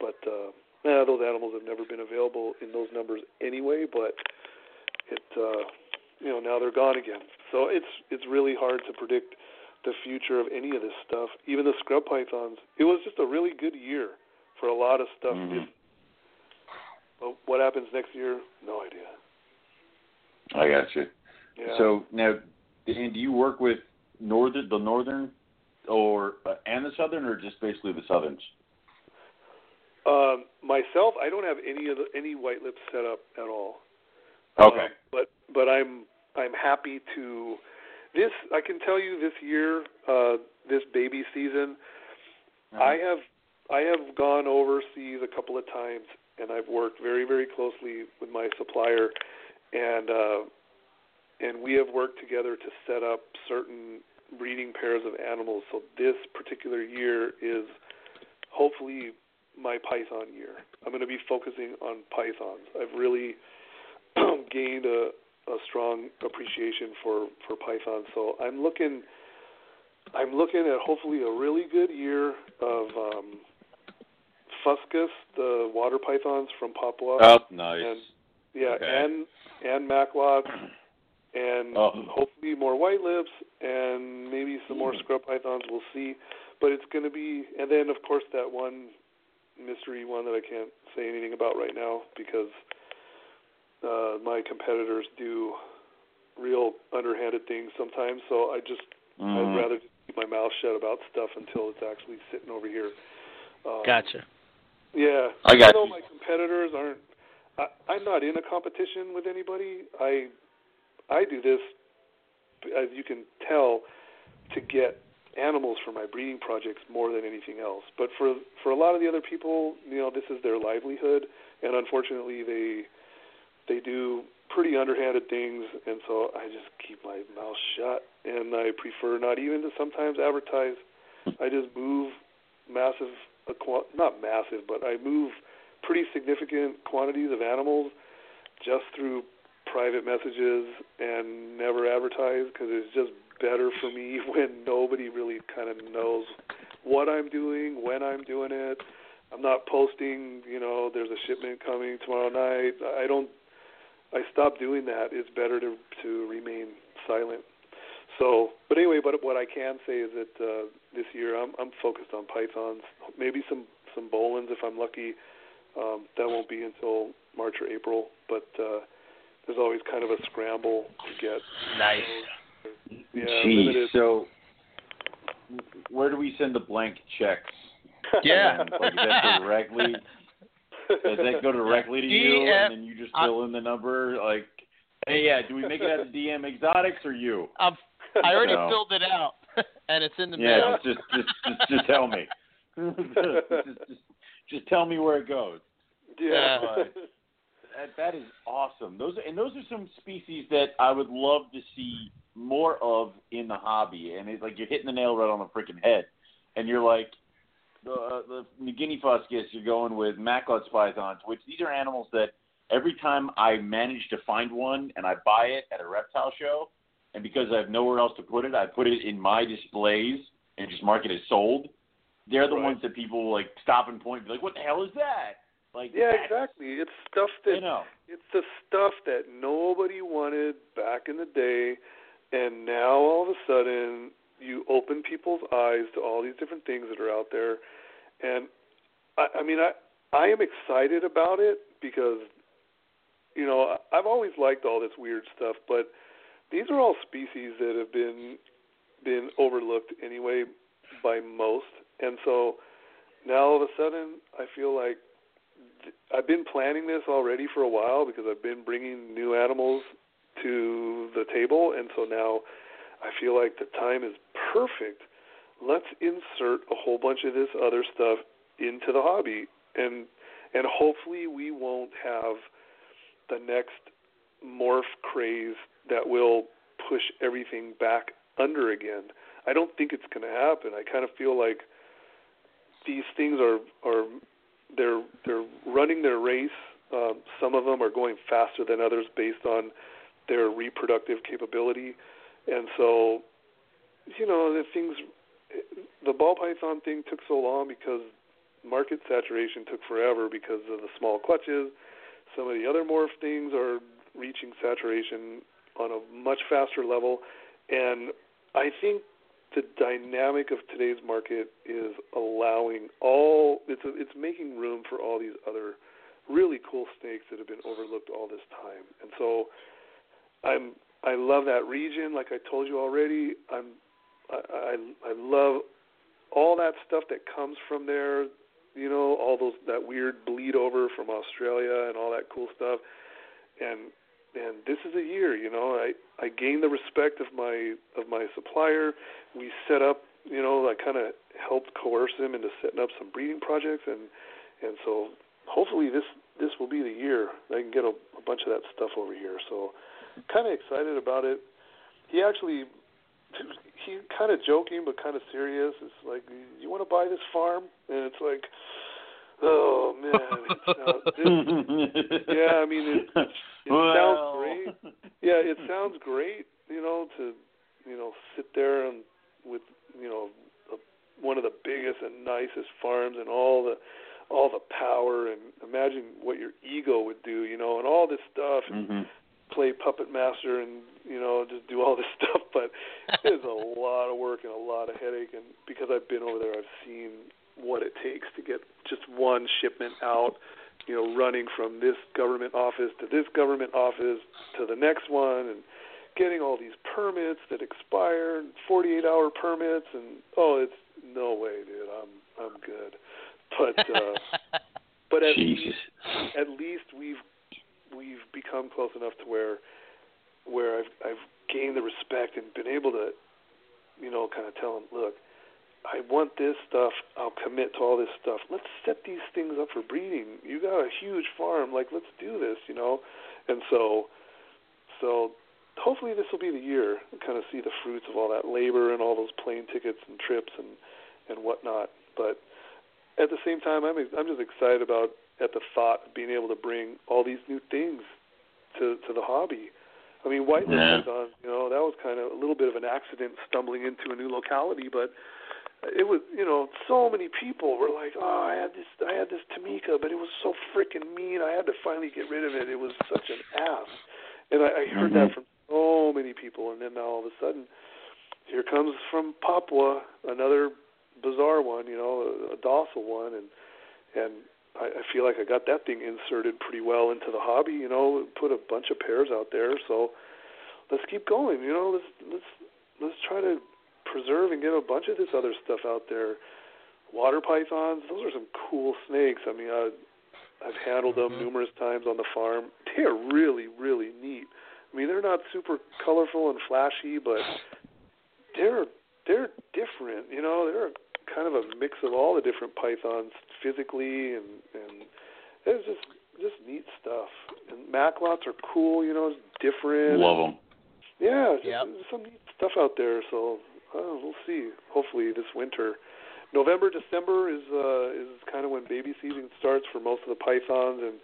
But uh, yeah, those animals have never been available in those numbers anyway. But it, uh, you know, now they're gone again. So it's it's really hard to predict the future of any of this stuff. Even the scrub pythons. It was just a really good year for a lot of stuff. Mhm. But what happens next year? No idea. I got you. Yeah. So now, and do you work with northern, the northern, or uh, and the southern, or just basically the southerns? Um, myself, I don't have any of the, any white lips set up at all. Okay. Um, but but I'm I'm happy to this I can tell you this year, uh this baby season, Uh-huh. I have I have gone overseas a couple of times and I've worked very very closely with my supplier and uh and we have worked together to set up certain breeding pairs of animals. So this particular year is hopefully my python year. I'm going to be focusing on pythons. I've really gained a, a strong appreciation for for pythons. So I'm looking I'm looking at hopefully a really good year of um, Fuscus, the water pythons from Papua. Oh, nice. And yeah, Okay. and and Macklots and Oh. hopefully more white lips and maybe some more scrub pythons. We'll see, but it's going to be and then of course that one mystery one that I can't say anything about right now because uh, my competitors do real underhanded things sometimes. So I just Mhm. I'd rather just keep my mouth shut about stuff until it's actually sitting over here. Um, Gotcha. Yeah. I got Even though my competitors aren't, I, I'm not in a competition with anybody. I, I do this, as you can tell, to get animals for my breeding projects more than anything else. But for for a lot of the other people, you know, this is their livelihood, and unfortunately, they they do pretty underhanded things, and so I just keep my mouth shut, and I prefer not even to sometimes advertise. I just move massive, a not massive, but I move pretty significant quantities of animals just through private messages and never advertise because it's just better for me when nobody really kind of knows what I'm doing, when I'm doing it. I'm not posting, you know, there's a shipment coming tomorrow night. I don't I stopped doing that. It's better to to remain silent. So, but anyway, but what I can say is that uh, this year I'm I'm focused on pythons, maybe some some Boelens if I'm lucky. Um, that won't be until March or April, but uh, there's always kind of a scramble to get. Nice. Yeah, Jeez. limited. So, where do we send the blank checks? Yeah. Like, that directly? Does that go directly to you, DM and then you just fill in the number? Like, hey, yeah, do we make it out of DM Exotics or you? I'm, I already No. filled it out, and it's in the Yeah, mail. just just just just tell me. just, just just tell me where it goes. yeah. But that, that is awesome. Those and those are some species that I would love to see more of in the hobby. And it's like you're hitting the nail right on the freaking head. And you're like the uh, the McGinney Fuscus. You're going with Macklot's pythons, which these are animals that every time I manage to find one and I buy it at a reptile show, and because I have nowhere else to put it, I put it in my displays and just mark it as sold. They're the Right. ones that people like stop and point and be like, "What the hell is that?" Like, Yeah, exactly. It's stuff that You know. it's the stuff that nobody wanted back in the day, and now all of a sudden you open people's eyes to all these different things that are out there, and I, I mean I I am excited about it because you know I- I've always liked all this weird stuff, but these are all species that have been been overlooked anyway by most, and so now all of a sudden I feel like I've been planning this already for a while because I've been bringing new animals to the table, and so now I feel like the time is perfect. Let's insert a whole bunch of this other stuff into the hobby, and and hopefully we won't have the next morph craze that will push everything back under again. I don't think it's going to happen. I kind of feel like these things are are they're they're running their race Um, some of them are going faster than others based on their reproductive capability, and so you know the things. The ball python thing took so long because market saturation took forever because of the small clutches. Some of the other morph things are reaching saturation on a much faster level, and I think the dynamic of today's market is allowing all it's it's making room for all these other really cool snakes that have been overlooked all this time. And so I'm I love that region like I told you already. I'm I I, I love all that stuff that comes from there, you know, all those that weird bleed over from Australia and all that cool stuff. And and this is a year, you know, I I gained the respect of my of my supplier. We set up, you know, I kind of helped coerce him into setting up some breeding projects, and and so hopefully this this will be the year I can get a, a bunch of that stuff over here. So kind of excited about it. He actually he kind of joking but kind of serious. It's like, you want to buy this farm? And it's like, oh man, it's, uh, this, yeah. I mean, it, it sounds great. Yeah, it sounds great. You know, to you know sit there and with you know a, one of the biggest and nicest farms and all the all the power and imagine what your ego would do. You know, and all this stuff. And, mm-hmm play puppet master and you know just do all this stuff but it's a lot of work and a lot of headache and because I've been over there I've seen what it takes to get just one shipment out you know running from this government office to this government office to the next one and getting all these permits that expire 48 hour permits and oh it's no way dude I'm I'm good but uh but at Jesus. least at least we've we've become close enough to where where I've I've gained the respect and been able to, you know, kind of tell them, look, I want this stuff. I'll commit to all this stuff. Let's set these things up for breeding. You got a huge farm, like let's do this, you know. And so, so hopefully this will be the year. Kind of see the fruits of all that labor and all those plane tickets and trips and and whatnot. But at the same time, I'm I'm just excited about at the thought of being able to bring all these new things to to the hobby. I mean, white yeah. on, you know, that was kind of a little bit of an accident stumbling into a new locality, but it was, you know, so many people were like, "Oh, I had this, I had this Timika, but it was so freaking mean. I had to finally get rid of it. It was such an ass." And I, I heard mm-hmm. that from so many people, and then now all of a sudden, here comes from Papua another bizarre one, you know, a, a docile one, and and I, I feel like I got that thing inserted pretty well into the hobby. You know, put a bunch of pairs out there. So let's keep going. You know, let's let's let's try to preserve and get a bunch of this other stuff out there. Water pythons, those are some cool snakes. I mean, I, I've handled them mm-hmm. numerous times on the farm. They are really, really neat. I mean, they're not super colorful and flashy, but they're they're different. You know, they're kind of a mix of all the different pythons physically and and it's just just neat stuff. And Macklots are cool, you know, it's different. Love them. Yeah, just, yep. there's some neat stuff out there. So uh, we'll see. Hopefully this winter, November, December is uh, is kind of when baby season starts for most of the pythons, and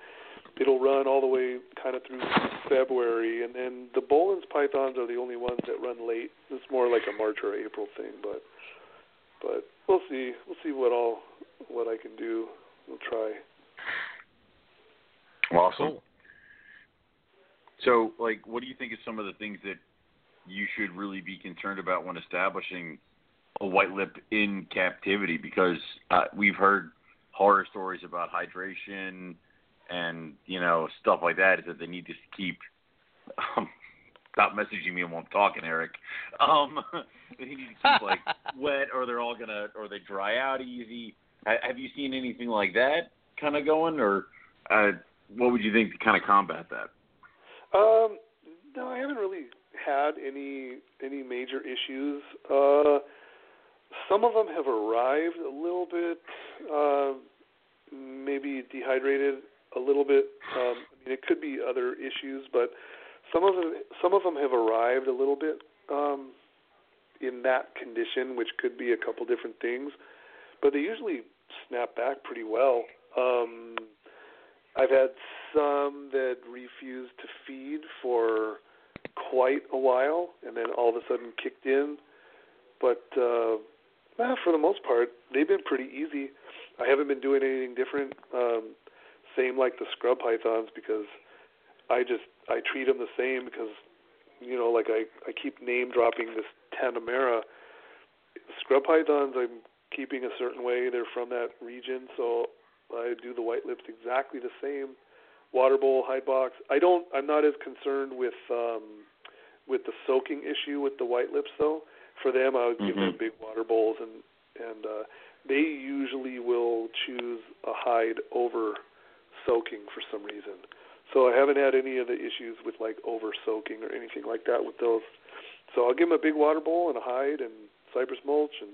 it'll run all the way kind of through February. And then the Boelen's pythons are the only ones that run late. It's more like a March or April thing, but but we'll see. We'll see what all what I can do. We'll try. Awesome. So, like, what do you think is some of the things that you should really be concerned about when establishing a white lip in captivity? Because uh, we've heard horror stories about hydration and you know stuff like that. Is that they need to keep um, stop messaging me while I'm talking, Eric. Um, they need to keep like wet, or they're all gonna, or they dry out easy. Have you seen anything like that kind of going, or uh, what would you think to kind of combat that? Um, no, I haven't really had any any major issues. Uh, some of them have arrived a little bit, uh, maybe dehydrated a little bit. Um, I mean, it could be other issues, but some of them some of them have arrived a little bit um, in that condition, which could be a couple different things, but they usually snap back pretty well. Um, I've had some that refused to feed for quite a while, and then all of a sudden kicked in. But uh, well, for the most part, they've been pretty easy. I haven't been doing anything different. Um, same like the scrub pythons because I just I treat them the same because you know like I I keep name dropping this Tanah Merah scrub pythons. I'm keeping a certain way. They're from that region, so I do the white lips exactly the same. Water bowl, hide box. I don't. I'm not as concerned with um, with the soaking issue with the white lips though. For them, I would give Mhm. them big water bowls, and and uh, they usually will choose a hide over soaking for some reason. So I haven't had any of the issues with like over soaking or anything like that with those. So I'll give them a big water bowl and a hide and cypress mulch and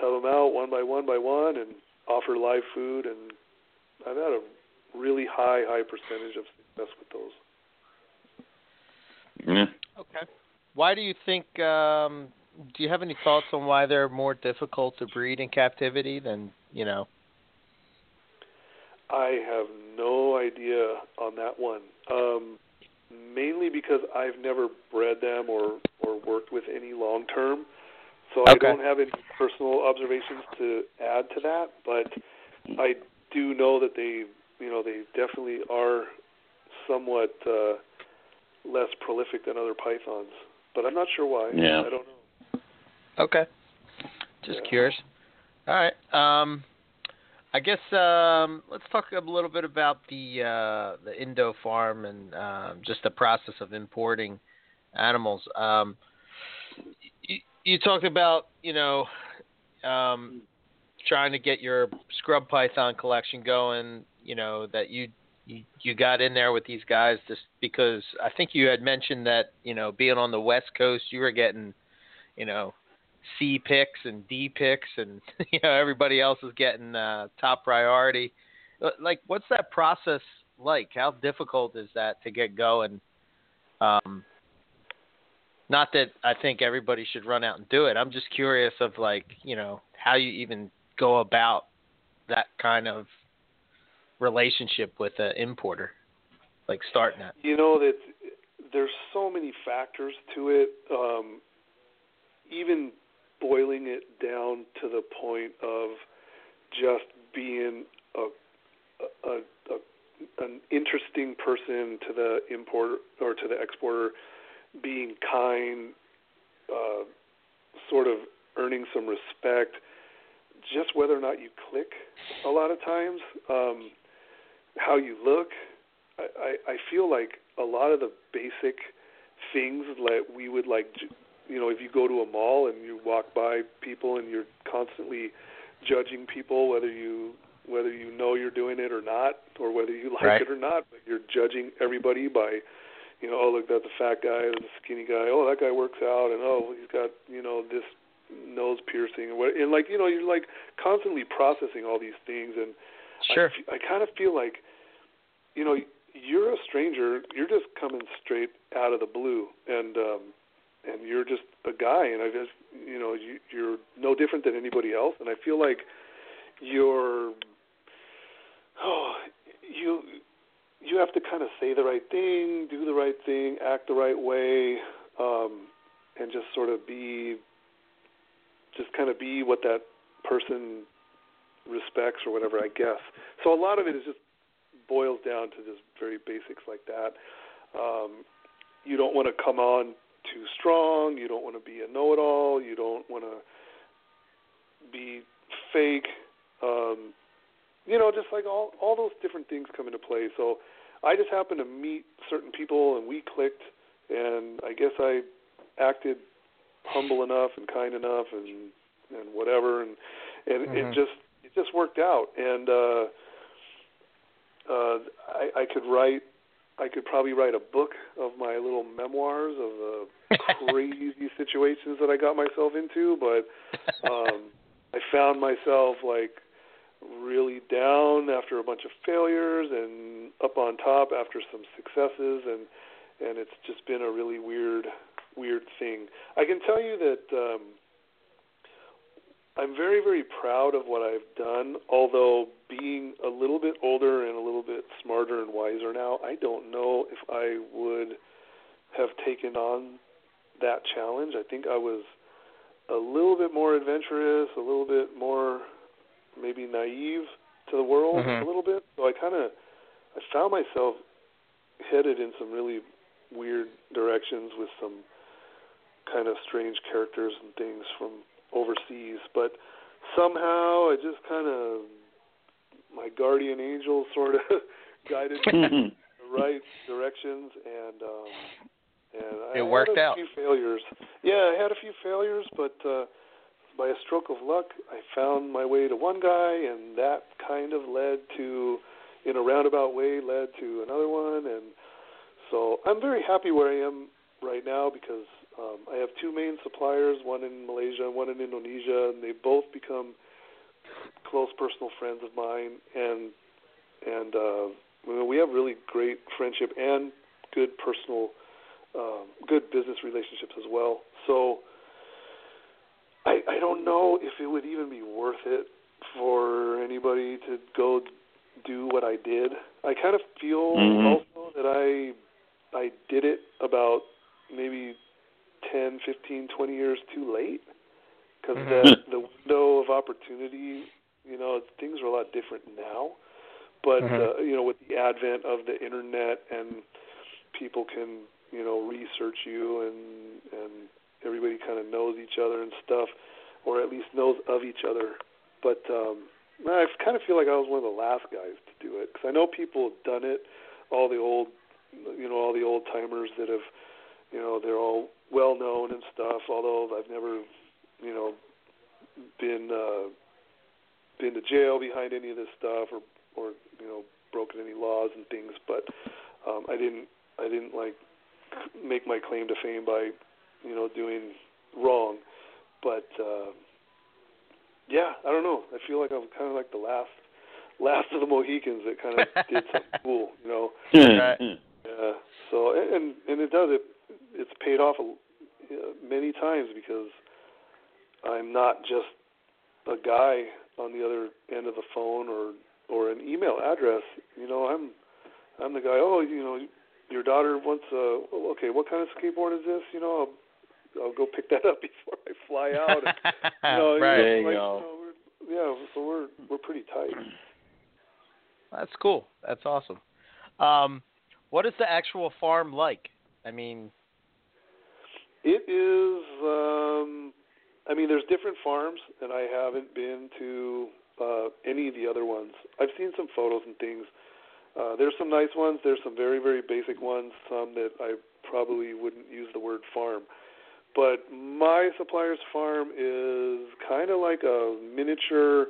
tub them out one by one by one and offer live food and I've had a really high high percentage of success with those. Yeah. Okay. Why do you think? Um, do you have any thoughts on why they're more difficult to breed in captivity than you know? I have no idea on that one. Um, mainly because I've never bred them or or worked with any long term, so I don't have any personal observations to add to that. But I do know that they, you know, they definitely are somewhat uh, less prolific than other pythons. But I'm not sure why. Yeah. I don't know. Okay. Just Yeah. curious. All right. Um, I guess um, let's talk a little bit about the uh, the Indo farm and um, just the process of importing animals. Um, you, you talked about you know um, trying to get your scrub python collection going. You know that you you, you got in there with these guys just because I think you had mentioned that you know being on the West Coast you were getting you know C picks and D picks, and you know everybody else is getting uh, top priority. Uh, Like, what's that process like? How difficult is that to get going? Um, not that I think everybody should run out and do it. I'm just curious of like, you know, how you even go about that kind of relationship with an importer, like starting that. You know that there's so many factors to it. Um, even boiling it down to the point of just being a, a, a an interesting person to the importer or to the exporter, being kind, uh, sort of earning some respect. Just whether or not you click, a lot of times, um, how you look. I, I I feel like a lot of the basic things that we would like you know if you go to a mall and you walk by people and you're constantly judging people whether you whether you know you're doing it or not or whether you like Right. it or not but you're judging everybody by you know oh look that's a fat guy and the skinny guy oh that guy works out and oh he's got you know this nose piercing and what and like you know you're like constantly processing all these things and Sure. I, I kind of feel like, you know, you're a stranger. You're just coming straight out of the blue, and um, and you're just a guy, and I just, you know, you, you're no different than anybody else. And I feel like you're, oh, you you have to kind of say the right thing, do the right thing, act the right way, um, and just sort of be, just kind of be what that person respects or whatever, I guess. So a lot of it is just boils down to just very basics like that. Um, you don't want to come on too strong. You don't want to be a know-it-all. You don't want to be fake. Um, you know, just like all all those different things come into play. So I just happened to meet certain people, and we clicked. And I guess I acted humble enough and kind enough, and and whatever, and and Mhm. it just it just worked out. And uh, uh, I, I could write. I could probably write a book of my little memoirs of the crazy situations that I got myself into, but um, I found myself like really down after a bunch of failures and up on top after some successes and and it's just been a really weird weird thing. I can tell you that um I'm very very proud of what I've done. Although being a little bit older and a little bit smarter and wiser now, I don't know if I would have taken on that challenge. I think I was a little bit more adventurous, a little bit more maybe naive to the world Mhm. a little bit. So I kind of I found myself headed in some really weird directions with some kind of strange characters and things from overseas, but somehow I just kind of my guardian angel sort of guided me in the right directions and um and I worked had a out. few failures. Yeah, I had a few failures, but uh by a stroke of luck, I found my way to one guy and that kind of led to in a roundabout way led to another one and so I'm very happy where I am right now because um, I have two main suppliers, one in Malaysia and one in Indonesia, and they've both become close personal friends of mine, and and uh, we have really great friendship and good personal, um, good business relationships as well. So I I don't know if it would even be worth it for anybody to go do what I did. I kind of feel Mhm. also that I I did it about maybe 10, 15, 20 years too late because Mhm. the the window of opportunity, you know, things are a lot different now. But Mhm. uh, you know, with the advent of the internet and people can, you know, research you and and everybody kind of knows each other and stuff, or at least knows of each other. But um, I kind of feel like I was one of the last guys to do it because I know people have done it. All the old, you know, all the old timers that have, you know, they're all well known and stuff. Although I've never, you know, been uh, been to jail behind any of this stuff or or you know broken any laws and things. But um, I didn't I didn't like make my claim to fame by you know doing wrong. But uh, yeah, I don't know. I feel like I'm kind of like the last last of the Mohicans that kind of did something cool, you know. Right. Yeah. So and and it does it. It's paid off uh, many times because I'm not just a guy on the other end of the phone or or an email address. You know, I'm I'm the guy. Oh, you know, your daughter wants a. Okay, what kind of skateboard is this? You know, I'll, I'll go pick that up before I fly out. And, you know, right. You know, like, go. know, yeah. So we're we're pretty tight. That's cool. That's awesome. Um, what is the actual farm like? I mean, It is. Um, I mean, there's different farms, and I haven't been to uh, any of the other ones. I've seen some photos and things. Uh, there's some nice ones. There's some very, very basic ones. Some that I probably wouldn't use the word farm. But my supplier's farm is kind of like a miniature,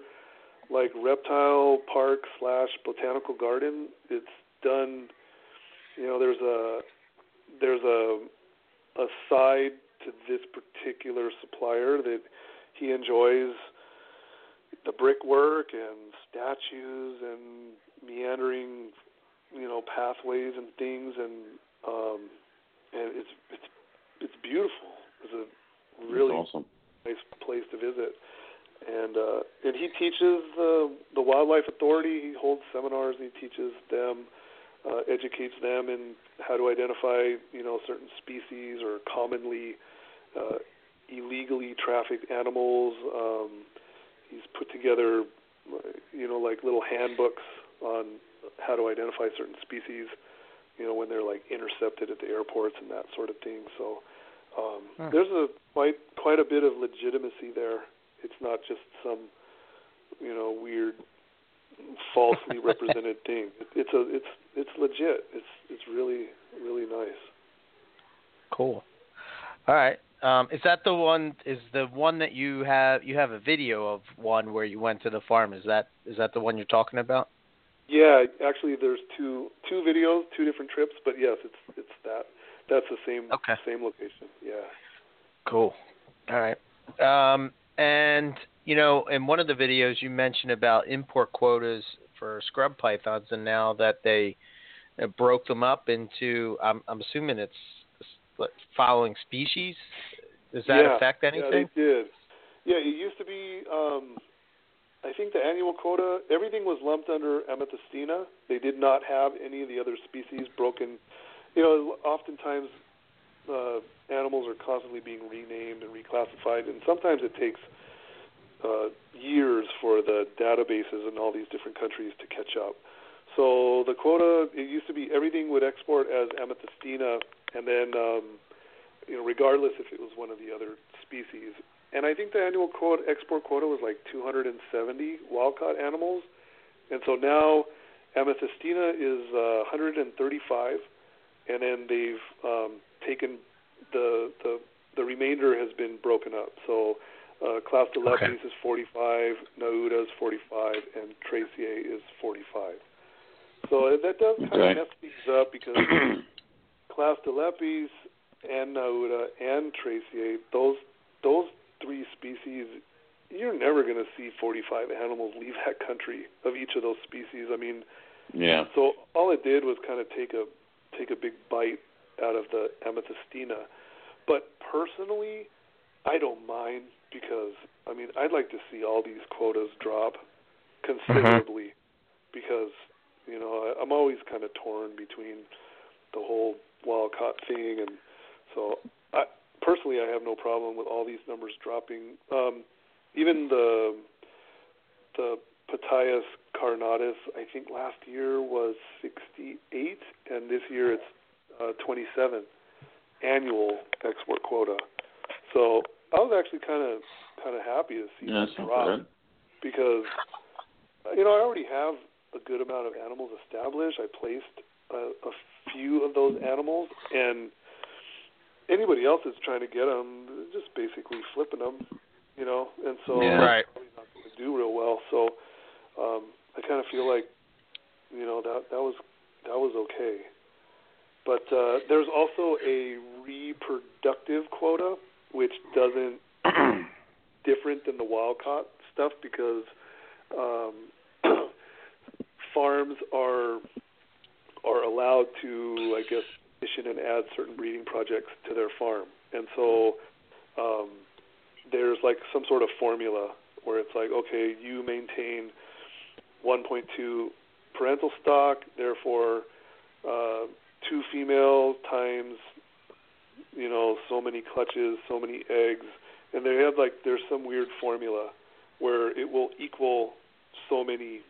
like reptile park slash botanical garden. It's done. You know, there's a there's a a side to this particular supplier that he enjoys the brickwork and statues and meandering, you know, pathways and things and um and it's it's it's beautiful. It's a really That's awesome. nice place to visit. And uh and he teaches the the wildlife authority, he holds seminars and he teaches them uh, educates them in how to identify, you know, certain species or commonly uh, illegally trafficked animals. Um, he's put together, you know, like little handbooks on how to identify certain species, you know, when they're like intercepted at the airports and that sort of thing. So um, Hmm. there's a quite quite a bit of legitimacy there. It's not just some, you know, weird falsely represented thing. It, it's a it's it's legit. It's it's really really nice. cool. All right. Um, is that the one? Is the one that you have? You have a video of one where you went to the farm. Is that is that the one you're talking about? Yeah, actually, there's two two videos, two different trips, but yes, it's it's that that's the same Okay. same location. Yeah. Cool. All right. Um, and you know, in one of the videos, you mentioned about import quotas for scrub pythons, and now that they uh, broke them up into, I'm, I'm assuming it's following species. Does that yeah. affect Yeah, anything? they did. Yeah, it used to be. Um, I think the annual quota, everything was lumped under Amethystina. They did not have any of the other species broken. You know, oftentimes uh, animals are constantly being renamed and reclassified, and sometimes it takes uh, years for the databases in all these different countries to catch up. So the quota, it used to be everything would export as Amethystina, and then um, you know, regardless if it was one of the other species. And I think the annual quota, export quota was like 270 wild caught animals, and so now Amethystina is uh, 135, and then they've um, taken the the the remainder has been broken up. So uh, Clastolepis okay. is 45, Nauta is 45, and Tracyae is 45. So that does kind okay. of mess things up because Klaus Clastolepis and Nauta and Tracyae, those those three species, you're never going to see 45 animals leave that country of each of those species. I mean, yeah. So all it did was kind of take a take a big bite out of the Amethystina. But personally, I don't mind because I mean I'd like to see all these quotas drop considerably mm-hmm. because you know I, I'm always kind of torn between the whole wild caught thing and so I personally I have no problem with all these numbers dropping. Um, even the the Ptyas carinata I think last year was 68 and this year it's 27 annual export quota. So I was actually kind of kind of happy to see yeah, that drop because you know I already have a good amount of animals established. I placed a, a few of those animals, and anybody else that's trying to get them, just basically flipping them, you know, and so yeah. right. probably not going to do real well. So um, I kind of feel like you know that that was that was okay. But uh, there's also a reproductive quota, which doesn't different than the wild caught stuff because um, farms are are allowed to, I guess, mission and add certain breeding projects to their farm, and so um, there's like some sort of formula where it's like, okay, you maintain 1.2 parental stock, therefore. Uh, two females times you know so many clutches, so many eggs, and they have like there's some weird formula where it will equal so many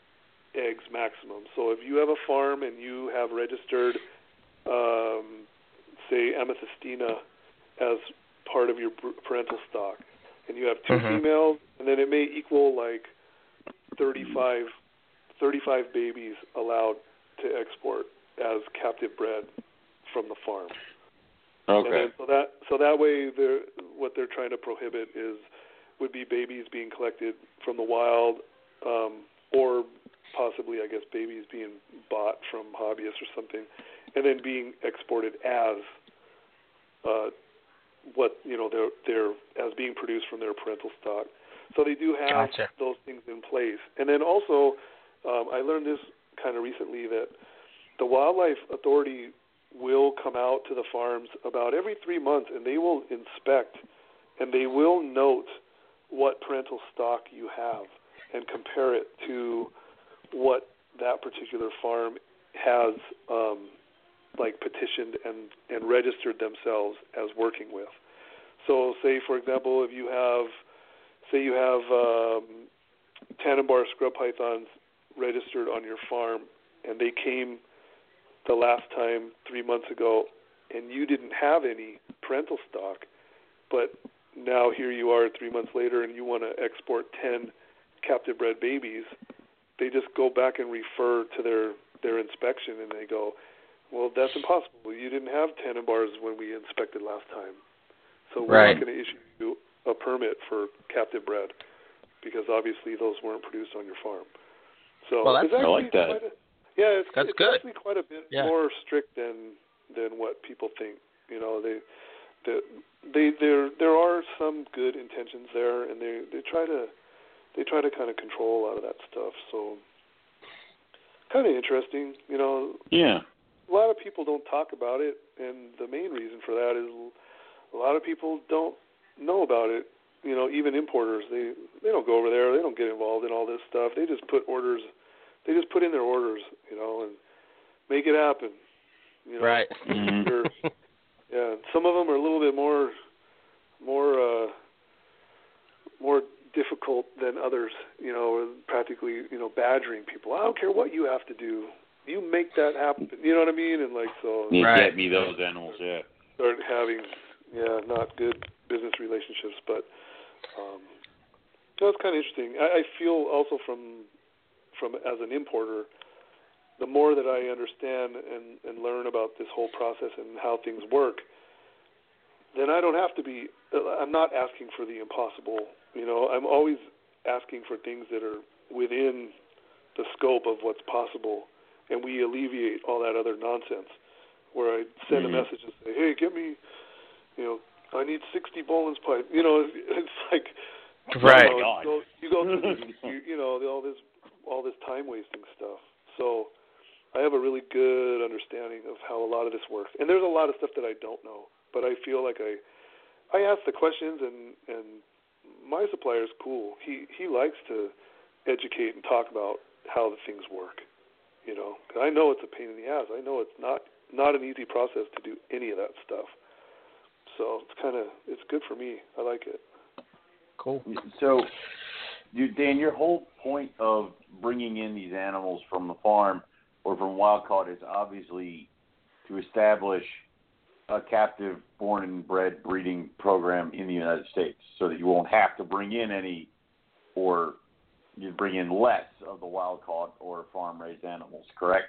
eggs maximum. So if you have a farm and you have registered, um, say Amethystina as part of your parental stock, and you have 2 mm-hmm. females, and then it may equal like 35, 35 babies allowed to export as captive bred from the farm. Okay. So that so that way, they're, what they're trying to prohibit is would be babies being collected from the wild, um, or possibly, I guess, babies being bought from hobbyists or something, and then being exported as uh, what you know they're they're as being produced from their parental stock. So they do have gotcha. those things in place. And then also, um, I learned this kind of recently that the wildlife authority will come out to the farms about every three months and they will inspect and they will note what parental stock you have and compare it to what that particular farm has um, like petitioned and, and registered themselves as working with. So say for example if you have say you have um, Tanimbar scrub pythons registered on your farm and they came the last time three months ago and you didn't have any parental stock, but now here you are three months later and you want to export 10 captive bred babies, they just go back and refer to their, their inspection and they go, well, that's impossible. You didn't have Tanimbars when we inspected last time. So we're right. not going to issue you a permit for captive bred because obviously those weren't produced on your farm. So well, that's, I like that. A, yeah, it's, That's it's good. actually quite a bit yeah. more strict than than what people think. You know, they they they there there are some good intentions there, and they they try to they try to kind of control a lot of that stuff. So kind of interesting, you know. Yeah. A lot of people don't talk about it, and the main reason for that is a lot of people don't know about it you know, even importers, they they don't go over there. They don't get involved in all this stuff. They just put orders. They just put in their orders, you know, and make it happen. You know? Right. Mhm. Yeah, some of them are a little bit more, more, uh, more difficult than others. You know, practically, you know, badgering people. I don't care what you have to do. You make that happen. You know what I mean? And like so, You Right. get me those animals, yeah. start having, yeah, not good business relationships. But um, that's kind of interesting. I, I feel also from, from as an importer, the more that I understand and, and learn about this whole process and how things work, then I don't have to be. I'm not asking for the impossible. You know, I'm always asking for things that are within the scope of what's possible, and we alleviate all that other nonsense. Where I send Mhm. a message and say, "Hey, get me, you know, I need 60 Boelen's pipe." You know, it's, it's like Right. you, know, you go, you go through you, you know all this all this time wasting stuff. So I have a really good understanding of how a lot of this works, and there's a lot of stuff that I don't know, but I feel like I I ask the questions, and and my supplier's cool. He he likes to educate and talk about how the things work. You know, 'Cause I know it's a pain in the ass. I know it's not not an easy process to do any of that stuff. So it's kind of it's good for me. I like it. Cool. So, you, Dan, your whole point of bringing in these animals from the farm or from wild caught is obviously to establish a captive born and bred breeding program in the United States so that you won't have to bring in any or you bring in less of the wild caught or farm raised animals, correct?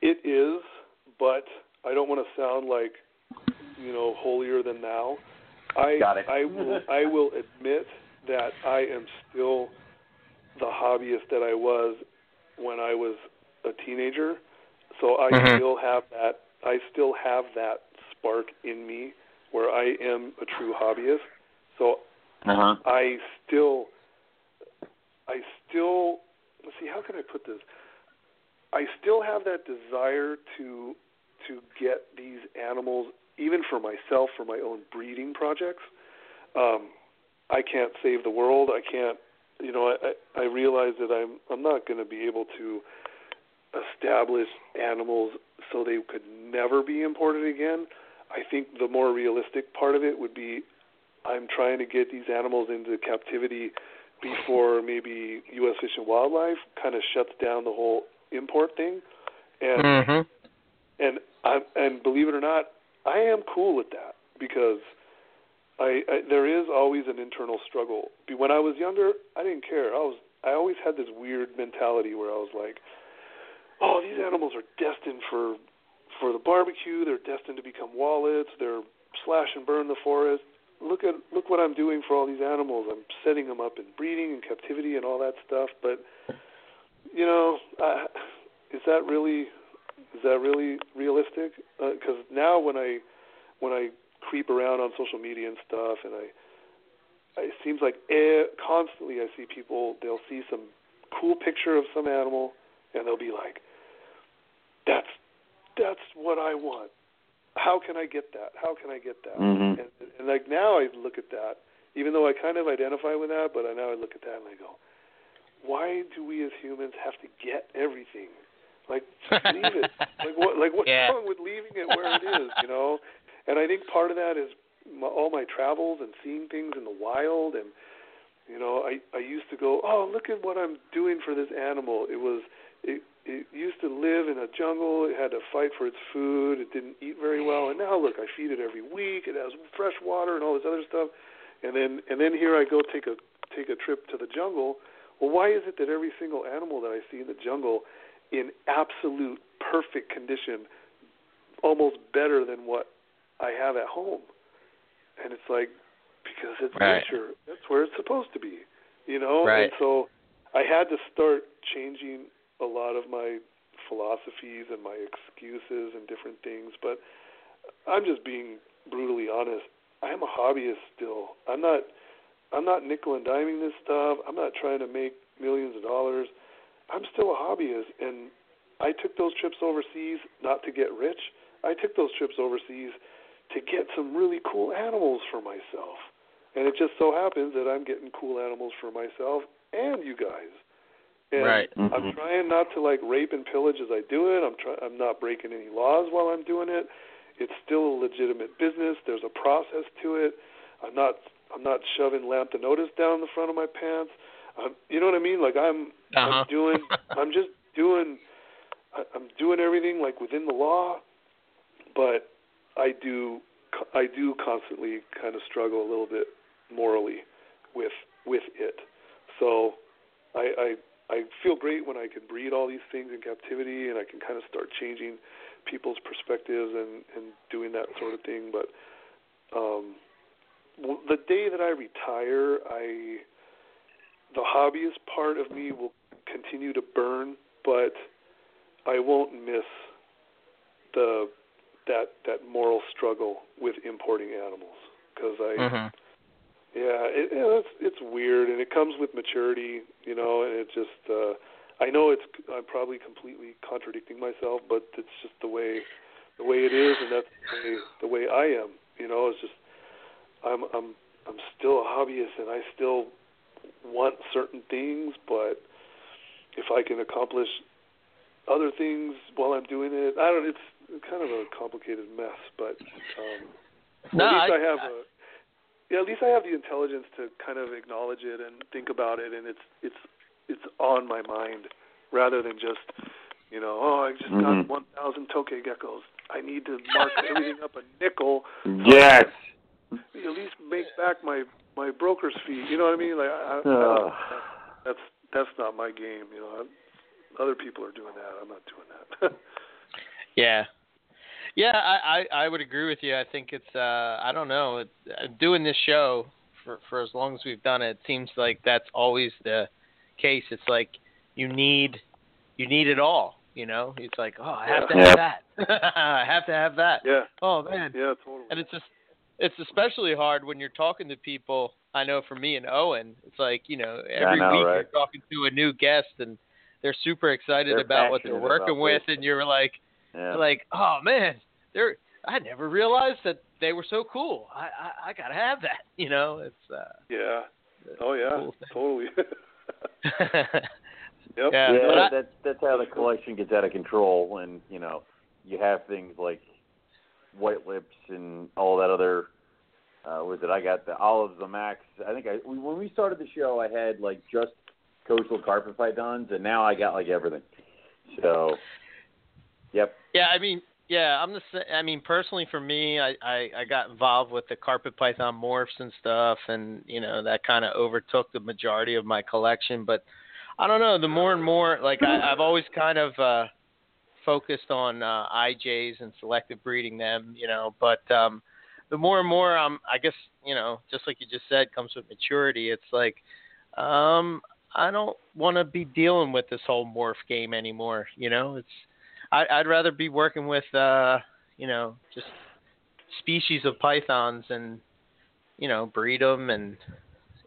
It is, but I don't want to sound like you know holier than thou. I Got it. I will I will admit that I am still the hobbyist that I was when I was a teenager. So I Mhm. still have that I still have that spark in me where I am a true hobbyist. So Uh huh. I still, I still, let's see, how can I put this? I still have that desire to to get these animals, even for myself, for my own breeding projects. Um, I can't save the world. I can't, you know. I I realize that I'm I'm not going to be able to establish animals so they could never be imported again. I think the more realistic part of it would be I'm trying to get these animals into captivity before maybe U.S. Fish and Wildlife kind of shuts down the whole import thing. And Mhm. and I and believe it or not, I am cool with that because I, I there is always an internal struggle. When I was younger, I didn't care. I was I always had this weird mentality where I was like, "Oh, these animals are destined for for the barbecue. They're destined to become wallets. They're slash and burn the forest. Look at look what I'm doing for all these animals. I'm setting them up in breeding and captivity and all that stuff. But you know, uh, is that really is that really realistic? Because now when I when I creep around on social media and stuff, and I it seems like eh, constantly I see people. They'll see some cool picture of some animal, and they'll be like, "That's that's what I want. How can I get that? How can I get that?" Mhm. And, and like now I look at that, even though I kind of identify with that, but I now I look at that and I go, "Why do we as humans have to get everything? Like just leave it. Like what? Like what's Yeah. wrong with leaving it where it is? You know?" And I think part of that is my, all my travels and seeing things in the wild and you know i i used to go oh look at what i'm doing for this animal. It was it it used to live in a jungle. It had to fight for its food. It didn't eat very well. And now look i feed it every week. It has fresh water and all this other stuff. And then and then here i go take a take a trip to the jungle. Well why is it that every single animal that i see in the jungle in absolute perfect condition almost better than what i have at home. And it's like because it's Right. nature. That's where it's supposed to be you know? Right. and so i had to start changing a lot of my philosophies and my excuses and different things. But i'm just being brutally honest. I am a hobbyist still. I'm not i'm not nickel and diming this stuff. I'm not trying to make millions of dollars. I'm still a hobbyist. And i took those trips overseas not to get rich. I took those trips overseas to get some really cool animals for myself. and it just so happens that I'm getting cool animals for myself and you guys. And Right. Mhm. I'm trying not to like rape and pillage as I do it. I'm try I'm not breaking any laws while I'm doing it. It's still a legitimate business. There's a process to it. I'm not I'm not shoving lambda notice down the front of my pants. Um, you know what I mean? Like I'm Uh-huh. I'm doing I'm just doing I- I'm doing everything like within the law, but I do I do constantly kind of struggle a little bit morally with with it. So I I I feel great when I can breed all these things in captivity and I can kind of start changing people's perspectives and and doing that sort of thing, but um the day that I retire, I the hobbyist part of me will continue to burn, but I won't miss the that that moral struggle with importing animals because I Mhm. yeah it, yeah, it's it's weird and it comes with maturity you know and it just uh I know it's I'm probably completely contradicting myself but it's just the way the way it is and that's the way, the way I am you know it's just I'm I'm I'm still a hobbyist and I still want certain things but if I can accomplish other things while I'm doing it I don't it's kind of a complicated mess but um No, at least I- I, have a yeah, at least I have the intelligence to kind of acknowledge it and think about it, and it's it's it's on my mind rather than just you know oh I just Mhm. got one thousand tokay geckos. I need to mark everything up a nickel. Yes. At least make back my my broker's fee. You know what I mean? Like I, I, I that's that's not my game. You know, other people are doing that. I'm not doing that. Yeah. Yeah, I, I I would agree with you. I think it's uh I don't know, it, uh, doing this show for for as long as we've done it, it seems like that's always the case. It's like you need you need it all, you know? It's like, "Oh, I have to Yeah. have that. I have to have that." yeah, Oh, man. yeah, totally. And it's just it's especially hard when you're talking to people. I know for me and Owen, it's like, you know, every know, week right? you're talking to a new guest and they're super excited They're about what they're working with this. and you're like Yeah. like, oh man, they're I never realized that they were so cool. I I, I gotta have that. You know, it's uh yeah. Oh yeah, cool totally. yeah. yep. yeah, but I- that's that's how the collection gets out of control, and you know, you have things like white lips and all that other. Uh, what was it? I got the olives, the max. I think I we, when we started the show, I had like just coastal carpet pythons, and now I got like everything. So, yep. Yeah, I mean, yeah, I'm the. I mean, personally, for me, I, I I got involved with the carpet python morphs and stuff, and you know that kind of overtook the majority of my collection. But I don't know. The more and more, like I, I've always kind of uh, focused on uh, IJs and selective breeding them, you know. But um, the more and more, um, I guess you know, just like you just said, comes with maturity. It's like, um, I don't want to be dealing with this whole morph game anymore. You know, it's I, I'd rather be working with, uh, you know, just species of pythons and, you know, breed them, and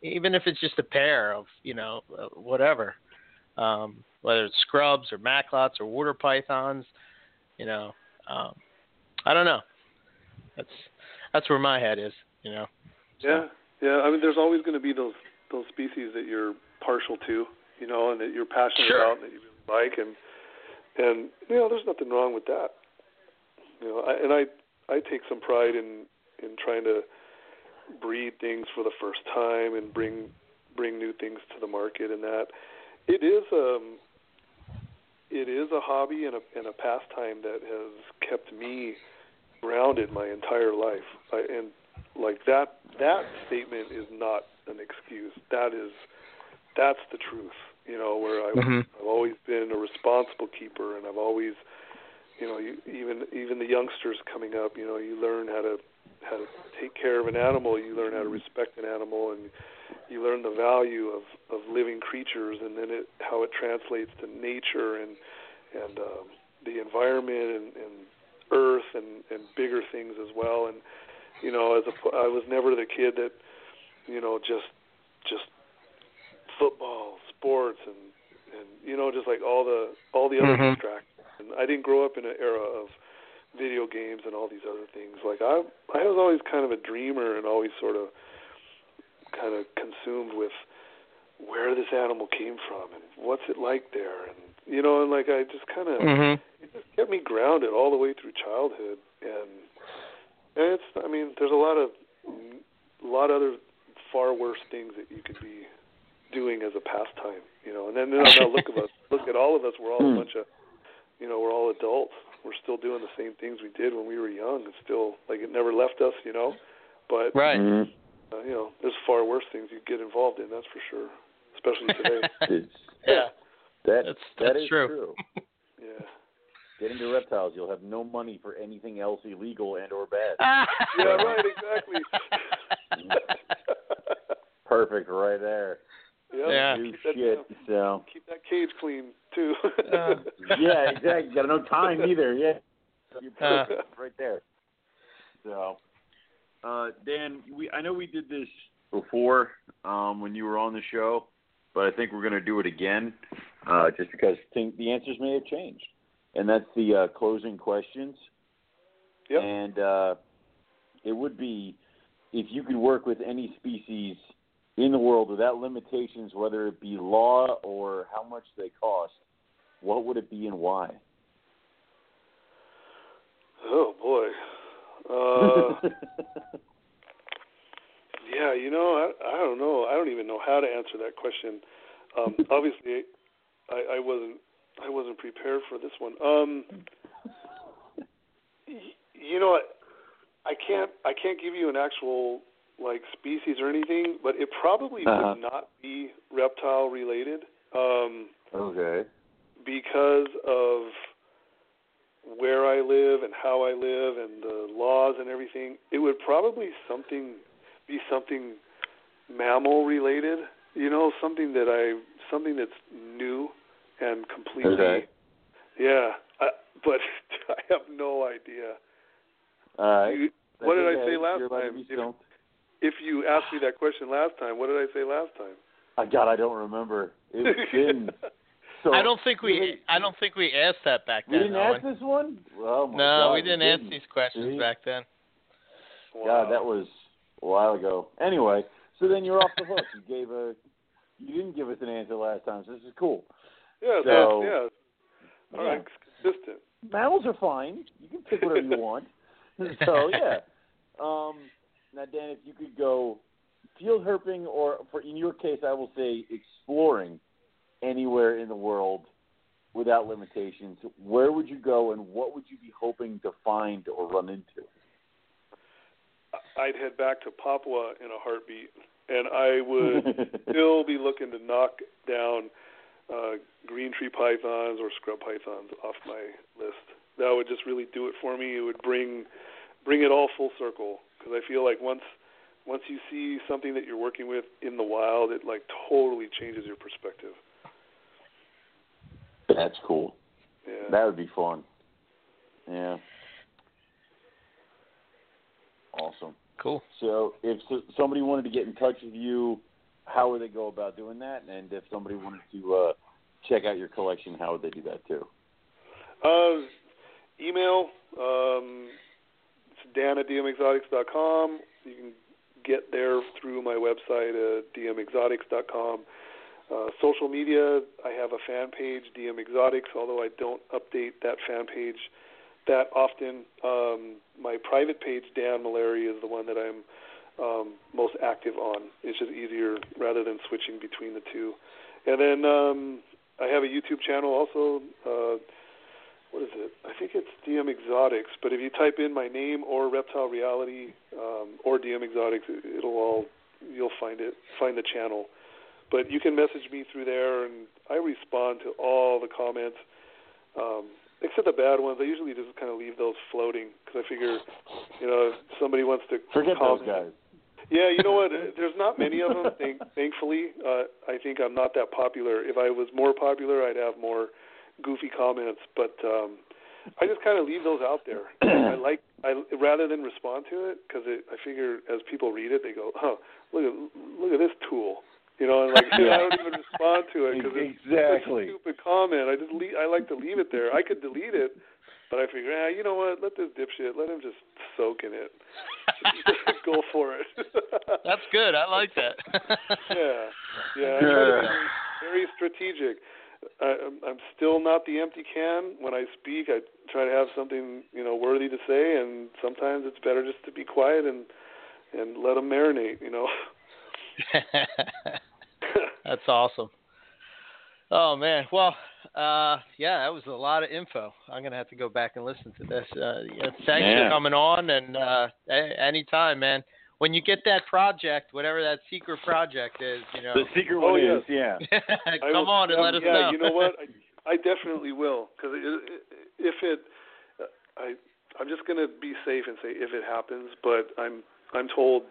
even if it's just a pair of, you know, uh, whatever, um, whether it's scrubs or Macklots or water pythons, you know, um, I don't know. That's that's where my head is, you know. So, Yeah, yeah. I mean, there's always going to be those those species that you're partial to, you know, and that you're passionate Sure. about, and that you really like, and and you know, there's nothing wrong with that. You know, I, and I I take some pride in in trying to breed things for the first time and bring bring new things to the market, and that it is um it is a hobby and a and a pastime that has kept me grounded my entire life. I, and like that that statement is not an excuse. That is that's the truth. You know, where I Mhm. I've always been a responsible keeper and I've always you know, you, even even the youngsters coming up, you know, you learn how to how to take care of an animal, you learn how to respect an animal and you learn the value of of living creatures and then it how it translates to nature and and um the environment and, and earth and and bigger things as well and you know as a I was never the kid that you know just just football sports and and you know just like all the all the other Mhm. distractions and I didn't grow up in an era of video games and all these other things like I I was always kind of a dreamer and always sort of kind of consumed with where this animal came from and what's it like there, and you know, and like I just kind of Mhm. it just kept me grounded all the way through childhood, and and it's I mean, there's a lot of a lot of other far worse things that you could be doing as a pastime, you know. And then now, now look at us, look at all of us. We're all a Hmm. bunch of, you know, we're all adults. We're still doing the same things we did when we were young. It's still like it never left us, you know. But Right. Mhm. uh, you know, there's far worse things you get involved in. That's for sure, especially today. Yeah. that, That's that that's true. true. yeah. Get into reptiles, you'll have no money for anything else illegal and or bad. Yeah. Right. Exactly. Perfect, right there. Yep. Yeah. Do Keep that, shit. So keep that cage clean too. Uh, yeah, exactly. You got no time either. Yeah, you're Uh. right there. So, uh, Dan, we I know we did this before um, when you were on the show, but I think we're going to do it again, uh, just because think the answers may have changed, and that's the uh, closing questions. Yep. And uh, it would be if you could work with any species in the world without limitations, whether it be law or how much they cost, what would it be and why? oh boy. Uh, yeah, you know, I I don't know. I don't even know how to answer that question. Um, obviously, I, I wasn't I wasn't prepared for this one. Um, you know, I, I can't I can't give you an actual like species or anything, but it probably Uh-huh. would not be reptile related. Um, okay. because of where I live and how I live and the laws and everything, it would probably something be something mammal related. You know, something that I something that's new and completely. Okay. Yeah, I, but I have no idea. All right. You, what did I say last You're allowed to time? If. If you asked me that question last time, what did I say last time? Uh, God, I don't remember. It's been so. I don't think we Really? I don't think we asked that back then. We then. didn't Owen. ask this one. Oh my no, God, we didn't ask didn't. these questions See? back then. Wow. God, that was a while ago. Anyway, so then you're off the hook. You gave a. You didn't give us an answer last time, so this is cool. yeah, so- that's, yeah. All right, consistent. Mammals are fine. You can pick whatever you want. so yeah. Um, now, Dan, if you could go field herping, or for in your case, I will say exploring anywhere in the world without limitations, where would you go, and what would you be hoping to find or run into? I'd head back to Papua in a heartbeat, and I would still be looking to knock down uh, green tree pythons or scrub pythons off my list. That would just really do it for me. It would bring bring it all full circle because I feel like once once you see something that you're working with in the wild, it like totally changes your perspective. That's cool. Yeah. That would be fun. Yeah. Awesome. Cool. So, if so, somebody wanted to get in touch with you, how would they go about doing that? And if somebody wanted to uh, check out your collection, how would they do that too? Uh, email. Um, it's dan at dmexotics.com. You can get there through my website, at dmexotics.com. Uh, social media, I have a fan page, DM Exotics, although I don't update that fan page that often. Um, my private page, Dan Mulleary, is the one that I'm um, most active on. It's just easier rather than switching between the two. And then um, I have a YouTube channel also. Uh, what is it? I think it's DM Exotics. But if you type in my name or Reptile Reality um, or DM Exotics, it- it'll all you'll find it. Find the channel. But you can message me through there, and I respond to all the comments, um, except the bad ones. I usually just kind of leave those floating because I figure, you know, if somebody wants to Forget comment, those guys. yeah, you know what? There's not many of them. Thank, thankfully, uh, I think I'm not that popular. If I was more popular, I'd have more goofy comments. But um, I just kind of leave those out there. I like I rather than respond to it because I figure as people read it, they go, "Oh, look at look at this tool," you know, and like I don't even respond to it because it's such a stupid comment. I just leave, I like to leave it there. I could delete it, But I figure, ah, you know what? Let this dipshit, let him just soak in it. Go for it. That's good. I like that. yeah, yeah. I try to be very strategic. I, I'm I'm still not the empty can. When I speak, I try to have something you know worthy to say, and sometimes it's better just to be quiet and and let them marinate. You know. That's awesome. Oh man, well, uh, yeah, that was a lot of info. I'm gonna have to go back and listen to this. Uh, thanks Yeah. for coming on, and uh, a- anytime, man. When you get that project, whatever that secret project is, you know, The secret Oh, one yes. is, yeah. I come will- on and um, let us know. yeah, know. you know what? I, I definitely will because it, it, if it, I I'm just gonna be safe and say if it happens, but I'm I'm told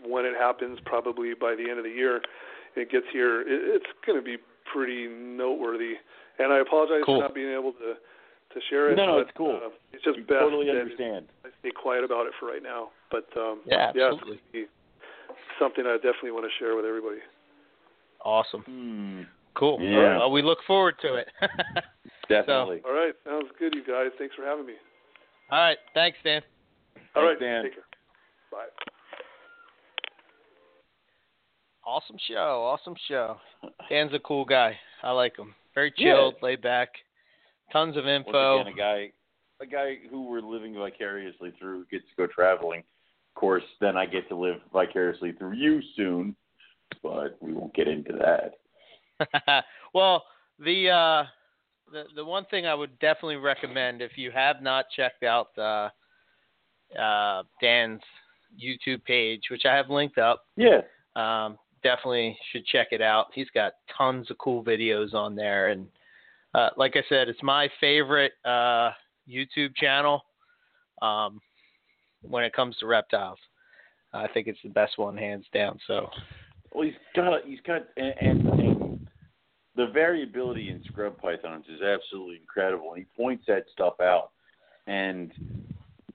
when it happens, probably by the end of the year, it gets here. It, it's gonna be pretty noteworthy, and I apologize Cool. for not being able to to share it. No, no, but, it's cool. Uh, it's just We best totally that understand. I stay quiet about it for right now. But um, Yeah, yeah, absolutely. it's something I definitely want to share with everybody. awesome, Hmm. cool. Yeah. Well, we look forward to it. Definitely. All right, sounds good, you guys. Thanks for having me. All right, thanks, Dan. All right, Thanks, Dan. take care. Bye. Awesome show, awesome show. Dan's a cool guy. I like him. Very Yeah. chilled, laid back. Tons of info. Once again, a guy, a guy who we're living vicariously through gets to go traveling. Of course, then I get to live vicariously through you soon, but we won't get into that. well, the uh, the the one thing I would definitely recommend if you have not checked out uh, uh, Dan's YouTube page, which I have linked up, Yeah. um, definitely should check it out. He's got tons of cool videos on there, and uh, like I said, it's my favorite uh, YouTube channel um, when it comes to reptiles. I think it's the best one, hands down. So Well, he's got he's got and, and, and the variability in scrub pythons is absolutely incredible. He points that stuff out, and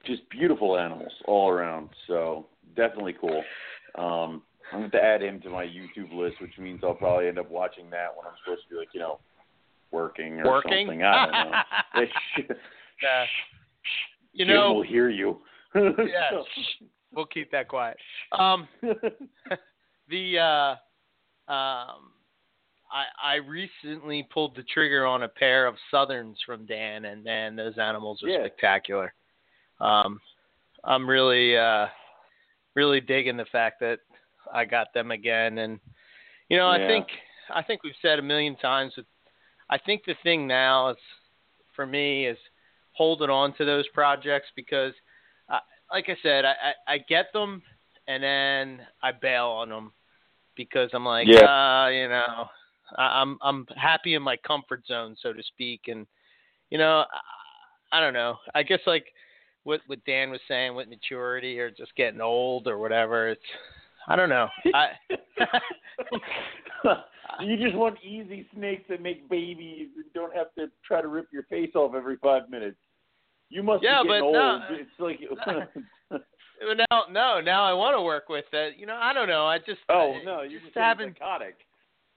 just beautiful animals all around. So definitely cool. Um, I'm going to add him to my YouTube list, which means I'll probably end up watching that when I'm supposed to be like you know working or working. something. I don't know. Uh, you Jim know, will hear you. yeah, we'll keep that quiet. Um, the uh, um, I I recently pulled the trigger on a pair of southerns from Dan, and man, those animals are Yeah. spectacular. Um, I'm really uh, really digging the fact that I got them again, and you know, I think I think we've said a million times that I think the thing now is for me is holding on to those projects because, uh, like I said, I, I, I get them and then I bail on them because I'm like, Yeah. uh, you know, I, I'm I'm happy in my comfort zone, so to speak, and you know, I, I don't know. I guess like what what Dan was saying with maturity or just getting old or whatever. It's I don't know. I you just want easy snakes that make babies and don't have to try to rip your face off every five minutes. You must Yeah, be getting but old. no. It's like But now, no, now I want to work with it. You know, I don't know. I just oh no, you're just having psychotic.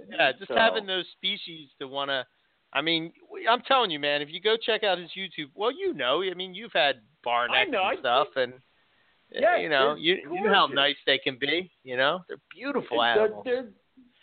yeah, just So- having those species to want to. I mean, I'm telling you, man. If you go check out his YouTube, well, you know, I mean, you've had I and stuff, and Yeah, you know, you you know how nice they can be. You know, they're beautiful They're, animals. they're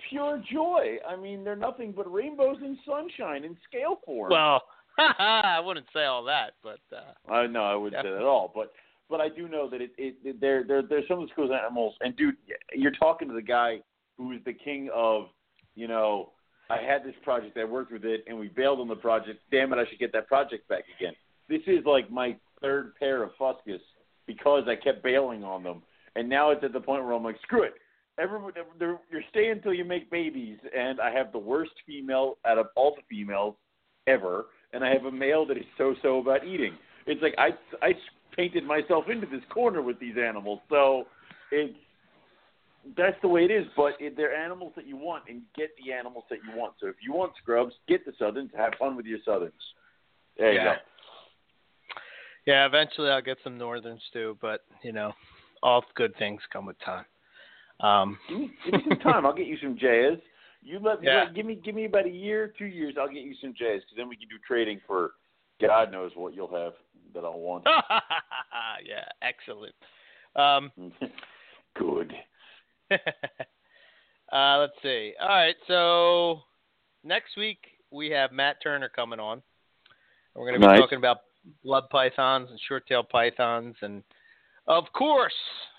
pure joy. I mean, they're nothing but rainbows and sunshine in scale form. Well, I wouldn't say all that, but uh, I no, I wouldn't say that at all. But but I do know that it, it, it there there there's some of the schools animals. And dude, you're talking to the guy who is the king of, you know, I had this project, I worked with it, and we bailed on the project. Damn it, I should get that project back again. This is like my third pair of Fuscus because I kept bailing on them, and now it's at the point where I'm like, screw it. Everyone, they're, you're staying until you make babies, and I have the worst female out of all the females ever, and I have a male that is so-so about eating. It's like I I painted myself into this corner with these animals, so it's that's the way it is. But it, they're animals that you want, and you get the animals that you want. So if you want scrubs, get the southerns. Have fun with your southerns. There you go. Yeah, eventually I'll get some northerns too. But you know, all good things come with time. Um, Give me, give me some time. I'll get you some Jayas. You let me Yeah. give me give me about a year, two years. I'll get you some Jayas because then we can do trading for God knows what you'll have that I'll want. yeah, excellent. Um, Good. uh, let's see. All right, so next week we have Matt Turner coming on. We're going to be Nice. talking about blood pythons and short-tailed pythons, and of course,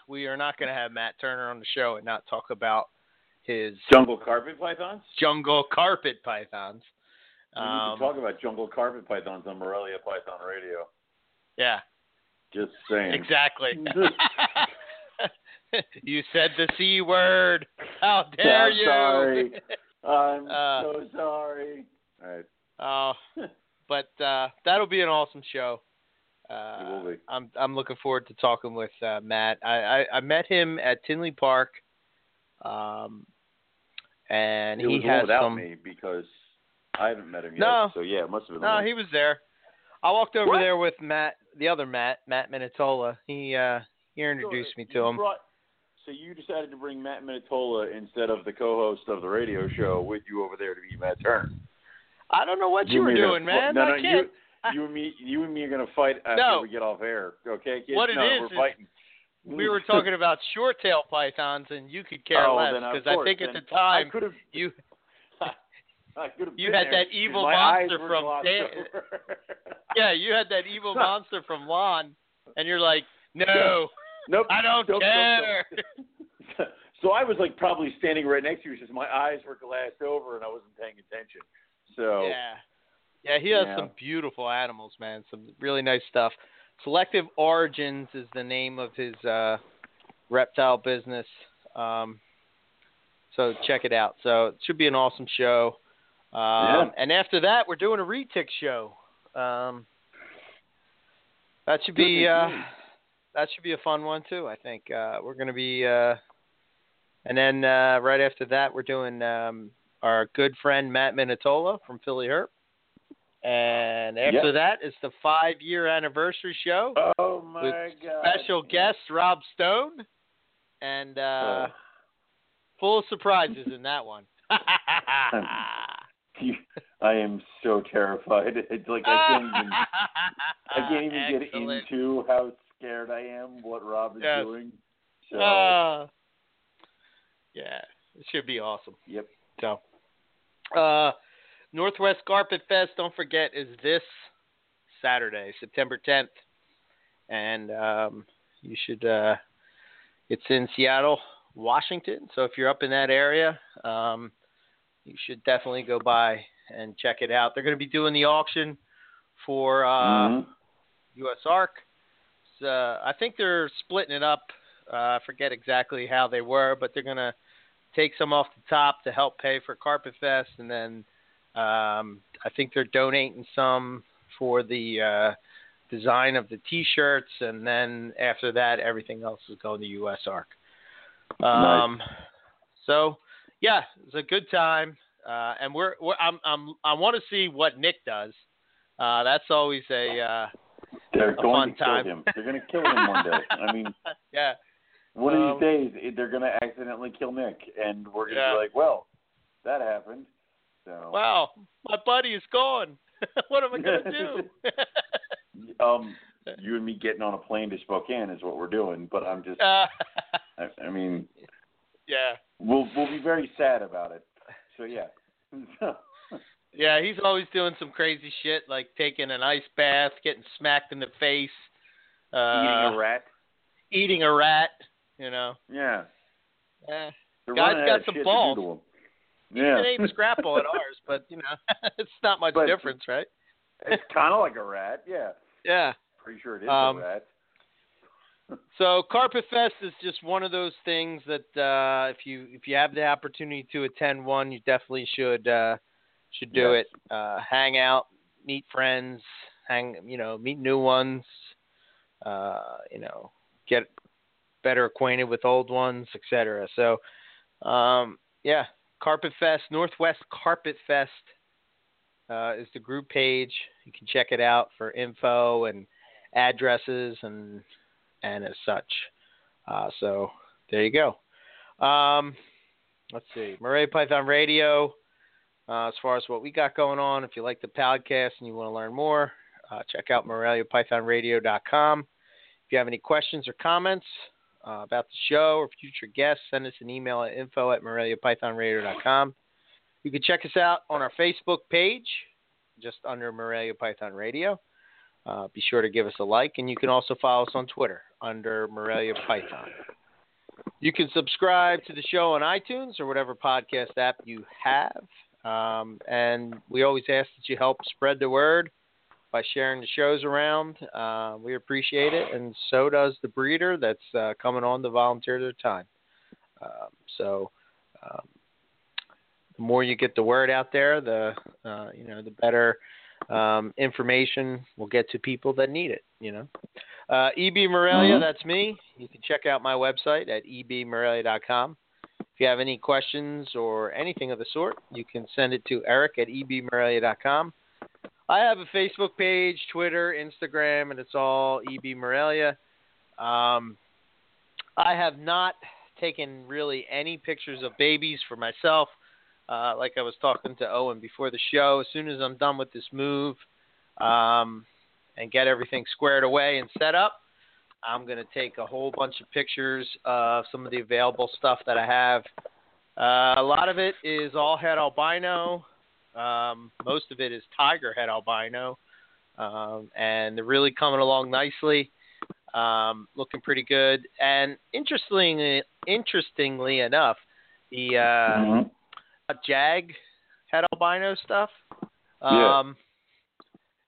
we are not going to have Matt Turner on the show and not talk about his Jungle carpet pythons? jungle carpet pythons. We need Um, to talk about jungle carpet pythons on Morelia Python Radio. yeah, Just saying. exactly. you said the c word. How dare I'm you? sorry. I'm Uh, so sorry. All right. Oh, but uh, that'll be an awesome show. It Uh, will be. I'm I'm looking forward to talking with uh, Matt. I, I I met him at Tinley Park, um, and it he was has without some. me because I haven't met him yet. No. So yeah, it must have been. No, one. he was there. I walked over What? there with Matt, the other Matt, Matt Minatola. He uh he introduced me to him. brought- so you decided to bring Matt Minatola instead of the co-host of the radio show with you over there to be Matt Turner. I don't know what you, were me are doing, man. No, I no, can't. you, you and me, you and me are gonna fight after No. we get off air. Okay, kids? What it no, is we're is fighting. We were talking about short tail pythons, and you could care oh, less because I think at the time I you I you had there that evil monster from Dan- yeah you had that evil monster from Lon, and you're like, no, nope. I don't nope, care. nope. so I was like probably standing right next to you because my eyes were glassed over and I wasn't paying attention. So Yeah. Yeah, he has Yeah. some beautiful animals, man. Some really nice stuff. Selective Origins is the name of his uh, reptile business. Um, so check it out. So it should be an awesome show. Um, Yeah. And after that, we're doing a retic show. Um, that should be uh, that should be a fun one too. I think uh, we're going to be, uh, and then uh, right after that, we're doing um, our good friend Matt Minatola from Philly Herp. And after Yep. that is the five year anniversary show Oh my with god. special guest Rob Stone. And uh, Oh. full of surprises in that one. I am so terrified. It's like I can't even I can't even get into how scared I am what Rob is Yes. doing. So Uh, yeah, it should be awesome. yep. So, uh, Northwest Carpet Fest, don't forget, is this Saturday, September 10th. And um, you should, uh, it's in Seattle, Washington. So if you're up in that area, um, you should definitely go by and check it out. They're going to be doing the auction for uh, Mhm. USARK. So, I think they're splitting it up. Uh, I forget exactly how they were, but they're going to take some off the top to help pay for Carpet Fest, and then um, I think they're donating some for the uh, design of the T-shirts, and then after that, everything else is going to USARK. Um, So, yeah, it's a good time, uh, and we're, we're I'm, I'm I want to see what Nick does. Uh, that's always a uh, They're a going fun to kill time. him. They're going to kill him one day. I mean, yeah. One Um, of these days they're going to accidentally kill Nick, and we're going to Yeah. be like, "Well, that happened." So, Wow, my buddy is gone. what am I gonna do? um, you and me getting on a plane to Spokane is what we're doing. But I'm just, uh, I, I mean, yeah, we'll we'll be very sad about it. So yeah. yeah. He's always doing some crazy shit, like taking an ice bath, getting smacked in the face, uh, Eating a rat. eating a rat. You know, Yeah. eh. They're Guy's got some balls. To do to him. He Yeah. ain't scrapple at ours, but you know, it's not much But- difference, right? it's kind of like a rat. Yeah. Yeah. Pretty sure it is Um, a rat. So Carpet Fest is just one of those things that uh, if you if you have the opportunity to attend one, you definitely should uh, should do Yes. it. Uh, hang out, meet friends, hang you know meet new ones. Uh, you know, get better acquainted with old ones, etc. So, um, yeah, Carpet Fest, Northwest Carpet Fest uh, is the group page. You can check it out for info and addresses and and as such. Uh, so there you go. Um, let's see, Morelia Python Radio. Uh, as far as what we got going on, if you like the podcast and you want to learn more, uh, check out MoreliaPythonRadio.com. If you have any questions or comments uh, about the show or future guests, send us an email at info at MoreliaPythonRadio.com. You can check us out on our Facebook page, just under Morelia Python Radio. Uh, be sure to give us a like, and you can also follow us on Twitter under Morelia Python. You can subscribe to the show on iTunes or whatever podcast app you have. Um, and we always ask that you help spread the word by sharing the shows around. Uh, we appreciate it, and so does the breeder that's uh, coming on to volunteer their time. Um, so, um, the more you get the word out there, the uh, you know the better um, information will get to people that need it. You know, uh, EB Morelia, Mhm. that's me. You can check out my website at ebmorelia.com. If you have any questions or anything of the sort, you can send it to Eric at ebmorelia.com. I have a Facebook page, Twitter, Instagram, and it's all EB Morelia. Um, I have not taken really any pictures of babies for myself. Uh, like I was talking to Owen before the show, as soon as I'm done with this move um, and get everything squared away and set up, I'm going to take a whole bunch of pictures of some of the available stuff that I have. Uh, a lot of it is all head albino. Um, most of it is tiger head albino. Um, and they're really coming along nicely, um, looking pretty good. And interestingly, interestingly enough, the uh, Mhm. Jag head albino stuff Yeah. um,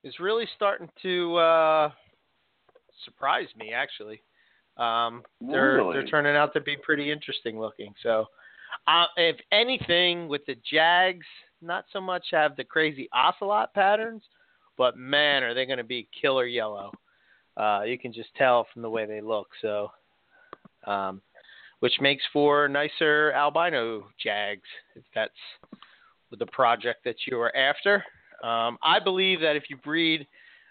is really starting to uh, surprise me. Actually, um, they're Really? they're turning out to be pretty interesting looking. So, uh, if anything, with the Jags, not so much have the crazy ocelot patterns, but man, are they going to be killer yellow. Uh, you can just tell from the way they look. So, um, which makes for nicer albino jags if that's the project that you are after. Um, I believe that if you breed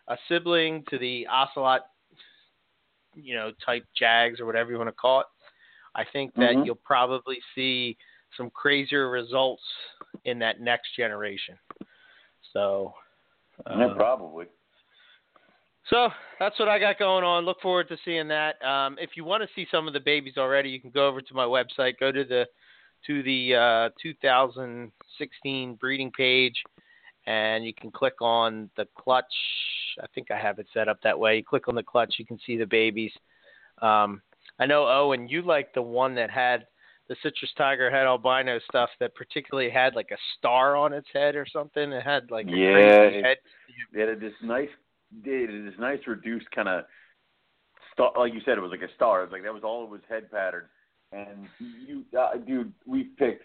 a sibling to the ocelot, you know, type jags or whatever you want to call it, I think that Mhm. you'll probably see some crazier results in that next generation. So, yeah, uh, probably. so that's what I got going on. Look forward to seeing that. Um, if you want to see some of the babies already, you can go over to my website. Go to the to the uh, 2016 breeding page, and you can click on the clutch. I think I have it set up that way. You click on the clutch, you can see the babies. Um, I know Owen, you like the one that had the citrus tiger had albino stuff that particularly had like a star on its head or something. It had like a Yeah, crazy it- head. They had this nice, they had this nice reduced kind of star. Like you said, it was like a star. It was like that was all it was head pattern. And you, uh, dude, we've picked.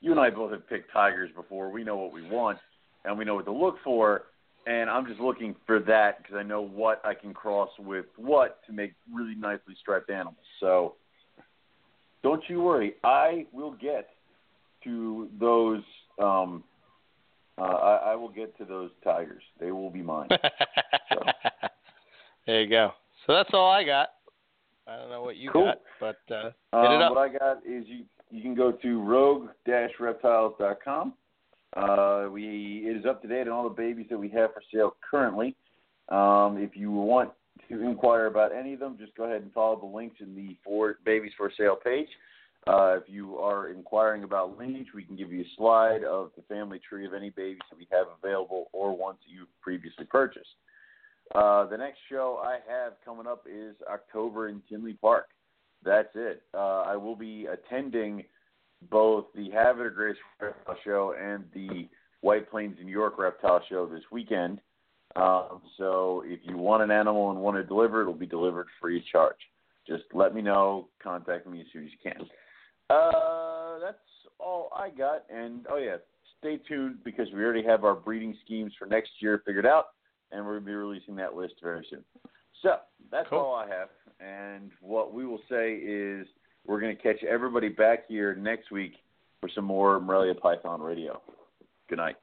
You and I both have picked tigers before. We know what we want, and we know what to look for. And I'm just looking for that because I know what I can cross with what to make really nicely striped animals. So don't you worry. I will get to those. Um, uh, I, I will get to those tigers. They will be mine. there you go. So that's all I got. I don't know what you Cool. got, but uh, hit Um, it up. what I got is you you can go to rogue-reptiles.com. Uh, we it is up to date on all the babies that we have for sale currently. Um, if you want to inquire about any of them, just go ahead and follow the links in the for babies for sale page. Uh, if you are inquiring about lineage, we can give you a slide of the family tree of any babies that we have available or ones that you've previously purchased. Uh, the next show I have coming up is October in Tinley Park. That's it. Uh, I will be attending both the Havre de Grace Reptile Show and the White Plains New York Reptile Show this weekend. Um, so if you want an animal and want to deliver, it'll be delivered free of charge. Just let me know. Contact me as soon as you can. Uh, that's all I got. And oh yeah, stay tuned because we already have our breeding schemes for next year figured out, and we're gonna be releasing that list very soon. So that's Cool. all I have. And what we will say is we're gonna catch everybody back here next week for some more Morelia Python Radio. Good night.